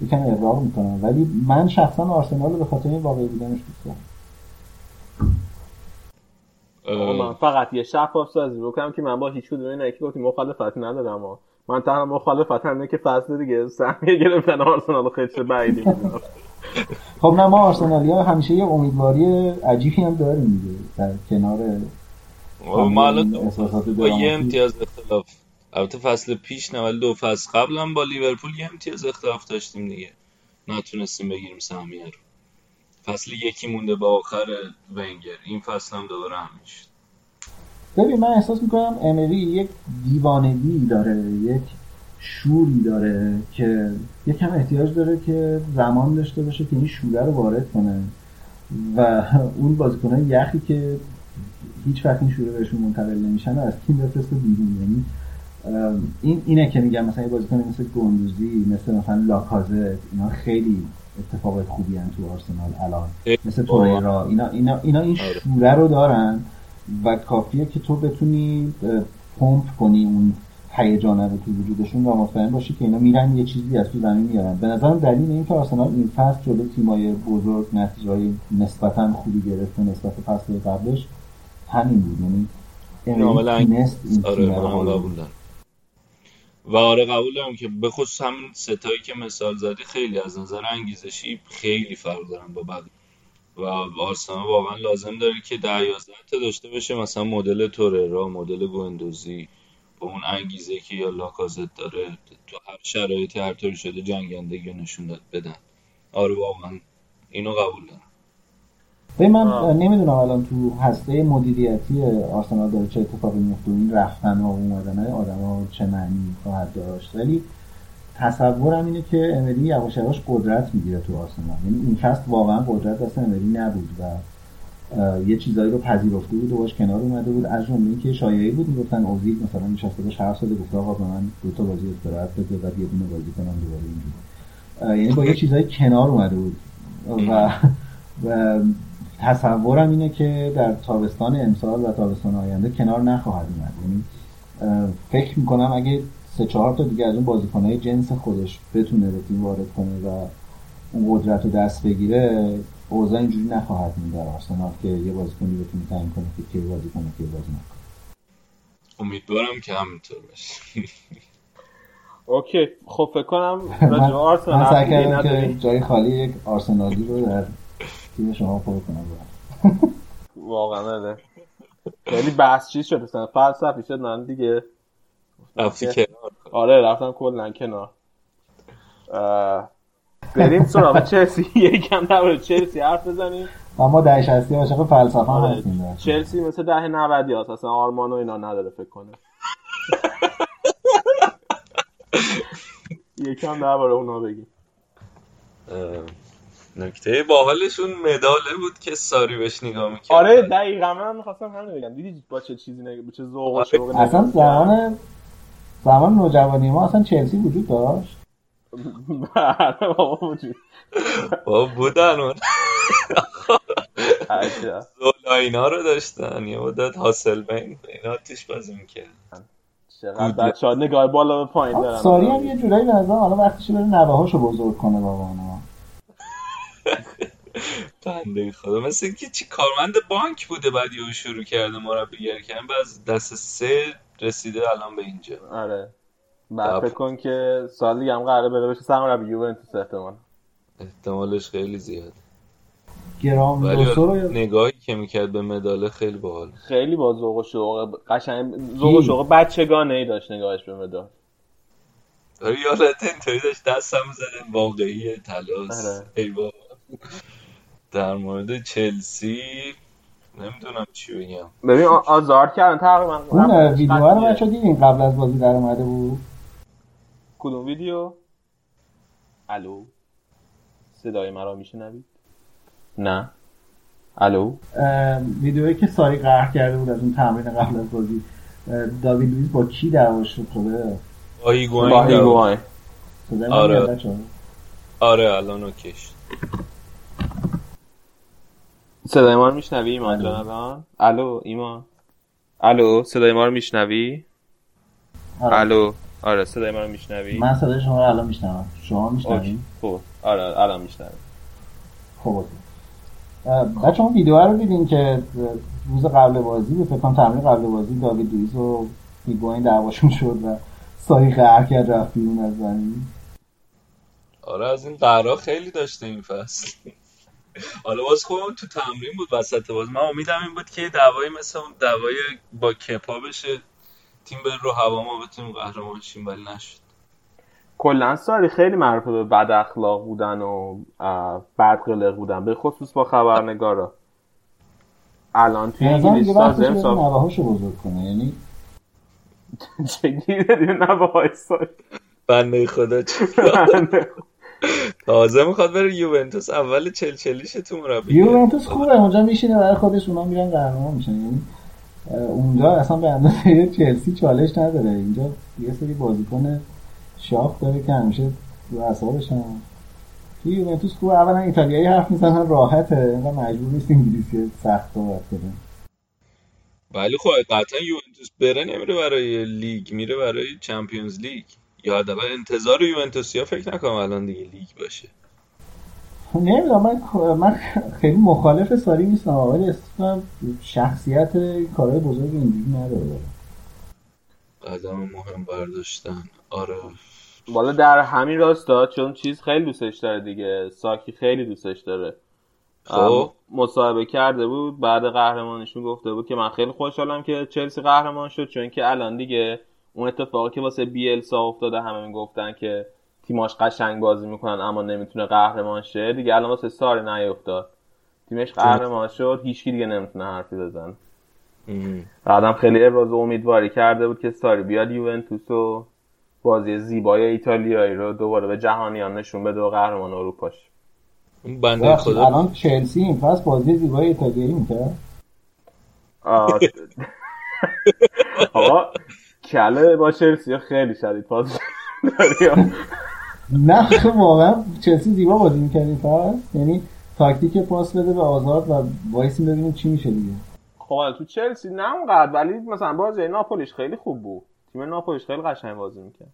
یکم اقراق می‌کنم. ولی من شخصا آرسنال رو به خاطر این واقعی بودنش دوست دارم. من فقط یه شفاف سازی بکنم که من با هیچ کدوم این یکی گفتم مخالفت ندادم و من تنها مخالفت همینه که فصل دیگه سهمیه گرفتن آرسنال خیلی بعیدی خب نه ما آرسنالی ها همیشه یه امیدواری عجیبی هم داریم دیگه در کنار ما با یه امتیاز اختلاف. البته فصل پیش نه ولی دو فصل قبل هم با لیورپول یه امتیاز اختلاف داشتیم دیگه. نتونستیم بگیریم سهمیه رو. فصل یکی مونده با آخر ونگر. این فصل هم دوباره همین شد ببین من احساس می‌کنم امری یک دیوانگی داره یک شوری داره که یکم احتیاج داره که زمان داشته باشه که این شوره رو وارد کنه. و اون بازیکنهای یخی که هیچ وقت این شوره بهشون منتقل نمیشن از تیم بفرسته بیرون. یعنی این اینه که میگم مثلا یه بازیکن مثل گندوزی مثل مثلا لاکازت اینا خیلی اتفاقات خوبی هم تو آرسنال الان. مثل توریرا اینا اینا اینا این آره. شوره رو دارن و کافیه که تو بتونی پمپ کنی اون هیجانه رو تو وجودشون و مطمئن باشی که اینا میرن یه چیزی از تو زمین میارن. به نظرم دلیل این که آرسنال این فصل جلو تیمای بزرگ نتیجه نسبتا خوبی گرفت نسبت فصل قبلش همین بود. یعنی آره قبول و آره قبول دارم که به خصوص همین ستایی که مثال زدی خیلی از نظر انگیزشی خیلی فرق دارن با بقیه. و آرسنال واقعا لازم داره که ده تا داشته باشه. مثلا مدل توررا مدل گوندوزی با اون انگیزه که یا لاکازت داره تو هر شرایطی هر طوری شده جنگندگی نشون بدن. آره واقعا اینو قبول دارم. من نمی‌دونم الان تو هسته مدیریتی آرسنال داره چه اتفاقی میفته این رفتن و اومدن های آدم ها چه معنی خواهد داشت. ولی تصورم اینه که امری یواش یواش قدرت می‌گیره تو آرسنال. یعنی این فصل واقعا قدرت دست امری نبود و یه چیزایی رو پذیرفته بود و باش کنار اومده بود. از جمله اینکه شایعی بود می‌گفتن اوزیل مثلا نشسته باش حرف زده گفت آقا به من دو تا بازی استراحت بده و یه دونه بازی کنم دوباره اینجوری. یعنی با یه چیزایی کنار اومده بود. و, و تصورم اینه که در تابستان امسال و تابستان آینده کنار نخواهد اومد. یعنی فکر می‌کنم اگه سه چهار تا دیگه از اون بازیکنهای جنس خودش بتونه به تیم وارد کنه و اون قدرت رو دست بگیره اوضاع اینجوری نخواهد موند در آرسنال که یه بازیکنی بتونه تعیین کنه که کی بازی کنه کی بازی نکنه. امیدوارم که همینطور باشه. [LAUGHS] اوکی. خب فکر کنم [LAUGHS] من, آرسنال من سعی کردم که جای خالی یک آرسنالی رو در تیم شما پر کنم واقعا نه خیلی بحث چیز شده؟ سن فلسفی شد؟ من دیگه. رفتی کنار. آره رفتم کلا کنار. بریم سراغ چلسی. [LAUGHS] یکم درباره چلسی حرف بزنیم. اما ده شستی عاشق فلسفه هم هستیم چلسی مثل ده 90 هاست اصلا آرمان و اینا نداره فکر کنه. [LAUGHS] یکم درباره اونا بگیم. نکته باحالشون مداله بود که ساری بهش نگاه می‌کرد آره دقیقا من می‌خواستم همین بگم. دیدی با چه چیزی نگه با چه ذوق و شوق اصلا زمان زمان نوجوانی ما اصلا چلسی وجود داشت؟ بله بابا وجود. بابا بودن اون زولا اینا رو داشتن. یه مدت حاصل بین اینا آتیش بازی می‌کرد چقدر بچه ها نگاه بالا به پایین دارن. ساری هم یه جورایی به نظرم حالا وقتش بره نوه هاشو بزرگ کنه بابا بنده خدا. مثل اینکه چی کارمند بانک بوده بعد یهو شروع کرده مربیگری کردن بعد از دست سه رسیده الان به اینجا. آره. بعد فکر کن که سال دیگه هم قراره بره بشه سرمربی یوونتوس احتمال احتمالش خیلی زیاد. گرام ولی نگاهی که می‌کرد به مداله خیلی باحال. خیلی با ذوق و شوق قشنگ ذوق و شوق بچگانه ای داشت نگاهش به مدال. آره یادت اینطوری داشت دستم زده واقعی تلاس ای بابا. در مورد چلسی نمی‌دونم چی بگم. ببین آزار کردن تقریبا. اون ویدیو رو بچه دیدین قبل از بازی در اومده بود. کدوم ویدیو؟ الو؟ صدای مرا میشنوید؟ نه. الو؟ ویدیویی که ساری قهر کرده بود از اون تمرین قبل از بازی. داوید لویز با کی دعوا شد؟ خوبه با هیگواین آره. آره الان اوکیش. صدای ما رو میشنوی ایمان جان؟ الان الو ایمان. الو صدای ما رو میشنوی؟ آره. الو. آره صدای ما رو میشنوی؟ من صدای شما رو الان میشنوم. شما میشنوی؟ خب آره الان میشنوی. خب بچه اون ویدیو رو دیدین که روز قبل بازی به فکر تمرین قبل بازی داوید لوئیس و هیگواین دعواشون شد و ساری قهر کرد رفت بیرون از زمین. آره از این قهرها خیلی داشته این فصل. حالا باز خودم تو تمرین بود وسط باز. من امیدم این بود که دعوای مثل اون دعوای با کپا بشه تیم بر رو هوا ما بتونیم قهرمان شیم ولی نشد. کلا ساری خیلی معروف به بد اخلاق بودن و بد قلق بودن. به خصوص با خبرنگارا. الان توی انگلیس لازم نوهاشو بزرگ کنه یعنی چه گیره دیم نوه ساری بنده خدا چه تازه می‌خواد بره یوونتوس اول چل چلیش تو مربی یوونتوس خوبه اونجا میشینه برای خودش اونا میرن قهرمان میشن. یعنی اونجا اصلا به اندازه چلسی چالش نداره. اینجا یه سری بازیکن شاخ داره که همیشه رو اعصابش هم توی یوونتوس خوبه. اولا ایتالیایی حرف می‌زنن راحته. اینقدر مجبور نیست انگلیسی سخت صحبت کنه. ولی خب قطعا یوونتوس بره نمیره برای لیگ میره برای چمپیونز لیگ. یا حداقل انتظار یوونتوسیا فکر نکنم الان دیگه لیگ باشه. نمی‌دونم من من خیلی مخالف ساری نیستم ولی اصلا شخصیت کارهای بزرگ اینجوری نداره. قدم مهم برداشتن. آره. والا در همین راستا چون چیز خیلی دوستش داره دیگه. ساکی خیلی دوستش داره. خب. مصاحبه کرده بود بعد قهرمانیشون گفته بود که من خیلی خوشحالم که چلسی قهرمان شد چون که الان دیگه اون اتفاقی که واسه بیلسا افتاده همه می‌گفتن که تیماش قشنگ بازی می‌کنن اما نمی‌تونه قهرمان شه. دیگه الان واسه ساری نیافتاد تیمش قهرمان شد هیچکی دیگه نمی‌تونه حرفی بزنه. بعدم خیلی ابراز امیدواری کرده بود که ساری بیاد یوونتوس و بازی زیبای ایتالیایی رو دوباره به جهانیان نشون بده و قهرمان اروپاش اون بنده خدا. الان چلسی این فصل بازی زیبای ایتالیایی می‌کرد؟ آه. [LAUGHS] آقا کله با چلسی خیلی شدید پاس. نه؟ خب واقعا چلسی زیبا بازی می‌کرد این فصل یعنی تاکتیک پاس بده به آزاد و وایسیم ببینیم چی میشه دیگه. خب تو چلسی نه اونقدر ولی مثلا بازی ناپولیش خیلی خوب بود. تیم ناپولیش خیلی قشنگ بازی می‌کرد.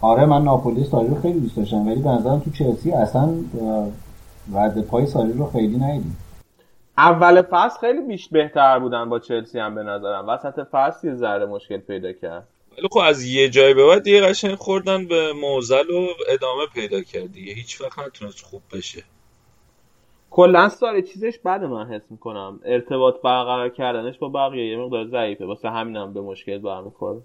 آره من ناپولی ساری رو خیلی دوست داشتم ولی به نظرم تو چلسی اصلا رد پای ساری رو خیلی ندیدیم. اول فصل خیلی بیش بهتر بودن با چلسی هم به نظرم. وسط فصل یه ذره مشکل پیدا کرد. ولی خب از یه جای به بعد دیگه قشنگ خوردن به موزل و ادامه پیدا کرد دیگه. هیچ وقت نتونست خوب بشه. کلا ساری چیزش بده من حس می‌کنم. ارتباط برقرار کردنش با بقیه یه مقدار ضعیفه. واسه همینم به مشکل برمیخوره.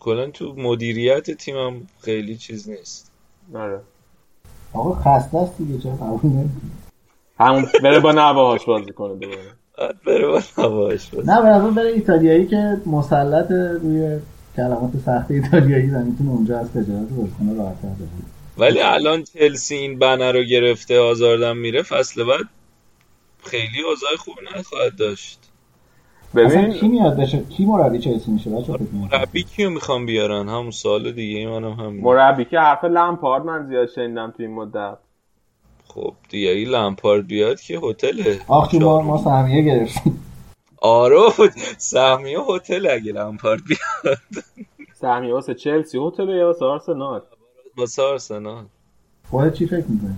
کلا تو مدیریت تیمم خیلی چیز نیست. آره. آقا خسته است دیگه؟ همون بره با نواهاش بازی کنه دوباره بره با نواهاش بازی نه نظرم بره ایتالیایی که مسلط روی کلمات سخت ایتالیایی و می‌تونه اونجا از تجارت بازیکن بشه ولی الان چلسی این بنر رو گرفته آزاردم میره فصل بعد خیلی اوضاع خوب نخواهد داشت. اصلا کی میاد بشه؟ کی مربی چلسی میشه؟ بچه‌ها می‌کنید مربی کیو می‌خوام بیارن؟ همون سال دیگه منم همین مربی که حرف لمپارد من زیاد شنیدم تو این مدت. خب دیگه این لمپارد بیاد که هتله. آخ تو ما ما سهمیه گرفتیم. آره سهمیه هتل اگه لمپارد بیاد سهمیه واسه چلسی هتل یا واسه آرسنال؟ واسه آرسنال. خودت چی فکر می‌کنی؟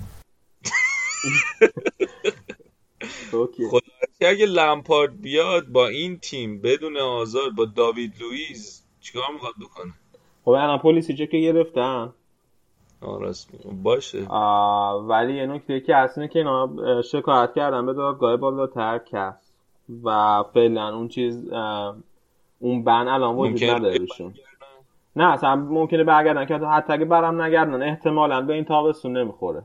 اوکی. خدا که اگه لمپارد بیاد با این تیم بدون آزار با داوید لوئیس چیکار می‌خواد بکنه؟ خب الان پلیسی که گرفتن. راست میگم باشه. ولی یه نکته که هست اینه که اینا شکایت کردن به دادگاه بالاتر کس و فعلا اون چیز اون بن الان وجود نداره نه اصلا ممکنه برگردن. که حتی اگه برم نگردن احتمالا به این تابستون نمی‌خوره.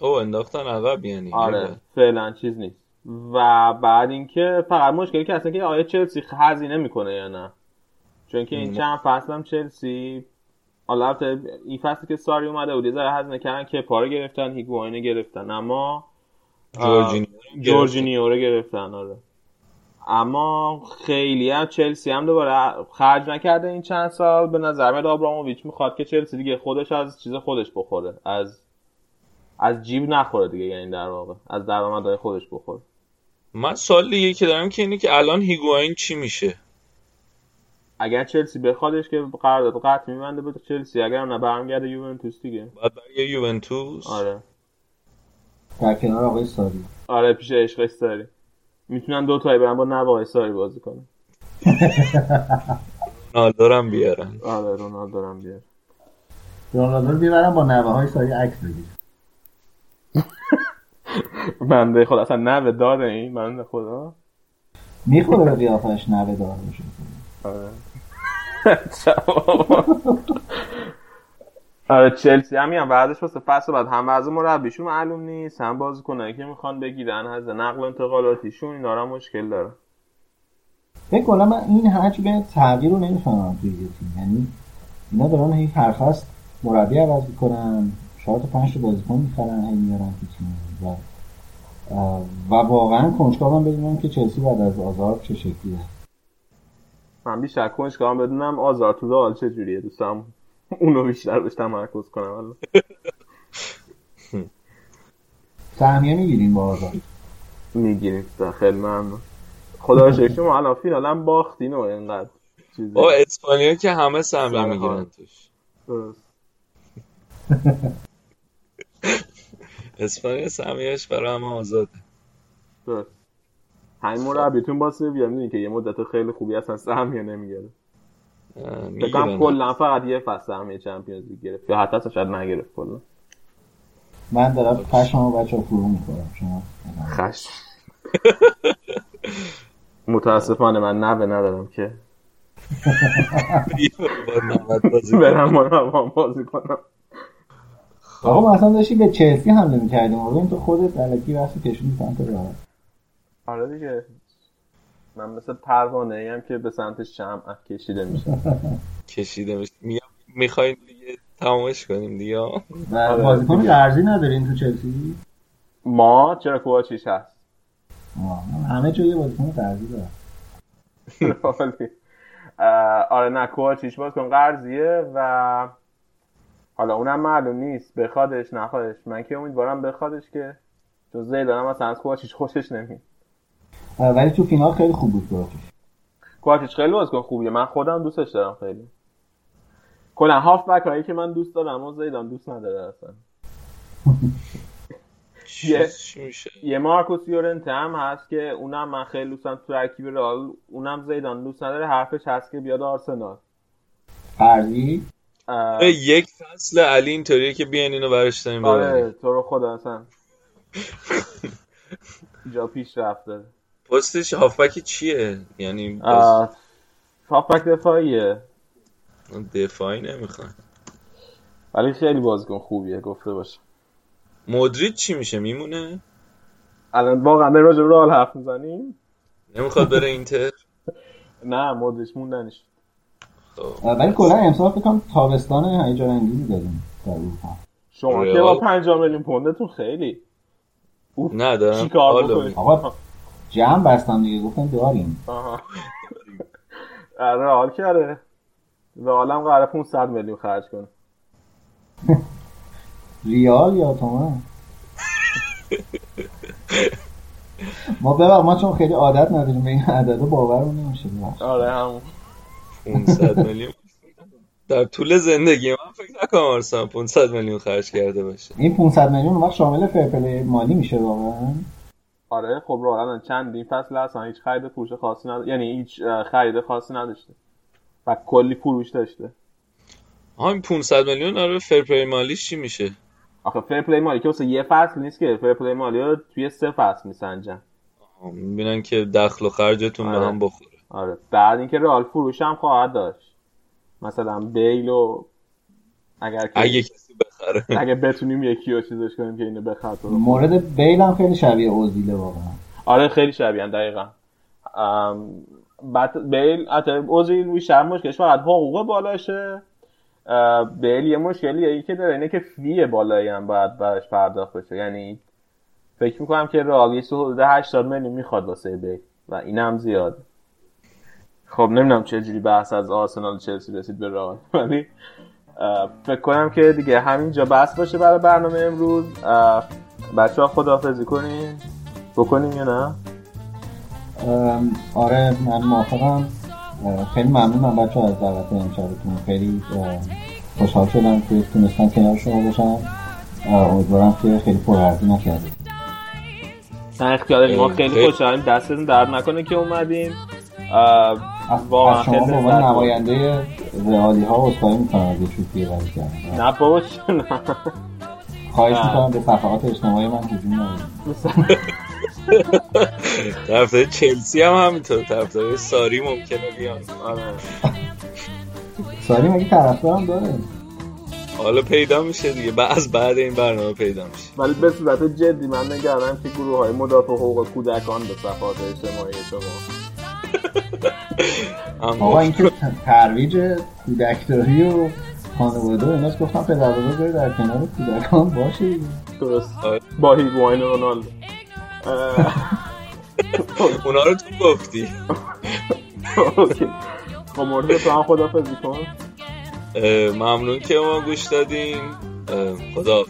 او انداختن عقب یعنی آره فعلا چیز نیست. و بعد اینکه فقط مشکلی که هست که آیا چلسی هزینه می‌کنه یا نه؟ چون که این. چند فصل هم چلسی حالا البته این فصلی که ساری اومده بود یه ذره هزینه کردن که پارو گرفتن هیگواینو گرفتن اما جورجینیو رو گرفتن آره. اما خیلی هم چلسی هم دوباره خرج نکرده این چند سال. به نظر میاد آبراموویچ می‌خواد که چلسی دیگه خودش از چیز خودش بخوره از از جیب نخوره دیگه یعنی در واقع از درآمدهای خودش بخوره. من سوال دیگه که دارم که اینه که الان هیگواین چی میشه؟ اگر چلسی بخوادش که قرارداد قطع میبنده به چلسی اگر نه برمیگرده یوونتوس دیگه. بعد برای یوونتوس؟ آره. در کنار آقای ساری. آره پیش عشق ساری. می‌تونن دو تایی برن با نوای ساری بازی کنن. رونالدو رو هم بیارن. آره رونالدو هم بیار رونالدو رو بیبرم با نوه های ساری عکس بگیر بنده خدا اصلا نوه داره این؟ بنده خدا؟ می‌خوره به قیافش نوه دار باشه آره. [LAUGHS] آره چلسی. هم میان بعدش واسه فصل بعد. هم وضع مربیشون معلوم نیست. هم بازیکنایی که می‌خوان بگیرن از نقل و انتقالاتیشون اینا هم مشکل داره. فکر کنم من این حجم تغییر رو نمی‌فهمم توی تیم. یعنی اینا دارن هی هر فصل مربی عوض می‌کنن چهار تا پنج تا بازیکن می‌خرن هی میارن تو تیم. و و واقعا کنجکاوم بدونم که چلسی بعد از آزار چه شکلیه. من بیشتر کنجکاوم بدونم. آزار تو رئال چجوریه دوستم اونو بیشتر بهش تمرکز کنم. الان. سهمیه می‌گیریم با آزار. می‌گیریم. خیلی ممنون. خدا شکر. شما الان فینال هم باختین و اینقدر چیزی. با اسپانیا که همه سهمیه می‌گیرن حال. توش. درست. [LAUGHS] اسپانیا سهمیهش برای همه آزاده. درست. همین مربیتون با سویا می‌دونی که یه مدت خیلی خوبی اصلا سهمیه نمی‌گیره. اه، فکر کنم می‌گیرن کلا فقط یه فصل سهمیه چمپیونز لیگ گرفت. یا حتی اصلا شاید نگرفت کلا. من دارم پشممو بچه ها فرو می‌خورم شما خش متاسفانه من نوه ندارم که. برم منوان بازی کنم. آقا ما اصلا داشتی به چلسی حمله می‌کردیم. آقا تو خودت علکی رفتی کشوندی سمت راه. آره دیگه. من مثل پروانه ای هم که به سمت شمع کشیده میشه کشیده میشه می‌خواین دیگه تمامش کنیم دیگه. بازیکن قرضی ندارین تو چلسی؟ ما چرا کوواچیش هست؟ همه جا یه بازیکن قرضی داره [LAUGHS] آره نه کوواچیش بازیکن قرضیه و حالا اونم معلوم نیست. بخوادش نخوادش. من که امیدوارم بخوادش که تو هم مثلا از کوواچیش خوشش نمید ولی تو فینال خیلی خوب بود کوواچیش کوواچیچ خیلی بازیکن خوبیه. من خودم دوستش دارم خیلی. کلا هاف بک هایی که من دوست دارم و زیدان دوست نداره اصلا. [LAUGHS] یه یه مارکوس یورنته هم هست که اونم من خیلی دوستم تو ترکیب رئال اونم زیدان دوست نداره. حرفش هست که بیاد آرسنال. قرضی یک فصل علی اینطوریه که بیان اینو برش داریم آره تو رو خدا اصلا. [LAUGHS] جا پیش رفته. پستش هافبک چیه؟ یعنی هافبک دفاعیه. دفاعی نمی‌خوان ولی خیلی بازیکن خوبیه گفته باشه. مدرید چی میشه؟ میمونه؟ الان واقعا در راجع رئال حرف می‌زنیم؟ نمی‌خواد بره اینتر؟ [LAUGHS] نه مدریچ موندنش. ولی کلا امسال فکر کنم تابستان هیجان انگیزی داریم. شما که با 5 میلیون پوندتون خیلی. نه دارم. چیکار بکنید جمع بستم دیگه گفتم داریم. رئال کرده. رئال هم قراره 500 میلیون خرج کنه. ریال یا تومن؟ ما ببر ما چون خیلی عادت نداریم به این عدد باورمون نمیشه آره همون. 500 میلیون. در طول زندگی من فکر نکنم آرسنال 500 میلیون خرج کرده باشه. این 500 میلیون وقت شامل فرپلی مالی میشه واقعا؟ آره خب رو الان چند این فصل اصلا هیچ خرید فروش خاصی نداشته یعنی هیچ خرید خاصی نداشته. و کلی فروش داشته. آها این 500 میلیون آره فرپلی مالیش چی میشه؟ آخه fair play مالی که واسه یه فصل نیست که fair play مالی رو توی سه فصل میسنجن. می‌بینن که دخل و خرجتون آره. به هم بخوره. آره. بعد اینکه رئال فروش هم خواهد داشت. مثلا بیل رو اگر که اگه کسی بخره. اگه بتونیم یکی رو چیزش کنیم که اینو بخره. مورد بیل هم خیلی شبیه اوزیله واقعا. آره خیلی شبیه دقیقا. بعد بیل حتی اوزیل بیشتر مشکلش فقط حقوق بالاشه بیل یه مشکلی ای که داره اینه که فی بالایی هم باید براش پرداخت بشه. یعنی فکر می‌کنم که رئال یه حدود 80 میلیون می‌خواد واسه بیل و این هم زیاد. خب نمی‌دونم چه جوری بحث از آرسنال چلسی رسید به رئال. ولی فکر کنم که دیگه همینجا بحث باشه برای برنامه امروز. بچه ها خداحافظی کنیم بکنیم یا نه؟ آره من موافقم. خیلی ممنونم بچه از دعوت امشبتون خیلی خوشحال شدم که تونستم کنار شما باشم. امیدوارم که خیلی پرحرفی نکردیم نه اختیار ما خیلی خوشحالیم. دستتون درد نکنه که اومدیم. واقعا شما به عنوان نماینده رئالی ها عذرخواهی می‌کنم اگه شوخی ولی کردم نه بابا خواهش می‌کنم به صفحات اجتماعی من هجوم نبرید طرفدار چلسی هم همینطور طرفدار ساری ممکنه بیان. آره. ساری مگه طرفدارم داره؟ حالا پیدا میشه دیگه. بعد بعد این برنامه پیدا میشه. ولی به صورت جدی من نگرانم که گروه های مدافع حقوق کودکان به صفحات اجتماعی شما آقا اینکه ترویج کودکداری و خانواده و ایناست گفتم پدر بزرگ در کنار کودکان باشه درست. با هیگواین رونالدو. اونا رو تو گفتی. با مورد تو هم خدافزی کن. ممنون که ما گوش دادیم خدا